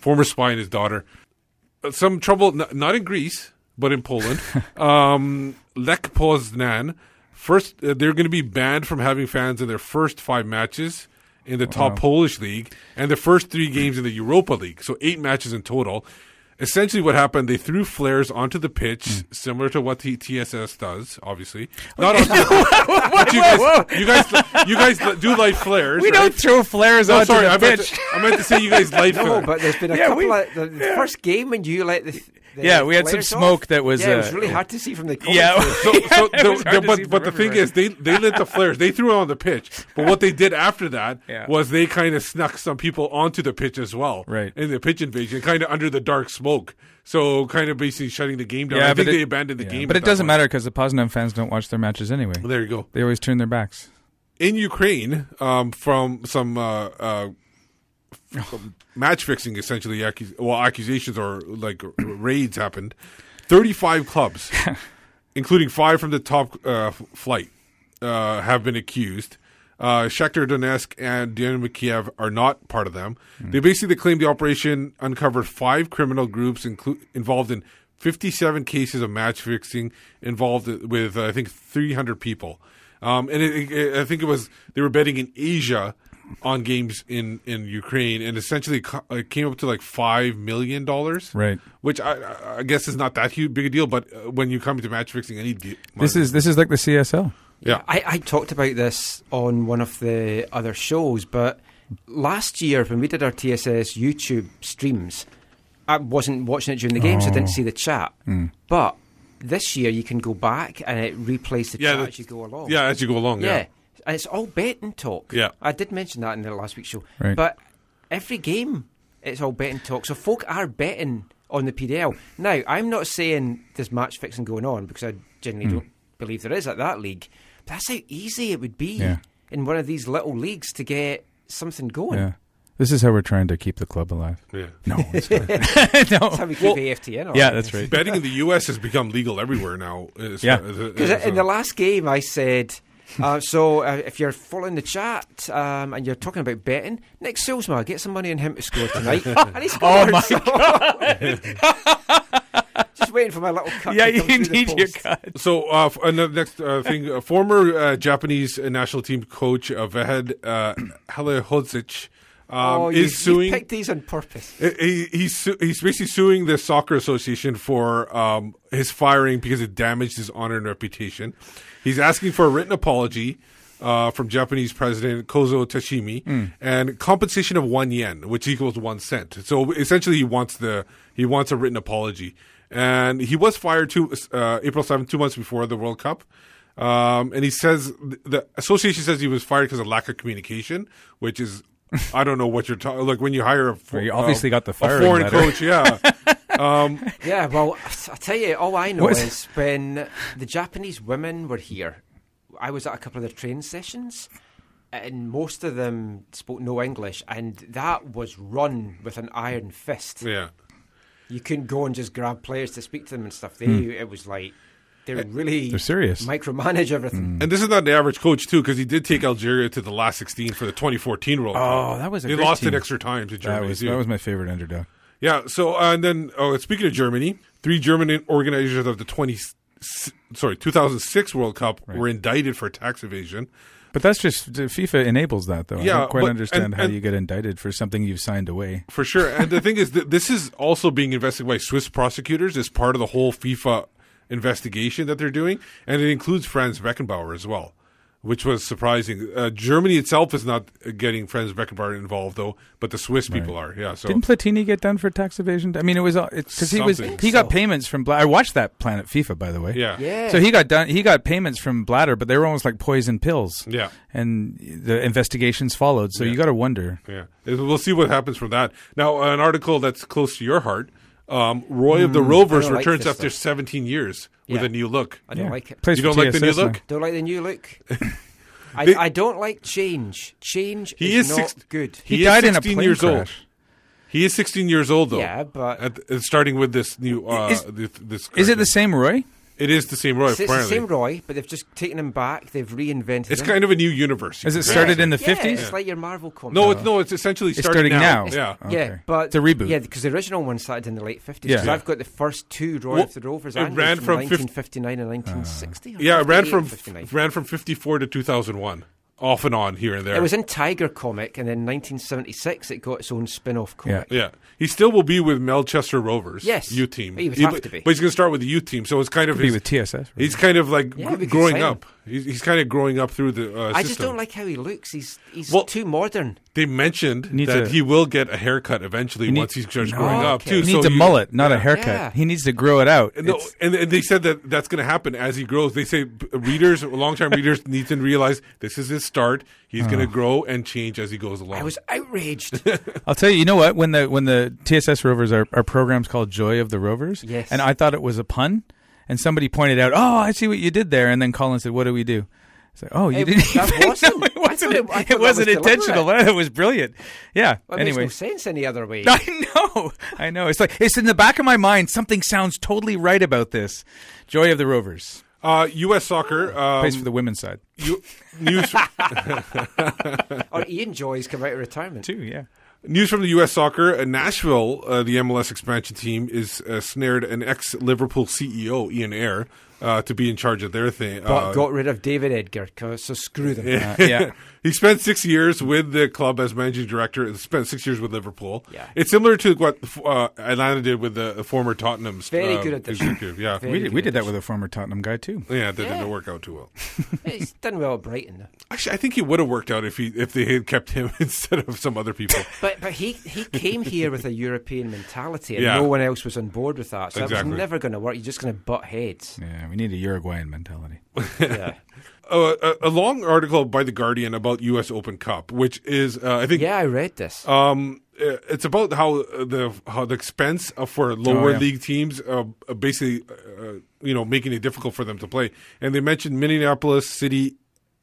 former spy and his daughter. Uh, Some trouble, n- not in Greece, but in Poland. um, Lech Poznan. First, uh, they're going to be banned from having fans in their first five matches in the top Wow. Polish league and the first three games in the Europa League. So eight matches in total. Essentially, what happened? They threw flares onto the pitch, Hmm. similar to what the TSS does. Obviously, not onto the, you guys, you guys, you guys do light flares. We right? don't throw flares no, onto sorry, the I meant pitch. To, I meant to say you guys light no, flares. but there's been a Yeah, couple we- of the, the first game when you let the, the Yeah, we had some smoke off, that was, yeah, it was uh, really hard to see from the Yeah. So, so It the, the- but but the thing is, they they lit the flares. They threw it on the pitch. But what they did after that Yeah. was they kind of snuck some people onto the pitch as well, Right. In the pitch invasion, kind of under the dark smoke. So kind of basically shutting the game down. Yeah, I think it- they abandoned the yeah, game. But it doesn't point. matter because the Poznan fans don't watch their matches anyway. There you go. They always turn their backs. in Ukraine um, from some uh, uh, from match fixing, essentially, accus- well, accusations or like raids happened. Thirty-five clubs, including five from the top uh, flight, uh, have been accused. Uh, Shakhtar Donetsk and Dynamo Kiev are not part of them. They basically claim the operation uncovered five criminal groups inclu- involved in 57 cases of match fixing, involved with uh, I think 300 people. Um, and it, it, I think it was they were betting in Asia on games in, in Ukraine, and essentially co- it came up to like five million dollars, Right. Which I- I, I guess is not that huge big a deal, but uh, when you come to match fixing, any de- This is this is like the CSL. Yeah. I, I talked about this on one of the other shows, but last year when we did our TSS YouTube streams, I wasn't watching it during the game, so I didn't Oh. see the chat. Mm. But this year you can go back and it replays the Yeah, chat that- as you go along. yeah, as you go along, yeah. And it's all betting talk. Yeah. I did mention that in the last week's show. Right. But every game, it's all betting talk. So folk are betting on the PDL. Now, I'm not saying there's match fixing going on because I genuinely Hmm. don't believe there is at that league. But that's how easy it would be Yeah. in one of these little leagues to get something going. Yeah. This is how we're trying to keep the club alive. Yeah. No, it's not. no. That's how we keep Well, AFTN on. Yeah, that's right. Betting in the U.S. has become legal everywhere now. Yeah. Because in the last game, I said, uh, so uh, if you're following the chat um, and you're talking about betting, Nick Silsma, get some money on him to score tonight. and he scored. Oh my so- Just waiting for my little cut. Yeah, to you come the need your cut. So, uh, f- another next uh, thing, uh, former uh, Japanese national team coach uh, Vahid uh, Halilhodzic um, oh, you, is suing. You picked these on purpose. He- he- he's su- he's basically suing the soccer association for um, his firing because it damaged his honor and reputation. He's asking for a written apology uh, from Japanese President Kozo Tashima and compensation of one yen, which equals one cent. So essentially, he wants the he wants a written apology. And he was fired two, uh, April seventh, two months before the World Cup. Um, and he says the association says he was fired because of lack of communication, which is I don't know what you're talking. Like when you hire a, fo- Well, you obviously uh, got the a foreign letter. coach, yeah. um, Yeah, well, I tell you, all I know is when the Japanese women were here, I was at a couple of their training sessions, and most of them spoke no English, and that was run with an iron fist. yeah. You couldn't go and just grab players to speak to them and stuff. They, Hmm. it was like they're really They're serious. micromanage everything. Hmm. And this is not the average coach too, because he did take Algeria to the last 16 for the 2014 World Cup. Oh, that was a they great lost team. in extra time to That Germany. was that was my favorite underdog. Yeah. So uh, and then oh, speaking of Germany, three German organizers of the s- sorry 2006 World Cup were indicted for tax evasion. But that's just FIFA enables that though. Yeah, I don't quite but- understand and- how and- you get indicted for something you've signed away. For sure. And the thing is that this is also being investigated by Swiss prosecutors as part of the whole FIFA investigation that they're doing. And it includes Franz Beckenbauer as well, which was surprising. Uh, Germany itself is not uh, getting Franz Beckenbauer involved, though, but the Swiss people are. Yeah. So Didn't Platini get done for tax evasion? I mean, it was because he was Something. he got payments from. Bla- I watched that Planet FIFA, by the way. Yeah. Yeah. So he got done. He got payments from Blatter, but they were almost like poison pills. Yeah. And the investigations followed. So you got to wonder. Yeah, we'll see what happens from that. Now, an article that's close to your heart: um, Roy of the Mm, Rovers I don't like returns after stuff. 17 years with a new look. I don't like it. you don't like the new look? Don't like the new look. I, They- I don't like change. Change He is, is not six- good. He, is 16 years old. He is 16 years old, though. Yeah, but- At, uh, starting with this new, uh, Is- this, this Is it the same Roy? It is the same Roy. It's, it's the same Roy, but they've just taken him back. They've reinvented. it's him. kind of a new universe. Is it Yeah. started in the Yeah, 50s? it's like your Marvel comic. No, it's no, it's essentially It's starting, starting now. Yeah, Yeah, but It's a reboot. Yeah, because the original one started in the late fifties. Yeah. Because Yeah. I've got the first two Roy Well, of the Rovers. it and ran from, from 1959 and 1960. or Yeah, it ran from or 59. ran from 54 to 2001, off and on here and there. It was in Tiger comic, and then 1976 it got its own spin-off comic. Yeah, yeah. he still will be with Melchester Rovers. Yes. youth team. He would He- have but, to be. but he's going to start with the youth team, so it's kind of Could be his- with TSS, He's kind of like Yeah, gr- growing up. He's, he's kind of growing up through the. Uh, I just don't like how he looks. He's he's Well, too modern. They mentioned Needs that a- he will get a haircut eventually He need- once he starts No. growing up too. He needs so a you- mullet, not a haircut. Yeah. He needs to grow it out. No, It's- and, and they said that that's going to happen as he grows. They say readers, long-term readers, need to realize this is his start. He's going to grow and change as he goes along. I was outraged. I'll tell you, you know what? When the when the TSS Rovers are, our program's called Joy of the Rovers. Yes. And I thought it was a pun, and somebody pointed out, "Oh, I see what you did there." And then Colin said, "What do we do?" It's like, "Oh, you It- didn't." that even wasn't- know. It wasn't. thought it- It, that wasn't was intentional. deliberate. It was brilliant. Yeah. Well, it anyway. makes no sense any other way. I know, I know. It's like it's in the back of my mind. Something sounds totally right about this. Joy of the Rovers uh, U.S. soccer um, plays for the women's side you, news. or Ian Joy's come out of retirement. too. Yeah. News from the U.S. soccer: uh, Nashville, uh, the MLS expansion team, is uh, snared an ex-Liverpool CEO, Ian Ayre, uh, to be in charge of their thing. But Uh, got rid of David Edgar, so screw them. Uh, yeah. he spent six years with the club as managing director. and Spent six years with Liverpool. Yeah. it's similar to what uh, Atlanta did with the former Tottenham. Very uh, good at this. executive. Yeah, Very We did, we did that with a former Tottenham guy too. yeah, that Yeah. didn't work out too well. He's done well at Brighton. though. Actually, I think he would have worked out if he if they had kept him instead of some other people. But but he, he came here with a European mentality, and Yeah. no one else was on board with that. So that Exactly. was never going to work. You're just going to butt heads. Yeah, we need a Uruguayan mentality. yeah. Uh, a, a long article by the Guardian about U.S. Open Cup, which is uh, I think yeah, I read this. Um, uh, it's about how uh, the how the expense uh, for lower Oh, yeah. league teams, uh, uh, basically, uh, you know, making it difficult for them to play. And they mentioned Minneapolis City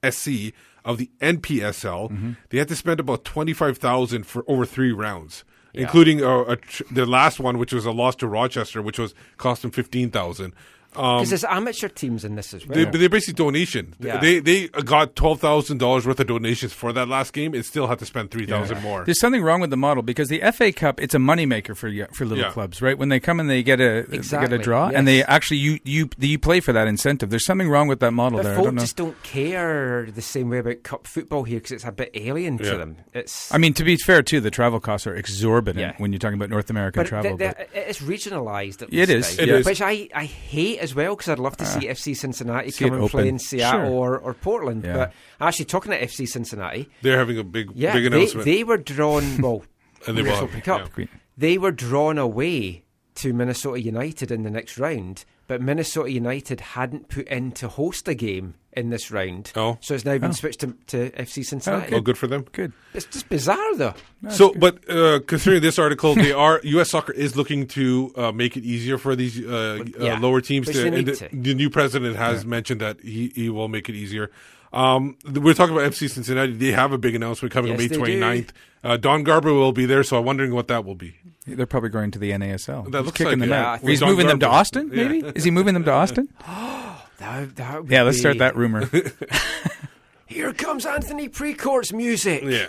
SC of the NPSL. Mm-hmm. They had to spend about twenty five thousand for over three rounds, Yeah. including uh, a tr- the last one, which was a loss to Rochester, which was cost them fifteen thousand. Um, Because there's amateur teams in this as well. they, but they're basically donation. Yeah. They they got twelve thousand dollars worth of donations for that last game, and still had to spend three thousand more. There's something wrong with the model because the FA Cup it's a moneymaker for for little Yeah. clubs, right? When they come and they get a they get a draw, and they actually you you you play for that incentive. There's something wrong with that model But there. I folk don't know. just don't care the same way about cup football here because it's a bit alien Yeah. to them. It's I mean, to be fair, too, the travel costs are exorbitant Yeah. when you're talking about North American but travel. the- but it's regionalized. At It least is, now, it is. which I, I hate as well because I'd love to see FC Cincinnati see come it and play in Seattle Sure. or, or Portland. Yeah. But actually, talking to FC Cincinnati, They're having a big yeah, big announcement. they were drawn. Well, And they US won, Open Cup. yeah. They were drawn away to Minnesota United in the next round, but Minnesota United hadn't put in to host a game in this round. Oh. so it's now been Oh. switched to, to FC Cincinnati. oh, good for them. good. It's just bizarre, though. So, but uh, considering this article, they are U.S. Soccer is looking to uh, make it easier for these uh, Yeah, uh, lower teams to. And the, to. the new president has mentioned that he, he will make it easier. Um, we're talking about FC Cincinnati. They have a big announcement coming Yes, on May they do. 29th. Uh, Don Garber will be there, so I'm wondering what that will be. They're probably going to the NASL. That He's looks kicking like them it. out. Yeah, I think He's Don moving them to Garber. Austin. Yeah. Maybe is he moving them to Austin? That, that would yeah, let's start that rumor. Here comes Anthony Precourt's music. Yeah.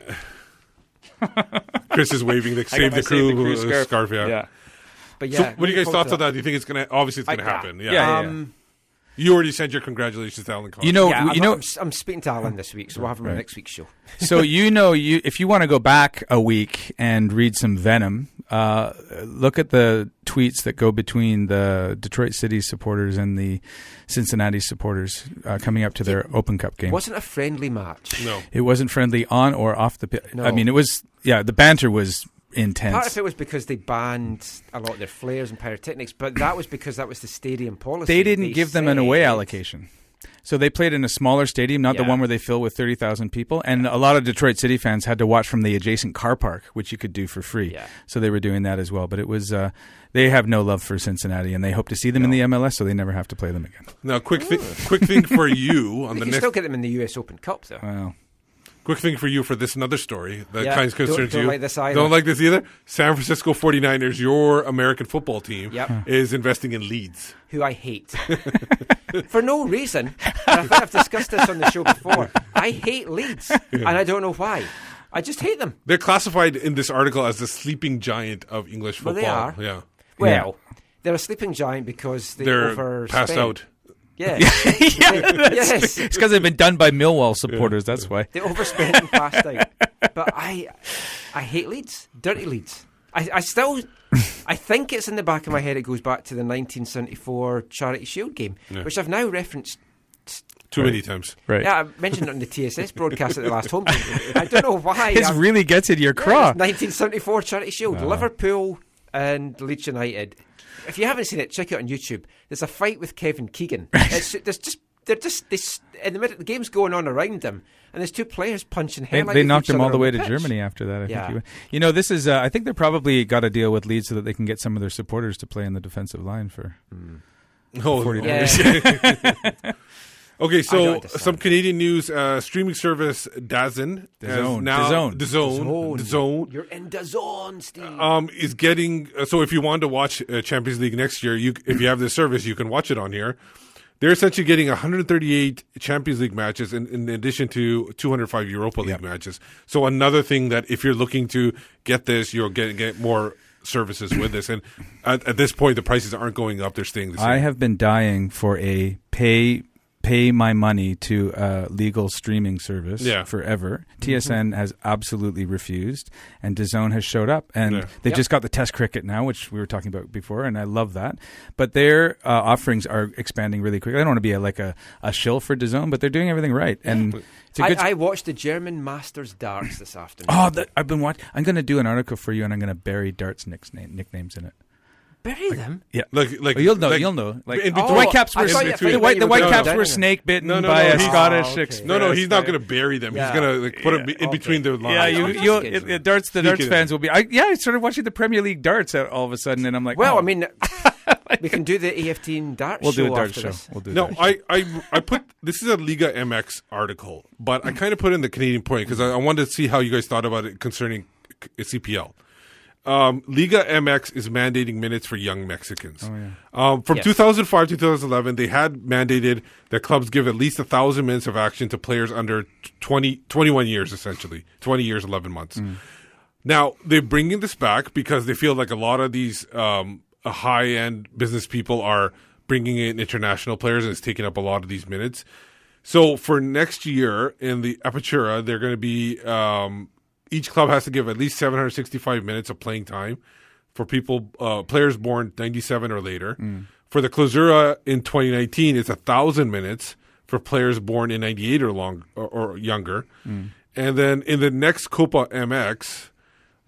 Chris is waving the save the crew, Save the Crew uh, scarf. yeah. Yeah. But So, yeah, what do you guys looking thoughts forward on that? Do you think it's gonna? Obviously, it's gonna happen. Yeah. Yeah, yeah, Um, You already sent your congratulations to Alan Cox. You know, yeah, you I'm, know- I'm, I'm speaking to Alan this week, so we'll have him on next week's show. so you know, you if you want to go back a week and read some Venom, uh, look at the tweets that go between the Detroit City supporters and the Cincinnati supporters uh, coming up to their Open Cup game. Wasn't a friendly match. No. It wasn't friendly on or off the pitch. No. I mean, it was. Yeah, the banter was intense. Part of it was because they banned a lot of their flares and pyrotechnics, but that was because that was the stadium policy. they didn't give them an away said- allocation. So they played in a smaller stadium, not the one where they fill with 30,000 people. And a lot of Detroit City fans had to watch from the adjacent car park, which you could do for free. Yeah. So they were doing that as well. But it was, uh, they have no love for Cincinnati and they hope to see them in the MLS so they never have to play them again. Now, quick, thi- quick thing for you on We the can next. still get them in the US Open Cup, though. Wow. Quick thing for you for this another story that Yeah, kind of don't- concerns don't you. like this either. Don't like this either. San Francisco 49ers, your American football team, Yep. Hmm. is investing in Leeds. who I hate for no reason. And I think I've discussed this on the show before. I hate Leeds, and I don't know why. I just hate them. They're classified in this article as the sleeping giant of English Well, football. they are. Yeah. Well, they're a sleeping giant because they They're overspend. passed out. Yeah. yeah, They- yes. It's because they've been done by Millwall supporters. That's why. They overspent and passed out. But I, I hate Leeds. Dirty Leeds. I, I still, I think it's in the back of my head. It goes back to the 1974 Charity Shield game, Yeah. which I've now referenced. Too many times. Right. Yeah, I mentioned it on the TSS broadcast at the last home game. I don't know why. This I'm- really gets in your Yeah, craw. it's 1974 Charity Shield. Wow. Liverpool and Leeds United. If you haven't seen it, check it on YouTube. There's a fight with Kevin Keegan. It's, there's just they're just this in the middle. the game's going on around them, and there's two players punching They, hell. they knocked him all the on way to pitch. Germany after that. I Yeah. think. You, you know, this is. Uh, I think they're probably got a deal with Leeds so that they can get some of their supporters to play in the defensive line for. Oh, 49ers. okay, so don't some Canadian news. Uh, streaming service DAZN has DAZN. now DAZN. DAZN. DAZN. You're in the zone, Steve. um, is getting uh, so if you want to watch uh, Champions League next year, you if you have this service, you can watch it on here. They're essentially getting 138 Champions League matches in, in addition to 205 Europa League matches. So another thing that if you're looking to get this, you'll get get more services with this. And at, at this point, the prices aren't going up; they're staying the same. I have been dying for a pay pay my money to a legal streaming service Yeah. forever. TSN has absolutely refused, and DAZN has showed up, and Yeah. they've Yep. just got the Test cricket now, which we were talking about before, and I love that. But their uh, offerings are expanding really quickly. I don't want to be a, like a, a shill for DAZN, but they're doing everything right, and it's a good. I, I watched the German Masters darts this afternoon. Oh, the, I've been watching. I'm going to do an article for you, and I'm going to bury darts nicknames in it. Bury them. Yeah, Like- like- Oh, you'll know. like- you'll know. Like in the between- Whitecaps were thought you- I thought the, white, the were going Whitecaps were snake bitten No, no, by a he's- Scottish Oh, okay. express. No, no, he's not going to bury them. Yeah. He's going to like, put them in Okay. between their lines. Yeah, you, you'll, that's it, it- darts. The darts Sneak fans will be. I, yeah, I started watching the Premier League darts all of a sudden, and I'm like, Well, oh, I mean, we can do the EFT darts We'll do a darts show. this. We'll do. No, darts I, I, I put this is a Liga MX article, but I kind of put in the Canadian point because I, I wanted to see how you guys thought about it concerning CPL. Um, Liga MX is mandating minutes for young Mexicans. Oh, yeah. Um, from Yes. 2005 to 2011, they had mandated that clubs give at least a thousand minutes of action to players under 20, 21 years, essentially 20 years, 11 months. Mm. Now they're bringing this back because they feel like a lot of these um, high end business people are bringing in international players and it's taking up a lot of these minutes. So for next year in the Apertura, they're going to be um, each club has to give at least 765 minutes of playing time for people uh, players born 97 or later. For the Clausura in 2019, it's a thousand minutes for players born in 98 or long or, or younger. And then in the next Copa MX,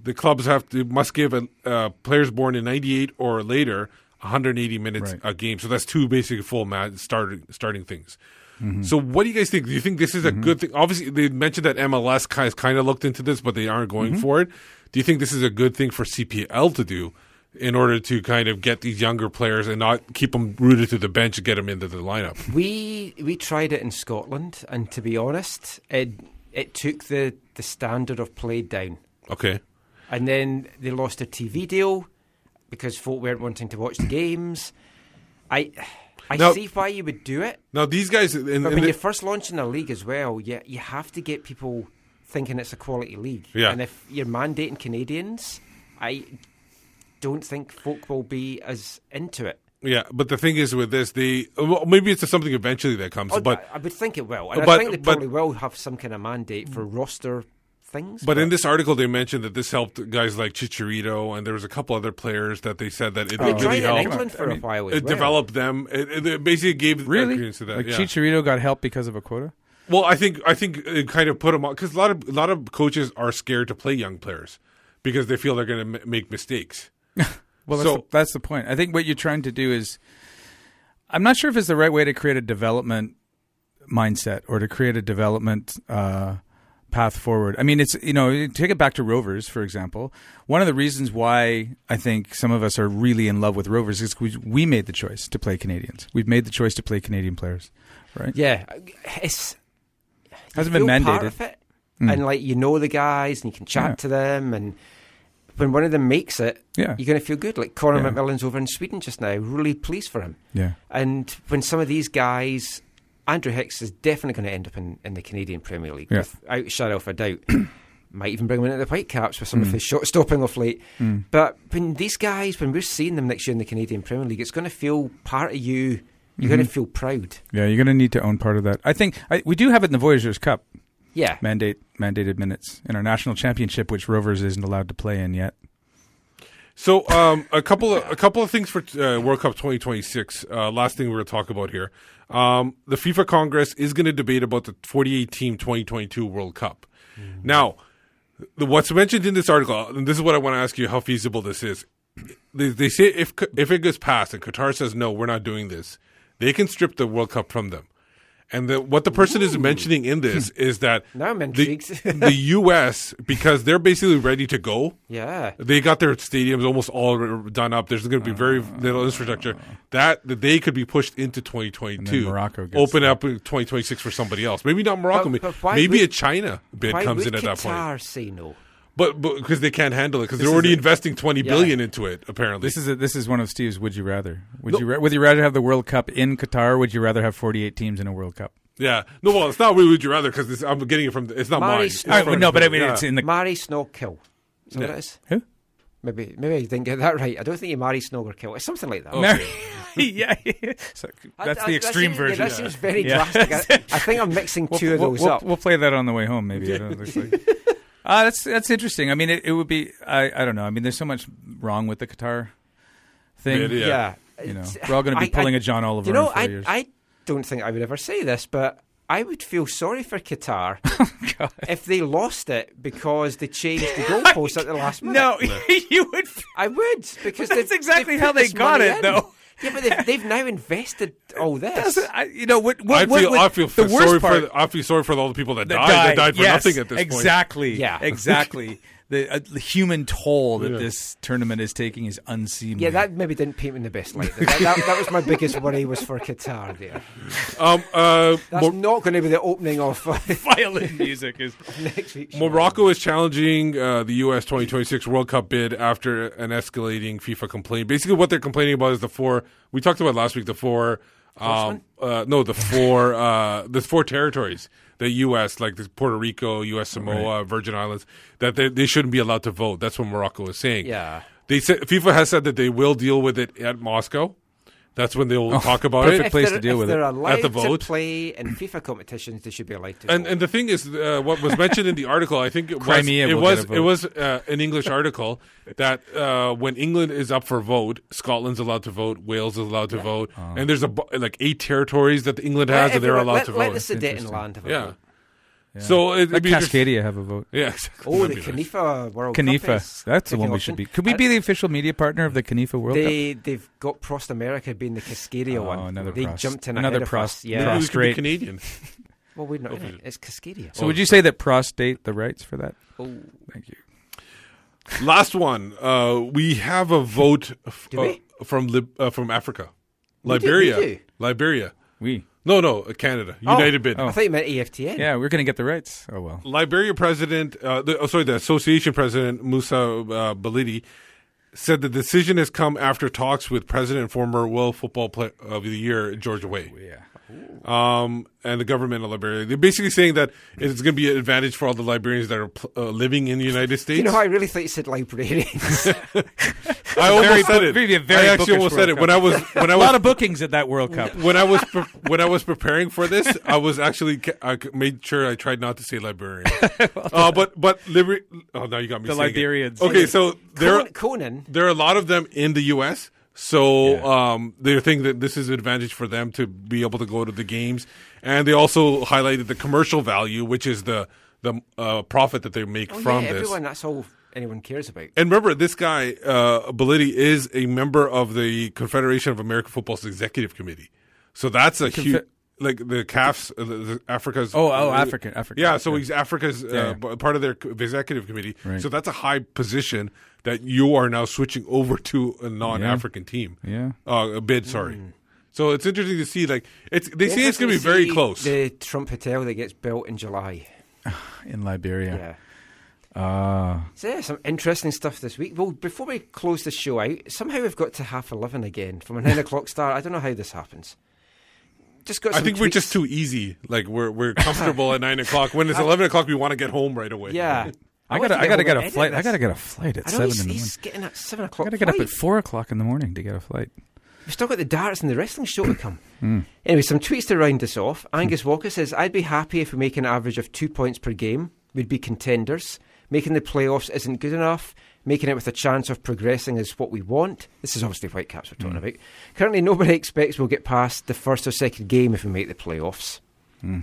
the clubs have to must give a, uh, players born in 98 or later 180 minutes Right. a game. So that's two basically full mat starting starting things. Mm-hmm. So what do you guys think? Do you think this is a good thing? Obviously, they mentioned that MLS kind of, kind of looked into this, but they aren't going Mm-hmm. for it. Do you think this is a good thing for CPL to do in order to kind of get these younger players and not keep them rooted to the bench and get them into the lineup? We we tried it in Scotland, and to be honest, it it took the the standard of play down. Okay. And then they lost their TV deal because folk weren't wanting to watch the games. I I Now- see why you would do it. Now these guys, in, But in when the- you're first launching a league as well, you you have to get people thinking it's a quality league. Yeah. And if you're mandating Canadians, I don't think folk will be as into it. Yeah, but the thing is with this, the well, maybe it's something eventually that comes, Oh, but I, would think it will, and but- I think they but- probably will have some kind of mandate for roster things. But in this article, they mentioned that this helped guys like Chicharito, and there was a couple other players that they said that it They really tried it in helped. England for a while It well. developed them. It, it basically gave Really? experience to that. like yeah. Chicharito got help because of a quota? Well, I think I think it kind of put them on because a lot of a lot of coaches are scared to play young players because they feel they're going to m- make mistakes. Well, that's, So- the, that's the point. I think what you're trying to do is, I'm not sure if it's the right way to create a development mindset or to create a development uh, path forward. I mean, it's you know, take it back to Rovers, for example. One of the reasons why I think some of us are really in love with Rovers is we, we made the choice to play Canadians. We've made the choice to play Canadian players, right? Yeah, it's Hasn't been mandated. of it, Mm. and like you know the guys, and you can chat Yeah. to them, and when one of them makes it, Yeah. you're going to feel good. Like Conor Yeah. McMillan's over in Sweden just now, really pleased for him. Yeah. And when some of these guys, Andrew Hicks is definitely going to end up in, in the Canadian Premier League, Yeah. without a shadow of a doubt. Might even bring him into the Whitecaps with some of Mm. his shot stopping off late. Mm. But when these guys, when we're seeing them next year in the Canadian Premier League, it's going to feel part of you. You're going Mhm. to feel proud. Yeah, you're going to need to own part of that. I think I, we do have it in the Voyageurs Cup. Yeah. mandate mandated minutes in our national championship, which Rovers isn't allowed to play in yet. So, um, a couple of a couple of things for uh, World Cup 2026. Uh, last thing we're going to talk about here. Um, the FIFA Congress is going to debate about the 48 team 2022 World Cup. Now, the, what's mentioned in this article, and this is what I want to ask you: how feasible this is. They, they say if if it gets passed and Qatar says no, we're not doing this, they can strip the World Cup from them. And the, what the person is mentioning in this is that Now I'm the, intrigued. the U.S. because they're basically ready to go. Yeah. They got their stadiums almost all done up. There's going to be very ah. little infrastructure. That, that they could be pushed into 2022. Morocco gets open up in 2026 for somebody else. Maybe not Morocco. But- but maybe would- a China bid comes in at that point. Qatar say no? But because they can't handle it because they're already a- investing twenty Yeah. billion into it. Apparently, This is a, this is one of Steve's. Would you rather? Would No. you ra- would you rather have the World Cup in Qatar? or Would you rather have 48 teams in a World Cup? yeah. No, well, it's not. really Would you rather? Because I'm getting it from. It's not Mary mine. Snow- It's from- no, but I mean, yeah. it's in the Marry, snog, kill. Is that what it is? Who? Maybe maybe I didn't get that right. I don't think you marry, snog, or kill. It's something like that. Mary- yeah, So that's I- the that extreme seems- yeah, version. that seems very Yeah. drastic. I, I think I'm mixing We'll- two of we'll, those we'll, up. We'll play that on the way home, maybe. I don't know. Like. Uh, that's that's interesting. I mean, it, it would be. I, I don't know. I mean, there's so much wrong with the Qatar thing. Yeah, yeah. yeah, You know, It's- we're all going to be I- pulling I- a John Oliver. You know, in four I years. I don't think I would ever say this, but I would feel sorry for Qatar Oh, if they lost it because they changed the goalposts at the last minute. no, you would. I would because That's they've- exactly they've how they got it, in. though. Yeah, but they've, they've now invested all this. I- you know what? what, I what feel. would- I feel the worst sorry part, for. the- I feel sorry for all the people that, that died. That died for yes, nothing at this point. exactly. Yeah. exactly. the, uh, the human toll that Yeah. this tournament is taking is unseemly. Yeah, that maybe didn't paint me in the best light. That, that, that was my biggest worry was for Qatar there. Um, uh, That's Mor- not going to be the opening of uh, violin music is. next week's. Morocco is challenging uh, the U.S. 2026 World Cup bid after an escalating FIFA complaint. Basically, what they're complaining about is the four we talked about last week. The four, um, uh, no, the four, uh, the four territories. The U.S. like the Puerto Rico, U.S. Samoa, Virgin Islands, that they, they shouldn't be allowed to vote. That's what Morocco is saying. Yeah. They said FIFA has said that they will deal with it at Moscow. That's when they will talk about perfect it. if place to deal if with they're it. allowed At the vote. to play in FIFA competitions, they should be allowed to. And vote. and the thing is, uh, what was mentioned in the article, I think it was Crimea it was it was uh, an English article that uh, when England is up for vote, Scotland's allowed to vote, Wales is allowed to vote, Oh. and there's a like eight territories that England Let has that they're everyone- allowed let, to let vote. the Sudeten Interesting. land have a yeah. Vote. So it, Let it'd be interest- Cascadia have a vote. Yeah. exactly. Oh, the That'd be nice. CONIFA World Cup CONIFA. That's the taking one we option. should be. Could we be the official media partner of the CONIFA World Cup? They they've got Prost Amerika being the Cascadia Oh, one. another they Prost. jumped in Another ahead of Prost. us. Maybe Yeah. we could be Prostrate. Canadian. Well, we're not in it. It's Cascadia. So would you say that prostate the rights for that? Oh, Thank you. Last one. Uh, we have a vote f- Do uh, from Lib- uh, from Africa, We do, Liberia, we do. Liberia. We. No, no, uh, Canada, Oh, United Bid. I thought you meant AFTN. Yeah, we're going to get the rights. Oh well. Liberia president, uh, the, oh, sorry, the association president Musa uh, Bility said the decision has come after talks with president and former World Football Player of the Year George Weah. Yeah. Um, and the government of Liberia. They're basically saying that it's going to be an advantage for all the Liberians that are pl- uh, living in the United States. You know, I really thought you said librarians. I almost said it. maybe a very I actually bookish almost said it when I was when I was a lot of bookings at that World Cup. when I was pre- when I was preparing for this, I was actually I made sure I tried not to say Liberian. uh, but but Liber- oh now you got me. The saying it. Liberians. Okay, so there Conan, Conan. there are a lot of them in the U.S. So um, they think that this is an advantage for them to be able to go to the games, and they also highlighted the commercial value, which is the the uh, profit that they make Oh, from yeah, this. everyone. That's all anyone cares about. And remember, this guy, uh, Bility, is a member of the Confederation of American Football's executive committee. So that's a Confe- huge, like the CAF's, uh, the, the Africa's. Oh, oh, uh, African- African, Yeah, so he's Africa's uh, Yeah, b- part of their executive committee. Right. So that's a high position that you are now switching over to a non-African team. Yeah. uh, a bid. Sorry. Hmm. So it's interesting to see. Like it's, they say it's going to be very close. The Trump Hotel that gets built in July. in Liberia. Yeah. Ah. So yeah, some interesting stuff this week. Well, before we close the show out, somehow we've got to half eleven again from a nine o'clock start. I don't know how this happens. Just got. I some think we're just too easy. Like we're we're comfortable at nine o'clock. When it's eleven o'clock, we want to get home right away. Yeah. I want gotta, I gotta get a flight. I gotta get a flight at seven he's, in the he's morning. getting at seven o'clock. I gotta get up at four o'clock in the morning to get a flight. We've still got the darts and the wrestling show to come. Hmm. Anyway, some tweets to round us off. Angus Walker says, I'd be happy if we make an average of two points per game. We'd be contenders. Making the playoffs isn't good enough. Making it with a chance of progressing is what we want. This is obviously Whitecaps we're talking about. Currently, nobody expects we'll get past the first or second game if we make the playoffs. Hmm.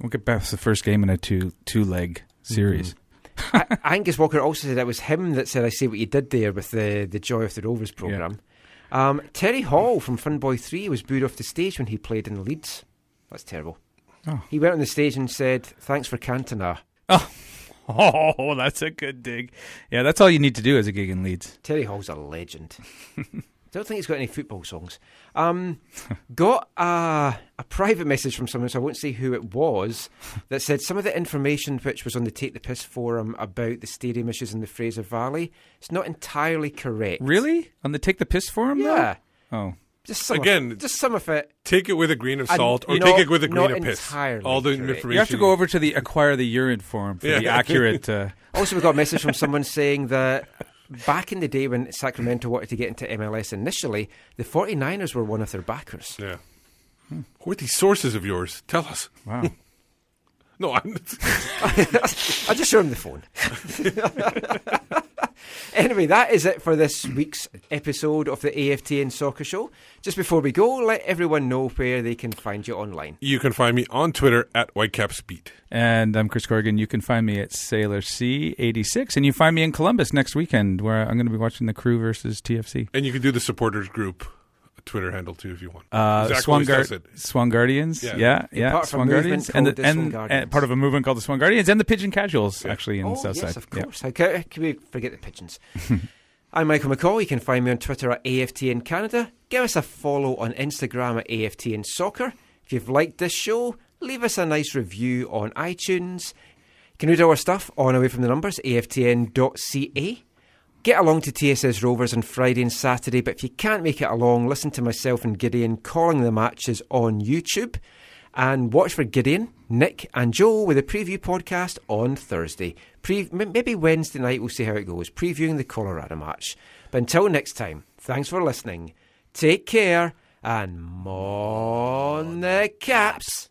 We'll get to the first game in a two two leg series. A- Angus Walker also said it was him that said, I see what you did there with the, the Joy of the Rovers programme. Um, Terry Hall from Funboy 3 was booed off the stage when he played in the Leeds. That's terrible. Oh. He went on the stage and said, Thanks for Cantona. Oh, that's a good dig. Yeah, that's all you need to do as a gig in Leeds. Terry Hall's a legend. Don't think he's got any football songs. Um, got a, a private message from someone, so I won't say who it was, that said some of the information which was on the Take the Piss forum about the stadium issues in the Fraser Valley, it's not entirely correct. Really? On the Take the Piss forum? though? Yeah. Oh. Just some Again, of, just some of it. Take it with a grain of And, salt, or you take it with a grain of piss. All the correct. information You have to go over to the acquire the urine forum for Yeah. the accurate. Uh, Also, we got a message from someone saying that back in the day when Sacramento wanted to get into MLS initially, the 49ers were one of their backers. Yeah. Who are these sources of yours? Tell us. Wow. no, I'm. I just showed him the phone. Anyway, that is it for this week's episode of the AFTN Soccer Show. Just before we go, let everyone know where they can find you online. You can find me on Twitter at WhitecapsBeat. and I'm Chris Corrigan. You can find me at Sailor C86, and you find me in Columbus next weekend, where I'm going to be watching the Crew versus TFC. And you can do the supporters group Twitter handle too if you want. Uh, Zach Swan, always Guard- does it. Swan Guardians, Yeah. yeah, yeah, part of a Swan Guardians, and, the the, Swan Guardians. and part of a movement called the Swan Guardians, and the Pigeon Casuals, actually in oh, Southside. yes, of Yeah. course. How can, can we forget the pigeons? I'm Michael McColl. You can find me on Twitter at AFTN Canada. Give us a follow on Instagram at AFTN Soccer. If you've liked this show, leave us a nice review on iTunes. You can read our stuff on Away from the Numbers, aftn.ca. Get along to TSS Rovers on Friday and Saturday, but if you can't make it along, listen to myself and Gideon calling the matches on YouTube. And watch for Gideon, Nick, and Joe with a preview podcast on Thursday. Pre- maybe Wednesday night, we'll see how it goes, previewing the Colorado match. But until next time, thanks for listening. Take care, and mon the caps.